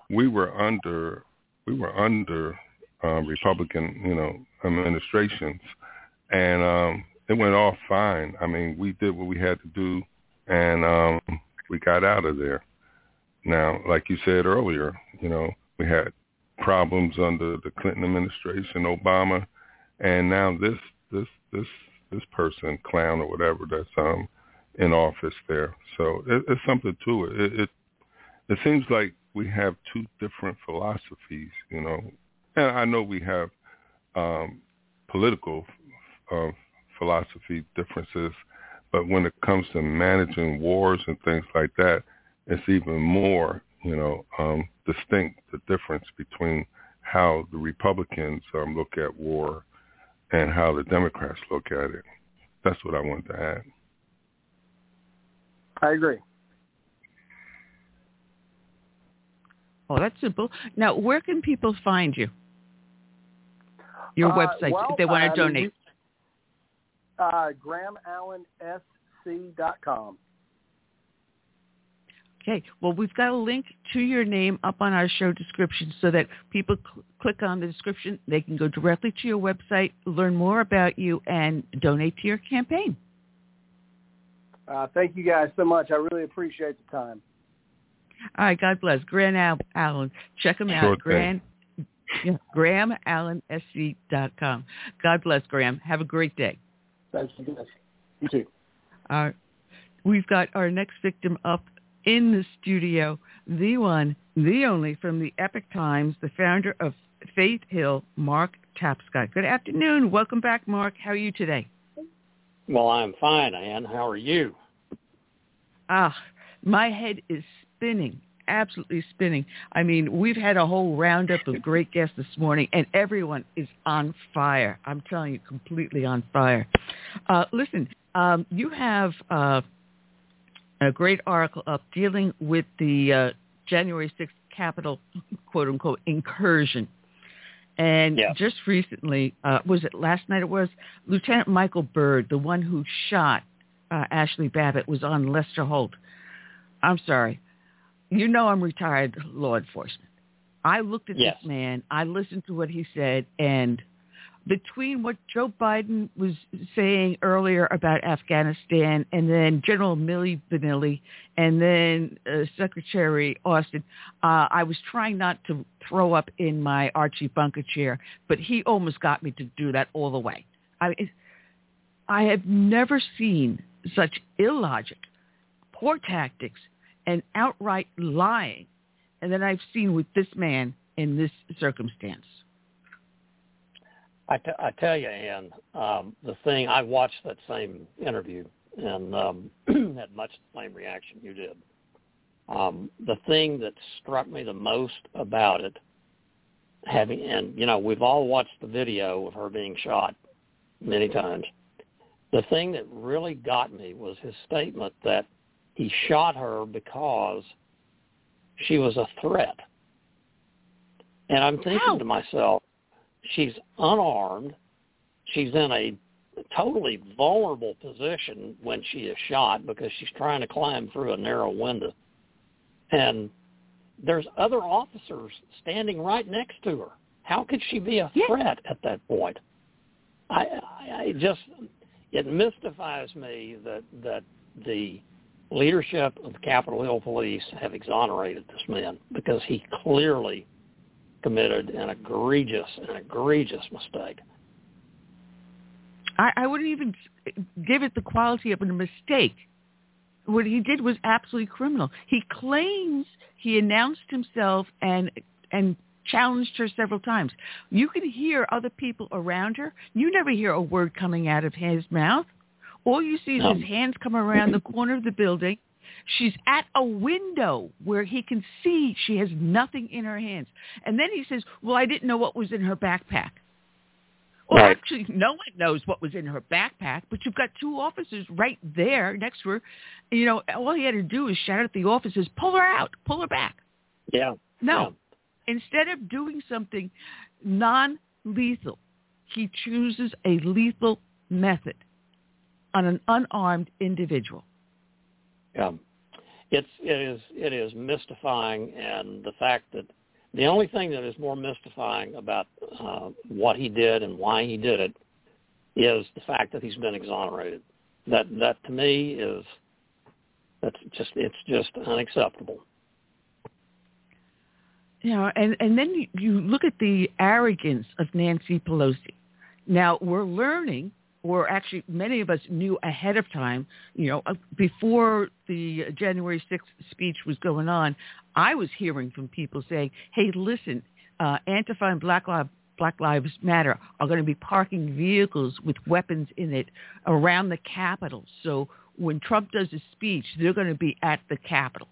we were under we were under um, Republican, you know, administrations, and um, it went off fine. I mean, we did what we had to do, and um, we got out of there. Now, like you said earlier, you know, we had problems under the Clinton administration, Obama, and now this this this this person, clown or whatever, that's um in office there. So it, it's something to it. It, it. it seems like we have two different philosophies, you know, and I know we have um, political uh, philosophy differences, but when it comes to managing wars and things like that, it's even more, you know, um, distinct the difference between how the Republicans um, look at war and how the Democrats look at it. That's what I wanted to add. I agree. Oh, that's simple. Now, where can people find you? Your Uh, website, well, if they want to mean, donate. Uh, GrahamAllenSC.com. Okay. Well, we've got a link to your name up on our show description so that people cl- click on the description. They can go directly to your website, learn more about you, and donate to your campaign. Uh, thank you guys so much. I really appreciate the time. All right. God bless. Grant Al- Allen. Check him Sure out. Grant. Yeah, GrahamAllenSC.com. God bless, Graham. Have a great day. Thanks you guys. You too. Uh, we've got our next victim up in the studio, the one, the only from the Epoch Times, the founder of Faith Hill, Mark Tapscott. Good afternoon. Welcome back, Mark. How are you today? Well, I'm fine, Ann. How are you? Ah, my head is spinning, absolutely spinning. I mean, we've had a whole roundup of great guests this morning, and everyone is on fire. I'm telling you, completely on fire. Uh, listen, um, you have uh, a great article up dealing with the uh, January 6th Capitol, quote unquote, incursion. And Yeah. just recently, uh, was it last night? It was Lieutenant Michael Byrd, the one who shot uh, Ashli Babbitt, was on Lester Holt. I'm sorry. You know I'm retired law enforcement. I looked at Yes. this man. I listened to what he said, and between what Joe Biden was saying earlier about Afghanistan and then General Millie Vanilli and then uh, Secretary Austin, uh, I was trying not to throw up in my Archie Bunker chair, but he almost got me to do that all the way. I, I have never seen such illogic, poor tactics, and outright lying, and that I've seen with this man in this circumstance. I, t- I tell you, Ann, um, the thing I watched that same interview and um, had much the same reaction you did. Um, the thing that struck me the most about it, having and you know we've all watched the video of her being shot many times. The thing that really got me was his statement that he shot her because she was a threat. And I'm thinking How? to myself, she's unarmed. She's in a totally vulnerable position when she is shot because she's trying to climb through a narrow window. And there's other officers standing right next to her. How could she be a threat at that point? I, I, I just it mystifies me that that the leadership of the Capitol Hill Police have exonerated this man because he clearly committed an egregious, an egregious mistake. I, I wouldn't even give it the quality of a mistake. What he did was absolutely criminal. He claims he announced himself and and challenged her several times. You can hear other people around her. You never hear a word coming out of his mouth. All you see is No. his um, hands come around the corner of the building. She's at a window where he can see she has nothing in her hands. And then he says, well, I didn't know what was in her backpack. Well, Right. actually, no one knows what was in her backpack, but you've got two officers right there next to her. You know, all he had to do is shout at the officers, pull her out, pull her back. Yeah. No. Instead of doing something non-lethal, he chooses a lethal method on an unarmed individual. Yeah. It's it is it is mystifying, and the fact that the only thing that is more mystifying about uh, what he did and why he did it is the fact that he's been exonerated. That that to me is that's just it's just unacceptable. You know, and and then you, you look at the arrogance of Nancy Pelosi. Now we're learning, or actually many of us knew ahead of time. You know, uh, before the January sixth speech was going on, I was hearing from people saying, "Hey, listen, uh, Antifa and Black Lives Black Lives Matter are going to be parking vehicles with weapons in it around the Capitol. So when Trump does his speech, they're going to be at the Capitol."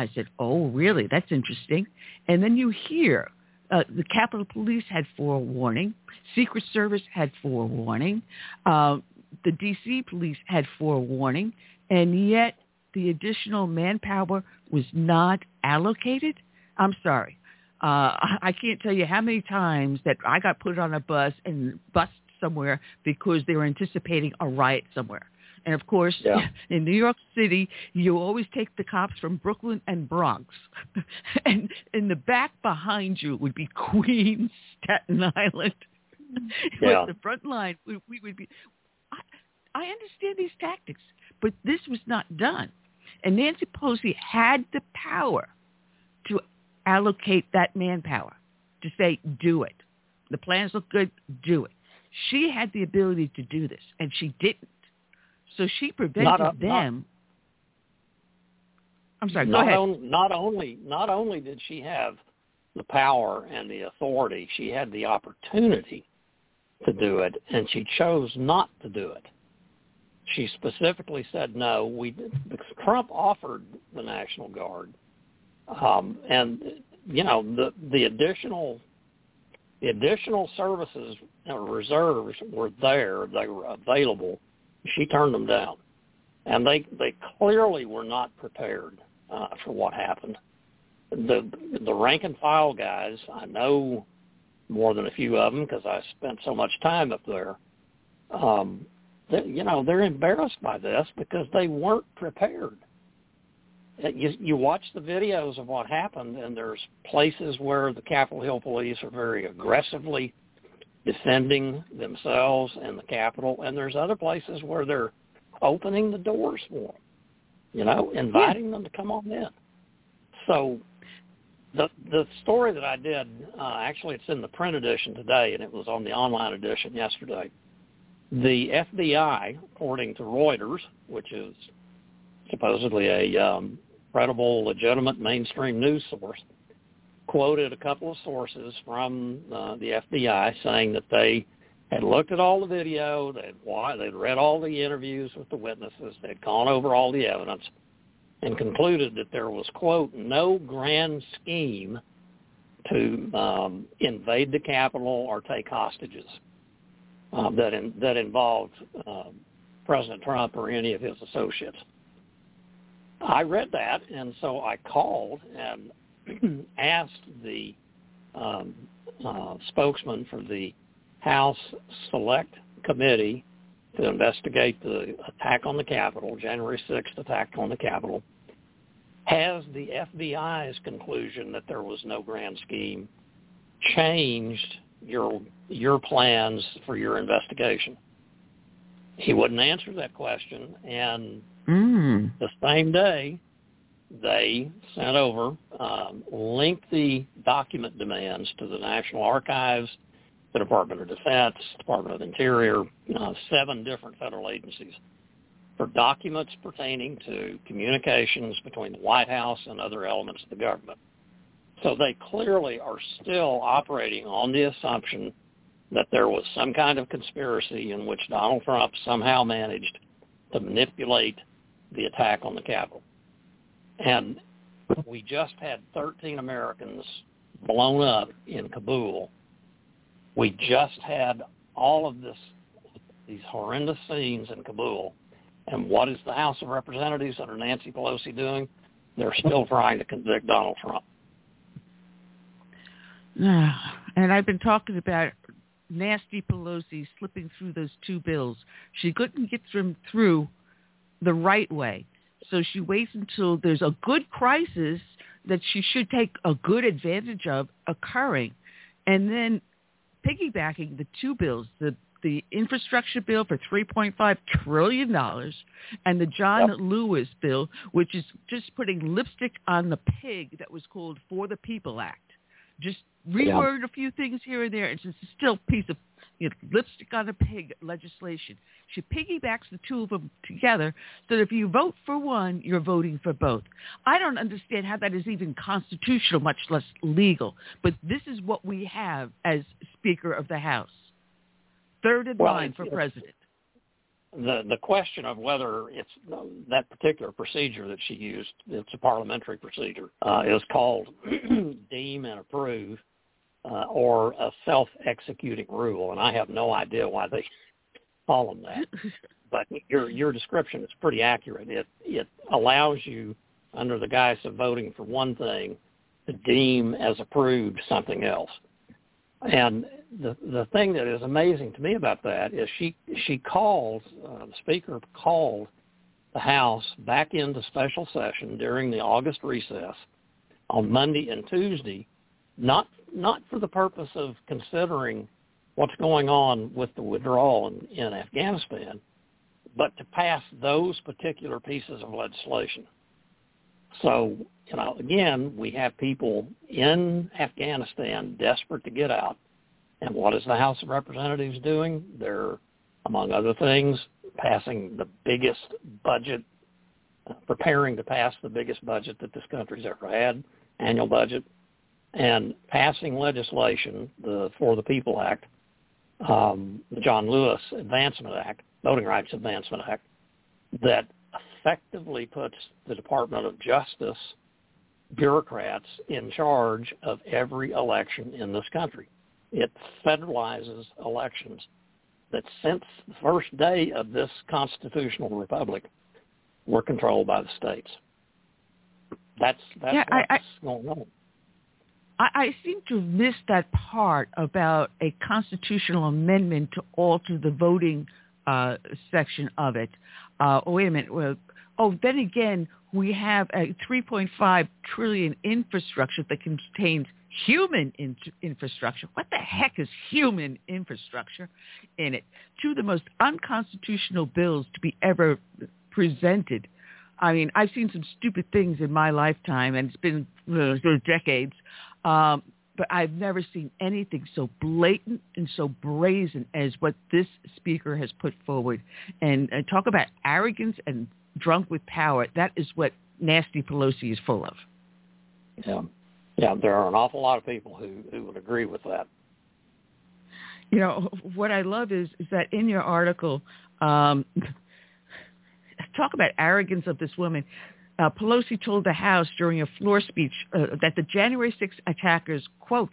I said, oh, really? That's interesting. And then you hear uh, the Capitol Police had forewarning, Secret Service had forewarning, uh, the D.C. Police had forewarning, and yet the additional manpower was not allocated? I'm sorry. Uh, I can't tell you how many times that I got put on a bus and bused somewhere because they were anticipating a riot somewhere. And of course, Yeah. in New York City, you always take the cops from Brooklyn and Bronx. and in the back behind you would be Queens, Staten Island. Yeah. The front line, we, we would be. I, I understand these tactics, but this was not done. And Nancy Pelosi had the power to allocate that manpower, to say, do it. The plans look good, do it. She had the ability to do this, and she didn't. So she prevented Not a- not- them. I'm sorry, go not ahead. On, not only not only did she have the power and the authority, she had the opportunity to do it, and she chose not to do it. She specifically said no. We Trump offered the National Guard, um, and you know the the additional the additional services and reserves were there. They were available. She turned them down, and they they clearly were not prepared uh, for what happened. The the rank and file guys, I know more than a few of them because I spent so much time up there. Um, they, you know, they're embarrassed by this because they weren't prepared. Uh, You, you watch the videos of what happened, and there's places where the Capitol Hill police are very aggressively defending themselves and the Capitol, and there's other places where they're opening the doors for them, you know, inviting yeah. them to come on in. So the the story that I did, uh, actually, it's in the print edition today, and it was on the online edition yesterday. The FBI, according to Reuters, which is supposedly a um, credible, legitimate mainstream news source, quoted a couple of sources from uh, the FBI saying that they had looked at all the video, they'd they'd read all the interviews with the witnesses, they'd gone over all the evidence, and concluded that there was quote no grand scheme to um, invade the Capitol or take hostages um, that in, that involved um, President Trump or any of his associates. I read that, and so I called and asked the um, uh, spokesman for the House Select Committee to investigate the attack on the Capitol, January 6th attack on the Capitol. Has the FBI's conclusion that there was no grand scheme changed your your plans for your investigation? He wouldn't answer that question, and mm. the same day they sent over um, lengthy document demands to the National Archives, the Department of Defense, Department of Interior, uh, seven different federal agencies for documents pertaining to communications between the White House and other elements of the government. So they clearly are still operating on the assumption that there was some kind of conspiracy in which Donald Trump somehow managed to manipulate the attack on the Capitol. And we just had 13 Americans blown up in Kabul. We just had all of this, these horrendous scenes in Kabul. And what is the House of Representatives under Nancy Pelosi doing? They're still trying to convict Donald Trump. And I've been talking about nasty Pelosi slipping through those two bills. She couldn't get them through the right way. So she waits until there's a good crisis that she should take a good advantage of occurring. And then piggybacking the two bills, the the infrastructure bill for $3.5 trillion and the John yep. Lewis bill, which is just putting lipstick on the pig that was called For the People Act. Just reword yeah. a few things here and there. It's just still a piece of you know, lipstick on a pig legislation. She piggybacks the two of them together so that if you vote for one, you're voting for both. I don't understand how that is even constitutional, much less legal. But this is what we have as Speaker of the House. Third in well, line for president. The the question of whether it's that particular procedure that she used, it's a parliamentary procedure, uh, is called deem and approve uh, or a self-executing rule, and I have no idea why they call them that. but your your description is pretty accurate. It it allows you, under the guise of voting for one thing, to deem as approved something else. And the the thing that is amazing to me about that is she she called uh, the speaker called the House back into special session during the August recess on Monday and Tuesday, not not for the purpose of considering what's going on with the withdrawal in, in Afghanistan, but to pass those particular pieces of legislation. So, you know, again, we have people in Afghanistan desperate to get out. And what is the House of Representatives doing? They're, among other things, passing the biggest budget, preparing to pass the biggest budget that this country's ever had, annual budget, and passing legislation, the For the People Act, um, the John Lewis Advancement Act, Voting Rights Advancement Act, that effectively puts the Department of Justice bureaucrats in charge of every election in this country. It federalizes elections that since the first day of this constitutional republic were controlled by the states. That's that's yeah, what's I, I, going on. I, I seem to have missed that part about a constitutional amendment to alter the voting uh, section of it. Uh, oh, wait a minute. Well, oh, then again, we have a 3.5 trillion infrastructure that contains human in- infrastructure. What the heck is human infrastructure in it? Two of the most unconstitutional bills to be ever presented. I mean, I've seen some stupid things in my lifetime, and it's been uh, decades. Um, but I've never seen anything so blatant and so brazen as what this speaker has put forward. And, and talk about arrogance and drunk with power. That is what nasty Pelosi is full of. Yeah, yeah. There are an awful lot of people who who would agree with that. You know what I love is is that in your article, um, talk about arrogance of this woman. Uh, Pelosi told the House during a floor speech uh, that the January 6 attackers, quote,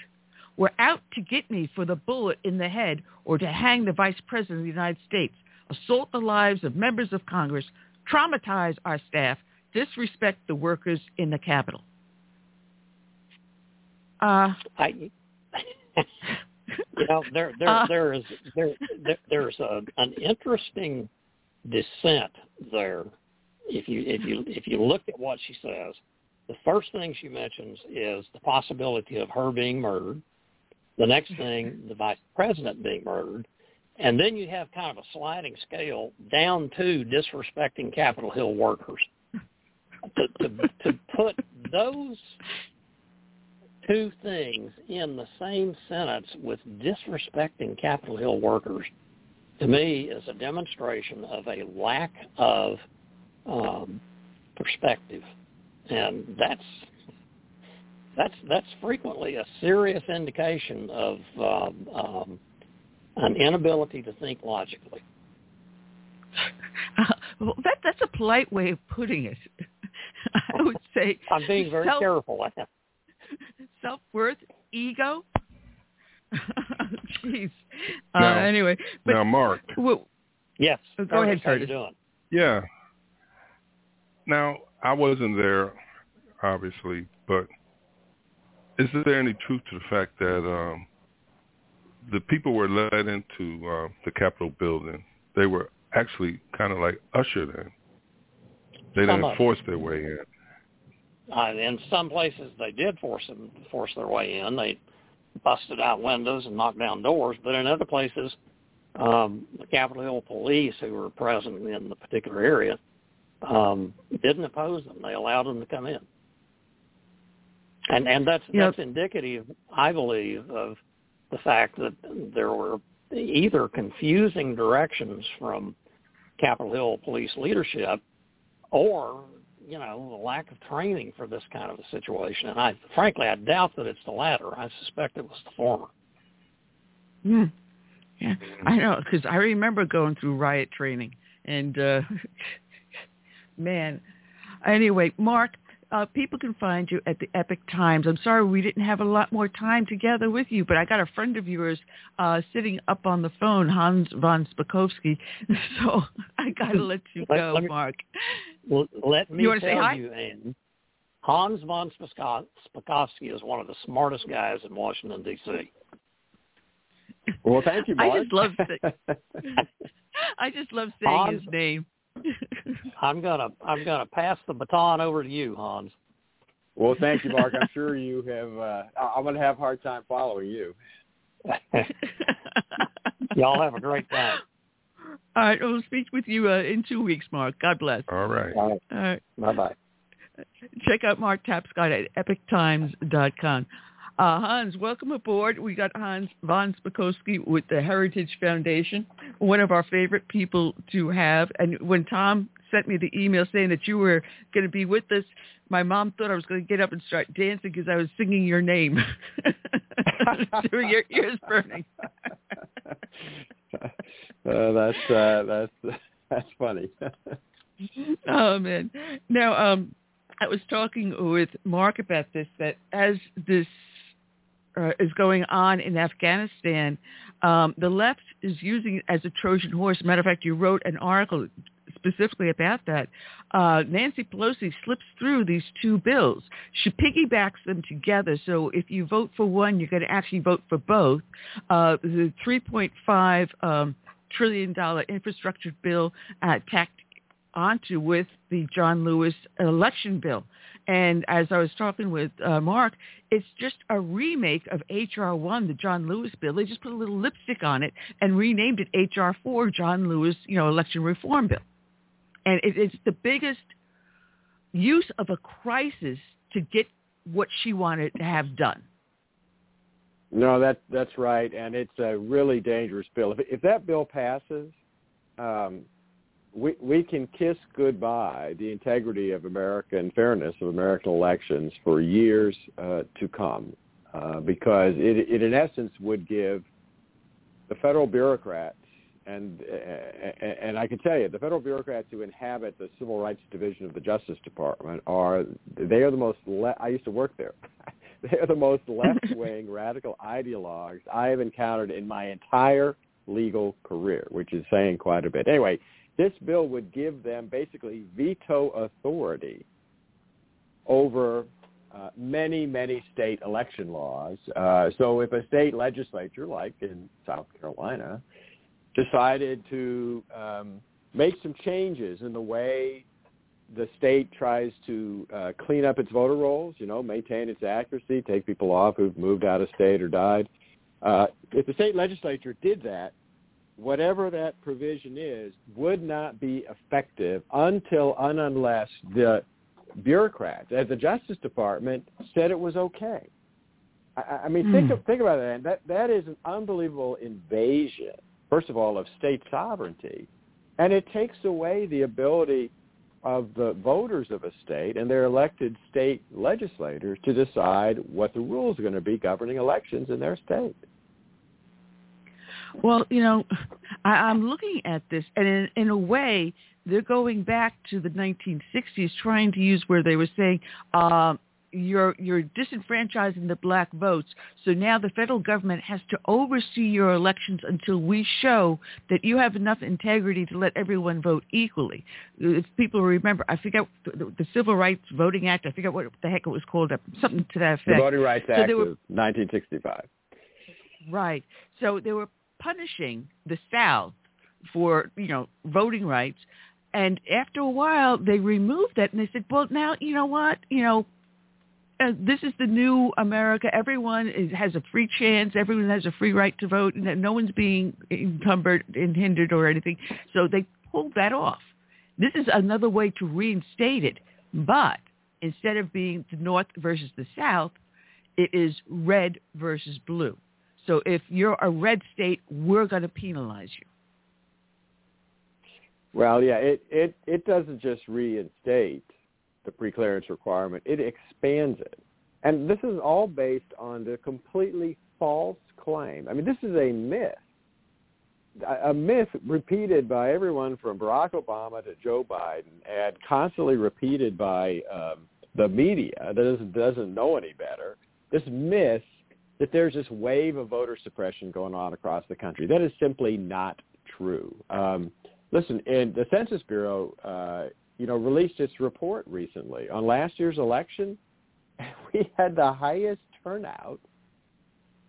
were out to get me for the bullet in the head or to hang the Vice President of the United States, assault the lives of members of Congress, traumatize our staff, disrespect the workers in the Capitol. Uh, I, you know, there there uh, there is there, there there's a, an interesting dissent there. If you if you if you look at what she says, the first thing she mentions is the possibility of her being murdered. The next mm-hmm. thing, the vice president being murdered, and then you have kind of a sliding scale down to disrespecting Capitol Hill workers. To, to, to put those two things in the same sentence with disrespecting Capitol Hill workers, to me, is a demonstration of a lack of um, perspective, and that's that's that's frequently a serious indication of um, um, an inability to think logically. Uh, well, that that's a polite way of putting it. I would say I'm being very self, careful. self worth, ego. Jeez. Uh, anyway, but, now Mark. Well, yes. Go Curtis, ahead, Curtis. How you doing? Yeah. Now I wasn't there, obviously, but is there any truth to the fact that um, the people were led into uh, the Capitol building? They were actually kind of like ushered in. They didn't force their way in. Uh, in some places, they did force them force their way in. They busted out windows and knocked down doors. But in other places, um, the Capitol Hill police, who were present in the particular area, um, didn't oppose them. They allowed them to come in. And and that's yep. that's indicative, I believe, of the fact that there were either confusing directions from Capitol Hill police leadership or you know, the lack of training for this kind of a situation. And I, frankly, I doubt that it's the latter. I suspect it was the former. Hmm. Yeah, I know because I remember going through riot training, and uh, man. Anyway, Mark, uh, people can find you at the Epoch Times. I'm sorry we didn't have a lot more time together with you, but I got a friend of yours uh, sitting up on the phone, Hans von Spakovsky. So I got to let you go, let, let Mark. well, let me you tell you, Anne, Hans von Spakovsky is one of the smartest guys in Washington, D.C. Well, thank you, Mark. I just love I just love saying Hans, his name. I'm gonna I'm gonna pass the baton over to you, Hans. Well, thank you, Mark. I'm sure you have. Uh, I'm going to have a hard time following you. Y'all have a great time. All right, we'll speak with you uh, in two weeks, Mark. God bless. All right. All right. All right. Bye bye. Check out Mark Tapscott at epochtimes.com. Uh, Hans, welcome aboard. We got Hans von Spakovsky with the Heritage Foundation, one of our favorite people to have. And when Tom sent me the email saying that you were going to be with us, my mom thought I was going to get up and start dancing because I was singing your name your ears burning. uh, that's uh, that's that's funny. oh man! Now, um, I was talking with Mark about this. That as this uh, is going on in Afghanistan, um, the left is using it as a Trojan horse. Matter of fact, you wrote an article specifically about that. Uh, Nancy Pelosi slips through these two bills. She piggybacks them together. So if you vote for one, you're going to actually vote for both. Uh, the 3.5 um, trillion dollar infrastructure bill uh, tacked onto with the John Lewis election bill. And as I was talking with uh, Mark, it's just a remake of H.R. 1, the John Lewis bill. They just put a little lipstick on it and renamed it H.R. 4, John Lewis, you know, election reform bill. And it, it's the biggest use of a crisis to get what she wanted to have done. No, that that's right, and it's a really dangerous bill. If if that bill passes, um, we we can kiss goodbye the integrity of America and fairness of American elections for years uh, to come, uh, because it it in essence would give the federal bureaucrats and and I can tell you the federal bureaucrats who inhabit the civil rights division of the Justice Department are they are the most le- I used to work there. they are the most left-wing radical ideologues I have encountered in my entire legal career, which is saying quite a bit. Anyway, this bill would give them basically veto authority over uh, many, many state election laws. Uh, so if a state legislature, like in South Carolina, decided to um, make some changes in the way the state tries to uh, clean up its voter rolls, you know, maintain its accuracy, take people off who've moved out of state or died. Uh, if the state legislature did that, whatever that provision is would not be effective until and unless the bureaucrats at the Justice Department said it was okay. I, I mean, mm. think of, think about that. That that is an unbelievable invasion first of all, of state sovereignty. And it takes away the ability of the voters of a state and their elected state legislators to decide what the rules are going to be governing elections in their state. Well, you know, I, I'm looking at this, and in, in a way, they're going back to the 1960s, trying to use where they were saying, uh, you're you're disenfranchising the black votes. So now the federal government has to oversee your elections until we show that you have enough integrity to let everyone vote equally. If people remember, I forget the, the Civil Rights Voting Act. I forget what the heck it was called. Something to that effect. The Voting Rights Act so were, of 1965. Right. So they were punishing the South for you know voting rights. And after a while, they removed that, and they said, "Well, now you know what? You know, uh, this is the new America. Everyone is, has a free chance. Everyone has a free right to vote, and no one's being encumbered and hindered or anything. So they pulled that off. This is another way to reinstate it, but instead of being the North versus the South, it is red versus blue. So if you're a red state, we're going to penalize you. Well, yeah, it, it, it doesn't just reinstate the preclearance requirement. It expands it. And this is all based on the completely false claim. I mean, this is a myth. A myth repeated by everyone from Barack Obama to Joe Biden and constantly repeated by um, the media that doesn't, doesn't know any better. This myth that there's this wave of voter suppression going on across the country. That is simply not true. Um, listen, in the Census Bureau uh, you know, released its report recently on last year's election. We had the highest turnout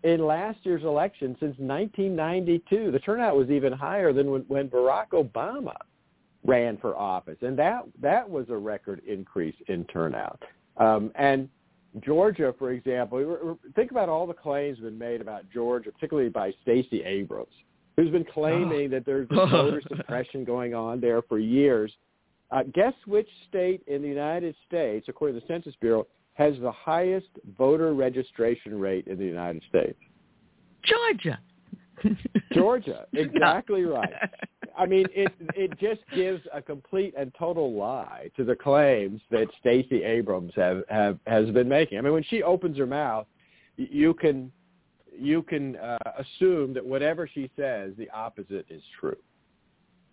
in last year's election since 1992. The turnout was even higher than when, when Barack Obama ran for office, and that that was a record increase in turnout. Um, and Georgia, for example, think about all the claims been made about Georgia, particularly by Stacey Abrams, who's been claiming oh. that there's voter suppression going on there for years. Uh, guess which state in the United States, according to the Census Bureau, has the highest voter registration rate in the United States? Georgia. Georgia, exactly right. I mean, it it just gives a complete and total lie to the claims that Stacey Abrams have, have has been making. I mean, when she opens her mouth, you can you can uh, assume that whatever she says, the opposite is true.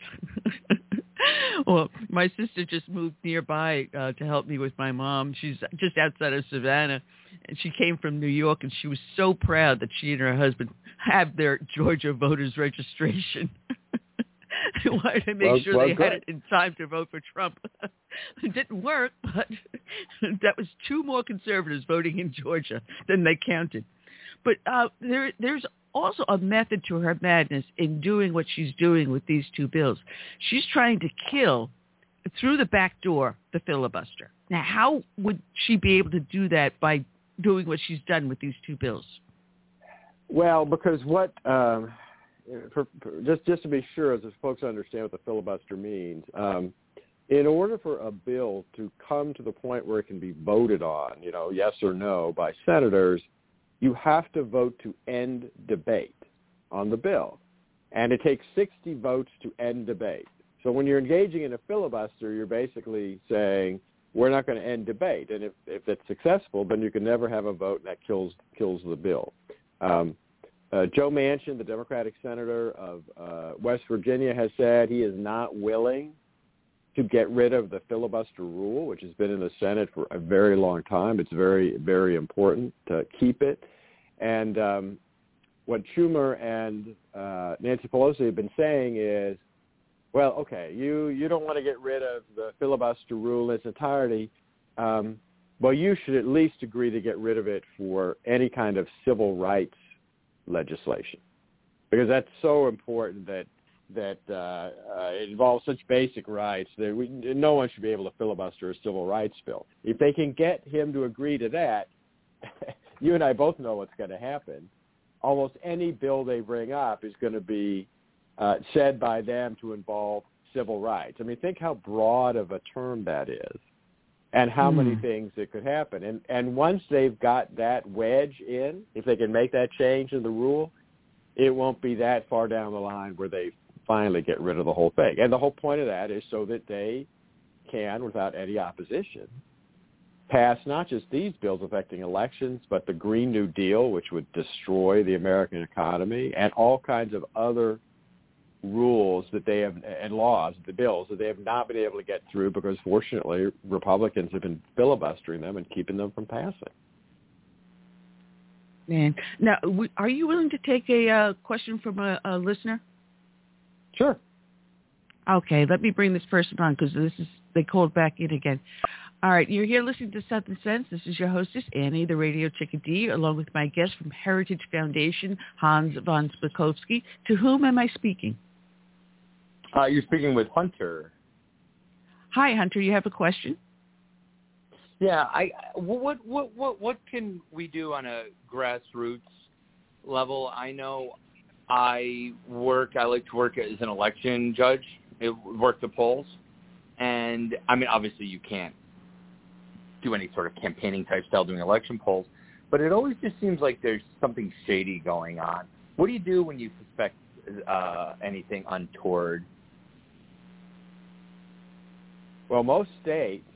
well, my sister just moved nearby uh, to help me with my mom. She's just outside of Savannah, and she came from New York, and she was so proud that she and her husband have their Georgia voters registration. wanted to make well, sure well, they good. had it in time to vote for Trump. it didn't work, but that was two more conservatives voting in Georgia than they counted. But uh, there, there's also a method to her madness in doing what she's doing with these two bills. She's trying to kill through the back door the filibuster. Now, how would she be able to do that by doing what she's done with these two bills? Well, because what um, for, for, just just to be sure, as folks understand what the filibuster means, um, in order for a bill to come to the point where it can be voted on, you know, yes or no by senators, you have to vote to end debate on the bill, and it takes 60 votes to end debate. So when you're engaging in a filibuster, you're basically saying we're not going to end debate, and if if it's successful, then you can never have a vote, that kills kills the bill. Um, uh, Joe Manchin, the Democratic senator of uh, West Virginia, has said he is not willing to get rid of the filibuster rule, which has been in the Senate for a very long time. It's very, very important to keep it. And um, what Schumer and uh, Nancy Pelosi have been saying is, well, okay, you, you don't want to get rid of the filibuster rule in its entirety. Um, well, you should at least agree to get rid of it for any kind of civil rights legislation because that's so important that that uh, uh, involves such basic rights that we, no one should be able to filibuster a civil rights bill. If they can get him to agree to that, you and I both know what's going to happen. Almost any bill they bring up is going to be uh, said by them to involve civil rights. I mean, think how broad of a term that is and how mm. many hmm. things that could happen. And and once they've got that wedge in, if they can make that change in the rule, it won't be that far down the line where they finally get rid of the whole thing. And the whole point of that is so that they can, without any opposition, pass not just these bills affecting elections, but the Green New Deal, which would destroy the American economy, and all kinds of other rules that they have and laws, the bills that they have not been able to get through because fortunately Republicans have been filibustering them and keeping them from passing. Man, now are you willing to take a uh, question from a, a listener? Sure. Okay, let me bring this person on because this is they called back in again. All right, you're here listening to Southern Sense. This is your hostess, Annie, the radio chickadee, along with my guest from Heritage Foundation, Hans von Spakovsky. To whom am I speaking? Uh, you're speaking with Hunter. Hi, Hunter. You have a question? Yeah. I what what what what can we do on a grassroots level? I know I work. I like to work as an election judge. work the polls, and I mean, obviously, you can't do any sort of campaigning type style doing election polls, but it always just seems like there's something shady going on. What do you do when you suspect uh, anything untoward well, most states,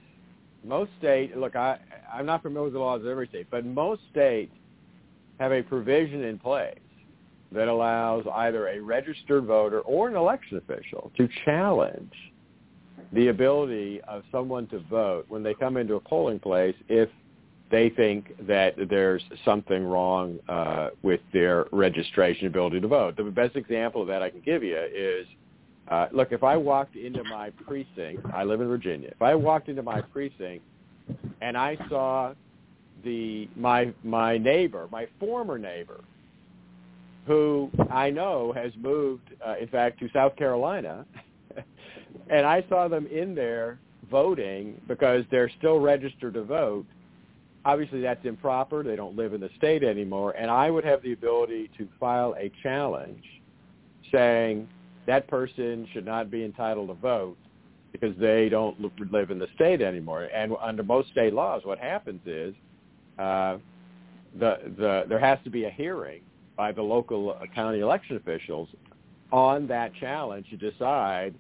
most state. Look, I I'm not familiar with the laws of every state, but most states have a provision in place that allows either a registered voter or an election official to challenge the ability of someone to vote when they come into a polling place if they think that there's something wrong uh, with their registration ability to vote. The best example of that I can give you is uh, look, if I walked into my precinct, I live in Virginia. If I walked into my precinct and I saw the my my neighbor, my former neighbor, who I know has moved, uh, in fact, to South Carolina, and I saw them in there voting because they're still registered to vote. Obviously, that's improper. They don't live in the state anymore, and I would have the ability to file a challenge saying that person should not be entitled to vote because they don't live in the state anymore. And under most state laws, what happens is uh, the the there has to be a hearing by the local uh, county election officials on that challenge to decide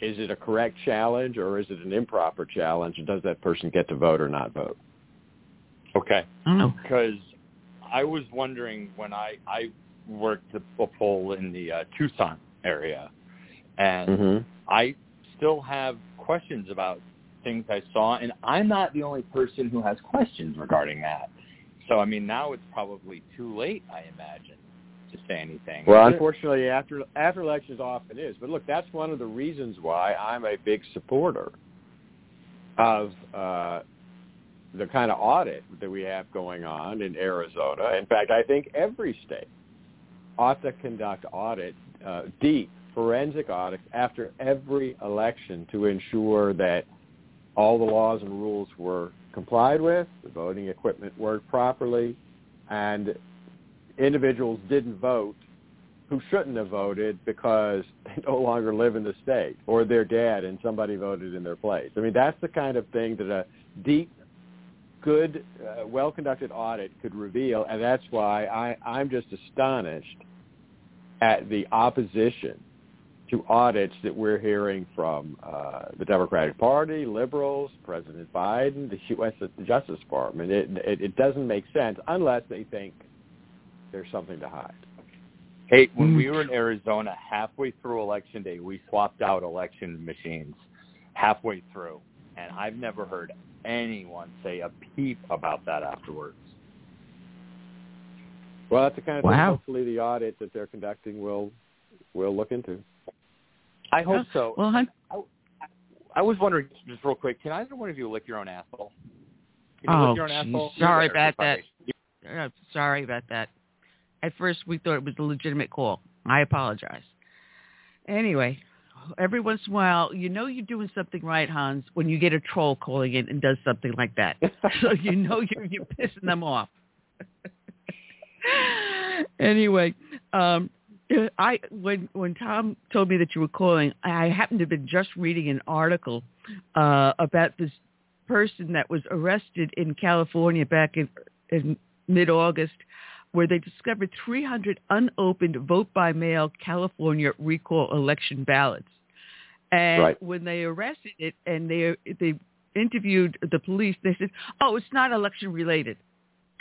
is it a correct challenge or is it an improper challenge and does that person get to vote or not vote okay because i was wondering when i i worked a poll in the uh, tucson area. And mm-hmm. I still have questions about things I saw, and I'm not the only person who has questions regarding that. So, I mean, now it's probably too late, I imagine, to say anything. Well, unfortunately, after after elections often is. But look, that's one of the reasons why I'm a big supporter of uh, the kind of audit that we have going on in Arizona. In fact, I think every state ought to conduct audits uh, deep forensic audits after every election to ensure that all the laws and rules were complied with, the voting equipment worked properly, and individuals didn't vote who shouldn't have voted because they no longer live in the state or they're dead and somebody voted in their place. I mean, that's the kind of thing that a deep, good, uh, well-conducted audit could reveal, and that's why I, I'm just astonished at the opposition to audits that we're hearing from uh, the Democratic Party, liberals, President Biden, the U.S. Justice Department. It, it, it doesn't make sense unless they think there's something to hide. Hey, when we were in Arizona, halfway through election day, we swapped out election machines halfway through, and I've never heard anyone say a peep about that afterwards. Well, that's the kind of thing hopefully the audit that they're conducting will will look into. I hope so. Well, hun- I was wondering, just real quick, can either one of you lick your own asshole? Can you Oh, lick your own asshole? sorry about that. Uh, sorry about that. At first, we thought it was a legitimate call. I apologize. Anyway, every once in a while, you know you're doing something right, Hans, when you get a troll calling in and does something like that. so you know you're, you're pissing them off. anyway, um, I when when Tom told me that you were calling, I happened to have been just reading an article uh, about this person that was arrested in California back in, in mid-August, where they discovered 300 unopened vote-by-mail California recall election ballots. And Right. when they arrested it and they they interviewed the police, they said, "Oh, it's not election related."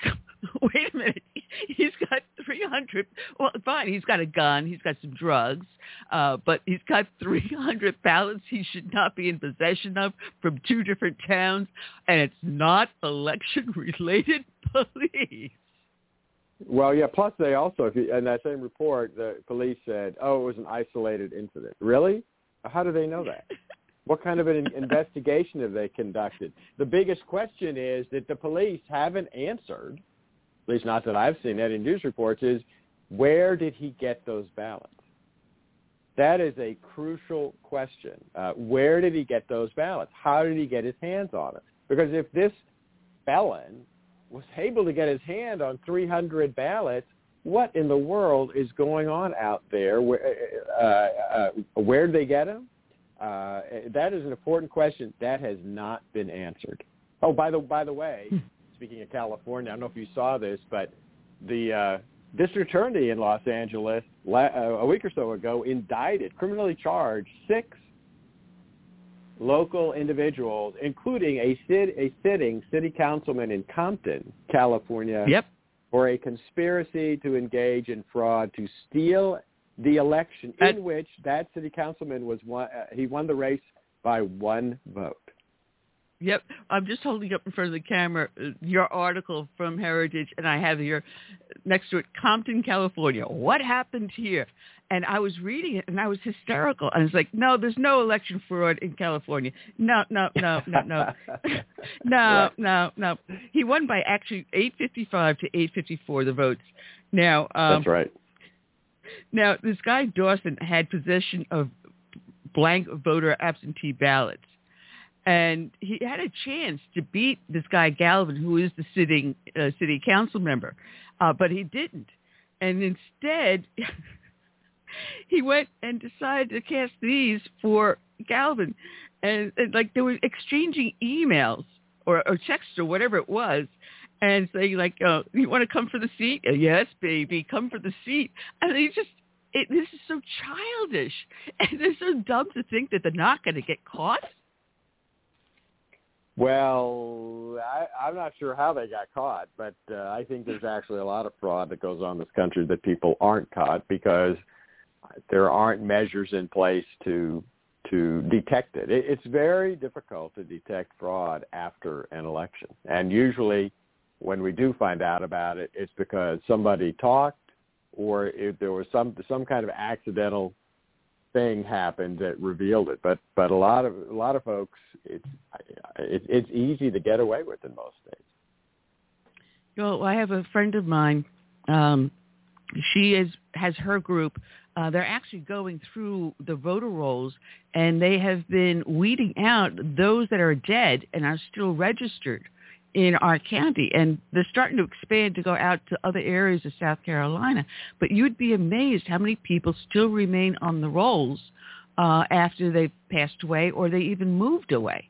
Wait a minute. He's got 300. Well, fine. He's got a gun. He's got some drugs. Uh, but he's got 300 ballots he should not be in possession of from two different towns. And it's not election related police. Well, yeah. Plus, they also, if you, in that same report, the police said, "Oh, it was an isolated incident." Really? How do they know that? What kind of an investigation have they conducted? The biggest question is that the police haven't answered, at least not that I've seen any news reports, is where did he get those ballots? That is a crucial question. Uh, where did he get those ballots? How did he get his hands on it? Because if this felon was able to get his hand on 300 ballots, what in the world is going on out there? Where, uh, uh, where did they get them? Uh, that is an important question that has not been answered. Oh, by the by the way, speaking of California, I don't know if you saw this, but the uh, district attorney in Los Angeles la- uh, a week or so ago indicted, criminally charged six local individuals, including a, sit- a sitting city councilman in Compton, California, Yep. for a conspiracy to engage in fraud to steal the election in which that city councilman was won, uh, he won the race by one vote. Yep, I'm just holding up in front of the camera uh, your article from Heritage, and I have here next to it, Compton, California. What happened here? And I was reading it, and I was hysterical. I was like, "No, there's no election fraud in California. No, no, no, no, no, no, no, no." He won by actually 855 to 854 the votes. Now, um, That's right. Now, this guy Dawson had possession of blank voter absentee ballots. And he had a chance to beat this guy Galvin, who is the sitting uh, city council member, uh, but he didn't. And instead, he went and decided to cast these for Galvin. And, and like they were exchanging emails or, or texts or whatever it was and saying like, uh, you want to come for the seat? Uh, yes, baby, come for the seat. And they just, it, this is so childish. And they're so dumb to think that they're not going to get caught. Well, I, I'm not sure how they got caught, but uh, I think there's actually a lot of fraud that goes on in this country that people aren't caught because there aren't measures in place to to detect it. it. It's very difficult to detect fraud after an election, and usually when we do find out about it, it's because somebody talked or if there was some some kind of accidental thing happened that revealed it. But but a lot of a lot of folks, it's it, it's easy to get away with in most states. Well, I have a friend of mine. Um, she is has her group uh, they're actually going through the voter rolls and they have been weeding out those that are dead and are still registered in our county. And they're starting to expand to go out to other areas of South Carolina. But you'd be amazed how many people still remain on the rolls uh, after they've passed away or they even moved away.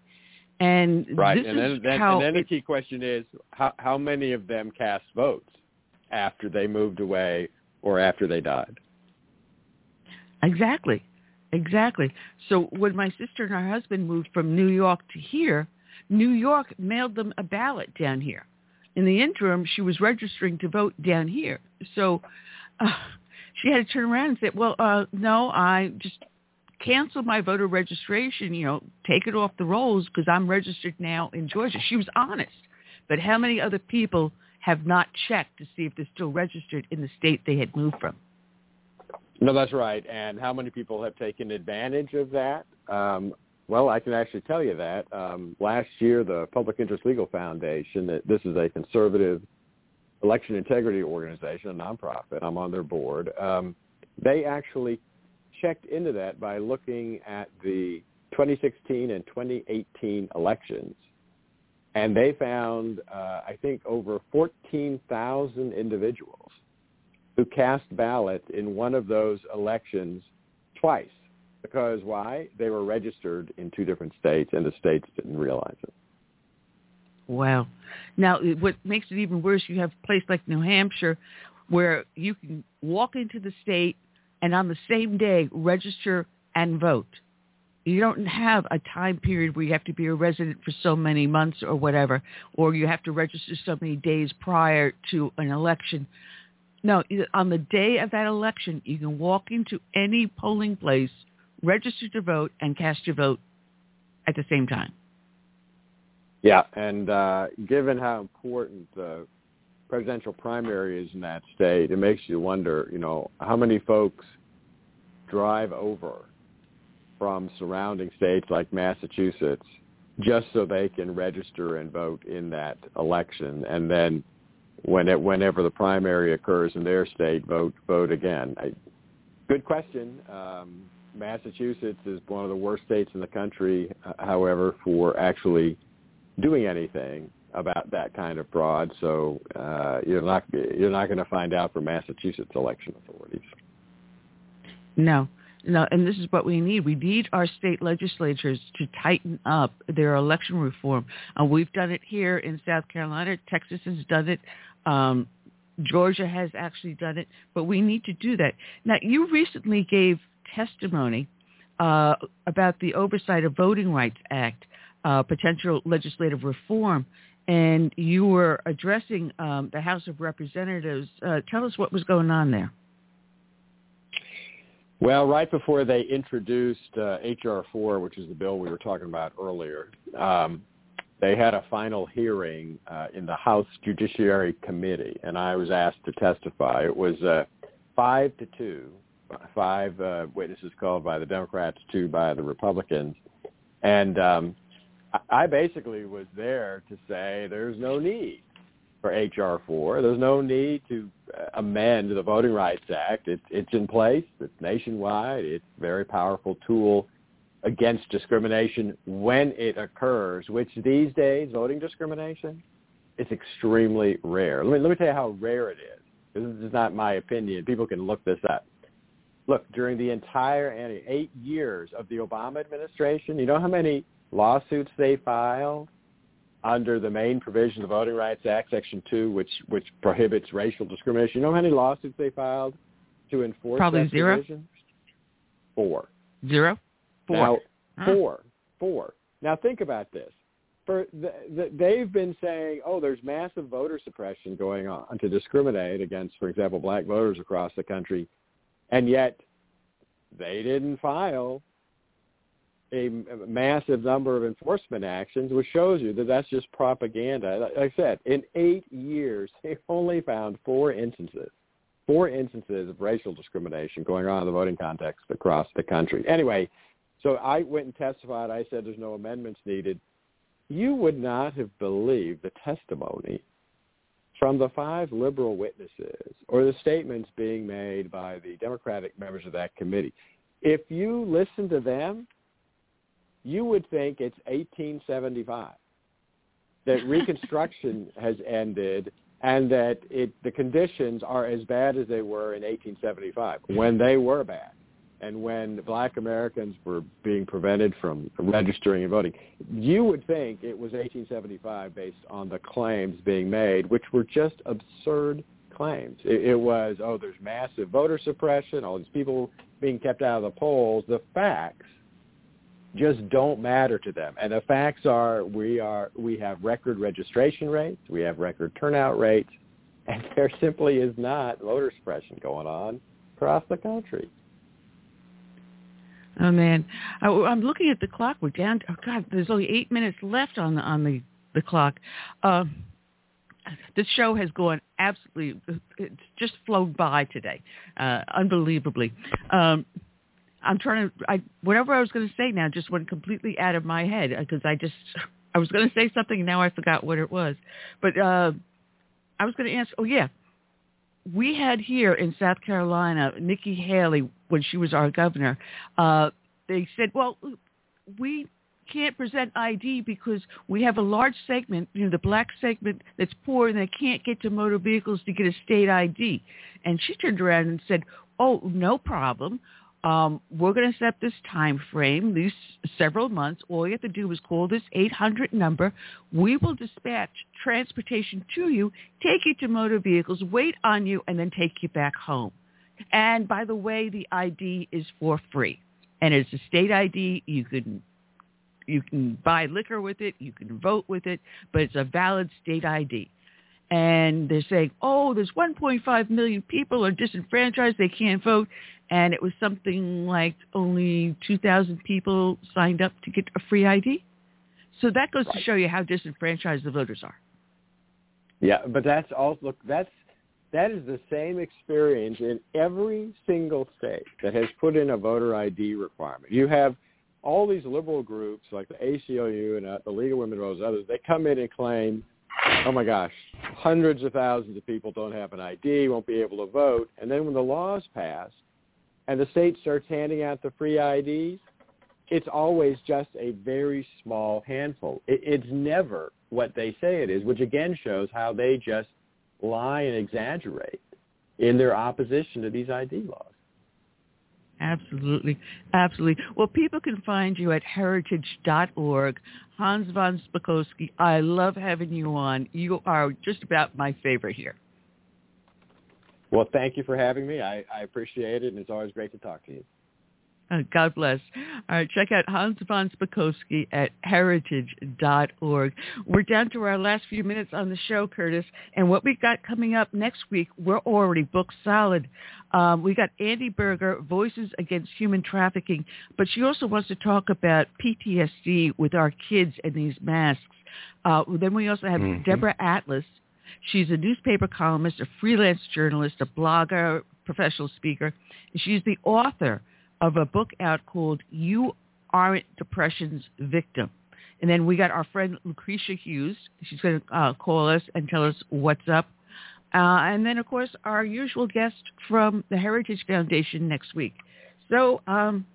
And right, this and then, is then, how and then the key question is how, how many of them cast votes after they moved away or after they died? Exactly. Exactly. So when my sister and her husband moved from New York to here, New York mailed them a ballot down here. In the interim, she was registering to vote down here. So uh, she had to turn around and say, well, uh, no, I just canceled my voter registration, you know, take it off the rolls because I'm registered now in Georgia. She was honest. But how many other people have not checked to see if they're still registered in the state they had moved from? No, that's right. And how many people have taken advantage of that? Um, well, I can actually tell you that. Um, last year, the Public Interest Legal Foundation, this is a conservative election integrity organization, a nonprofit. I'm on their board. Um, they actually checked into that by looking at the 2016 and 2018 elections. And they found, uh, I think, over 14,000 individuals who cast ballots in one of those elections twice. Because why? They were registered in two different states, and the states didn't realize it. Wow. Now, what makes it even worse, you have a place like New Hampshire where you can walk into the state and on the same day register and vote. You don't have a time period where you have to be a resident for so many months or whatever, or you have to register so many days prior to an election. No, on the day of that election, you can walk into any polling place, register to vote, and cast your vote at the same time. Yeah, and uh, given how important the presidential primary is in that state, it makes you wonder, you know, how many folks drive over from surrounding states like Massachusetts just so they can register and vote in that election, and then when it, whenever the primary occurs in their state, vote vote again. I, good question. Um, Massachusetts is one of the worst states in the country, uh, however, for actually doing anything about that kind of fraud. So uh, you're not you're not going to find out from Massachusetts election authorities. No, no, and this is what we need. We need our state legislatures to tighten up their election reform. Uh, we've done it here in South Carolina. Texas has done it. Um, Georgia has actually done it, but we need to do that. Now, you recently gave testimony uh, about the Oversight of Voting Rights Act, uh, potential legislative reform, and you were addressing um, the House of Representatives. Uh, tell us what was going on there. Well, right before they introduced uh, HR 4, which is the bill we were talking about earlier, um, they had a final hearing uh, in the House Judiciary Committee, and I was asked to testify. It was uh, five to two, five uh, witnesses called by the Democrats, two by the Republicans, and um, I- basically was there to say there's no need for HR 4. There's no need to uh, amend the Voting Rights Act. It's it's in place. It's nationwide. It's a very powerful tool against discrimination when it occurs, which these days, voting discrimination, is extremely rare. Let me, let me tell you how rare it is. This is not my opinion. People can look this up. Look, during the entire eight years of the Obama administration, you know how many lawsuits they filed under the main provision of the Voting Rights Act, Section 2, which, which prohibits racial discrimination. You know how many lawsuits they filed to enforce Probably that zero. provision? Four. Zero? Four. Now, Huh. four, four. Now think about this. For the, the, they've been saying, oh, there's massive voter suppression going on to discriminate against, for example, black voters across the country, and yet they didn't file a massive number of enforcement actions, which shows you that that's just propaganda. Like I said, in eight years, they only found four instances, four instances of racial discrimination going on in the voting context across the country. Anyway, so I went and testified. I said there's no amendments needed. You would not have believed the testimony from the five liberal witnesses or the statements being made by the Democratic members of that committee, if you listen to them, you would think it's 1875, that Reconstruction has ended and that it, the conditions are as bad as they were in 1875 when they were bad and when black Americans were being prevented from registering and voting. You would think it was 1875 based on the claims being made, which were just absurd claims. It, it was, oh, there's massive voter suppression, all these people being kept out of the polls. The facts just don't matter to them. And the facts are we are we have record registration rates, we have record turnout rates, and there simply is not voter suppression going on across the country. Oh man, I, I'm looking at the clock. We're down. Oh God, there's only eight minutes left on the on the the clock. Uh, this show has gone absolutely. It's just flown by today, uh, unbelievably. Um, I'm trying to. I whatever I was going to say now just went completely out of my head because I just I was going to say something and now I forgot what it was. But uh, I was going to ask. Oh yeah, we had here in South Carolina Nikki Haley when she was our governor. Uh, they said, well, we can't present ID because we have a large segment, you know, the black segment that's poor and they can't get to motor vehicles to get a state ID. And she turned around and said, oh, no problem um, we're going to set this time frame, these several months. All you have to do is call this 800 number. We will dispatch transportation to you, take you to motor vehicles, wait on you, and then take you back home. And by the way, the ID is for free, and it's a state ID. You can you can buy liquor with it, you can vote with it, but it's a valid state ID and they're saying, oh, there's 1.5 million people are disenfranchised, they can't vote, and it was something like only 2,000 people signed up to get a free ID. So that goes right. to show you how disenfranchised the voters are. Yeah, but that's all. Look, that's that is the same experience in every single state that has put in a voter ID requirement. You have all these liberal groups like the ACLU and uh, the League of Women Voters, others. They come in and claim oh my gosh, hundreds of thousands of people don't have an ID, won't be able to vote. And then when the laws pass and the state starts handing out the free IDs, it's always just a very small handful. It, it's never what they say it is, which again shows how they just lie and exaggerate in their opposition to these ID laws. Absolutely. Absolutely. Well, people can find you at heritage.org. Hans von Spakovsky, I love having you on. You are just about my favorite here. Well, thank you for having me. I, I appreciate it, and it's always great to talk to you. Uh, God bless. All right, check out Hans von Spakovsky at heritage.org. We're down to our last few minutes on the show, Curtis, and what we've got coming up next week, we're already booked solid. Um, we got Andy Berger, Voices Against Human Trafficking, but she also wants to talk about PTSD with our kids and these masks. Uh, then we also have mm-hmm. Deborah Atlas. She's a newspaper columnist, a freelance journalist, a blogger, professional speaker. She's the author of a book out called You Aren't Depression's Victim. And then we got our friend Lucretia Hughes. She's going to uh, call us and tell us what's up. Uh, and then, of course, our usual guest from the Heritage Foundation next week. So um,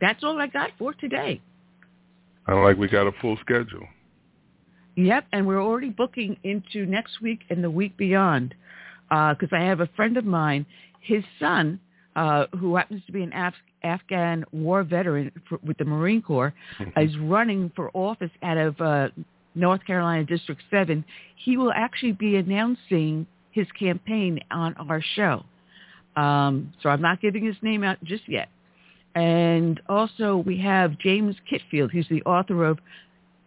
that's all I got for today. Sound like we got a full schedule. Yep, and we're already booking into next week and the week beyond because uh, I have a friend of mine, his son uh, who happens to be an Af- Afghan war veteran for, with the Marine Corps, mm-hmm. is running for office out of uh, North Carolina District 7. He will actually be announcing his campaign on our show. Um, so I'm not giving his name out just yet. And also we have James Kitfield. He's the author of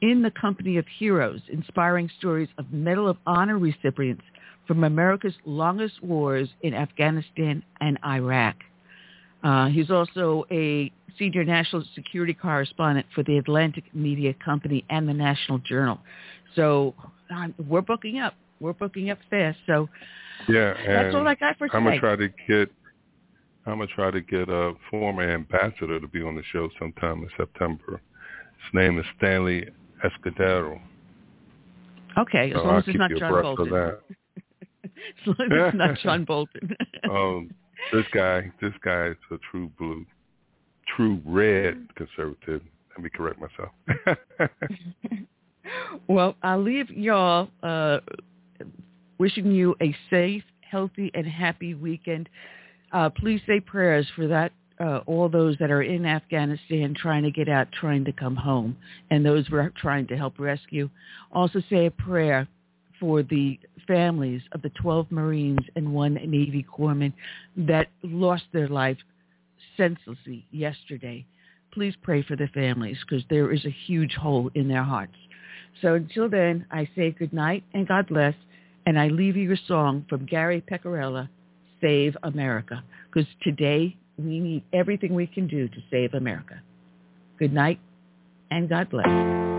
In the Company of Heroes, Inspiring Stories of Medal of Honor Recipients from America's longest wars in Afghanistan and Iraq. Uh, he's also a senior national security correspondent for the Atlantic Media Company and the National Journal. So uh, we're booking up. We're booking up fast. So yeah, that's all I got for today. I'm gonna try to get. I'm gonna try to get a former ambassador to be on the show sometime in September. His name is Stanley Escudero. Okay, as So long as it's not John Bolton. as long as it's not John Bolton. um, this guy, this guy is a true blue, true red conservative. Let me correct myself. well, I'll leave y'all uh, wishing you a safe, healthy, and happy weekend. Uh, please say prayers for that. Uh, all those that are in Afghanistan trying to get out, trying to come home, and those we're trying to help rescue. Also say a prayer for the families of the 12 Marines and one Navy corpsman that lost their life senselessly yesterday. Please pray for the families because there is a huge hole in their hearts. So until then, I say good night and God bless, and I leave you a song from Gary Pecorella, Save America, because today we need everything we can do to save America. Good night and God bless.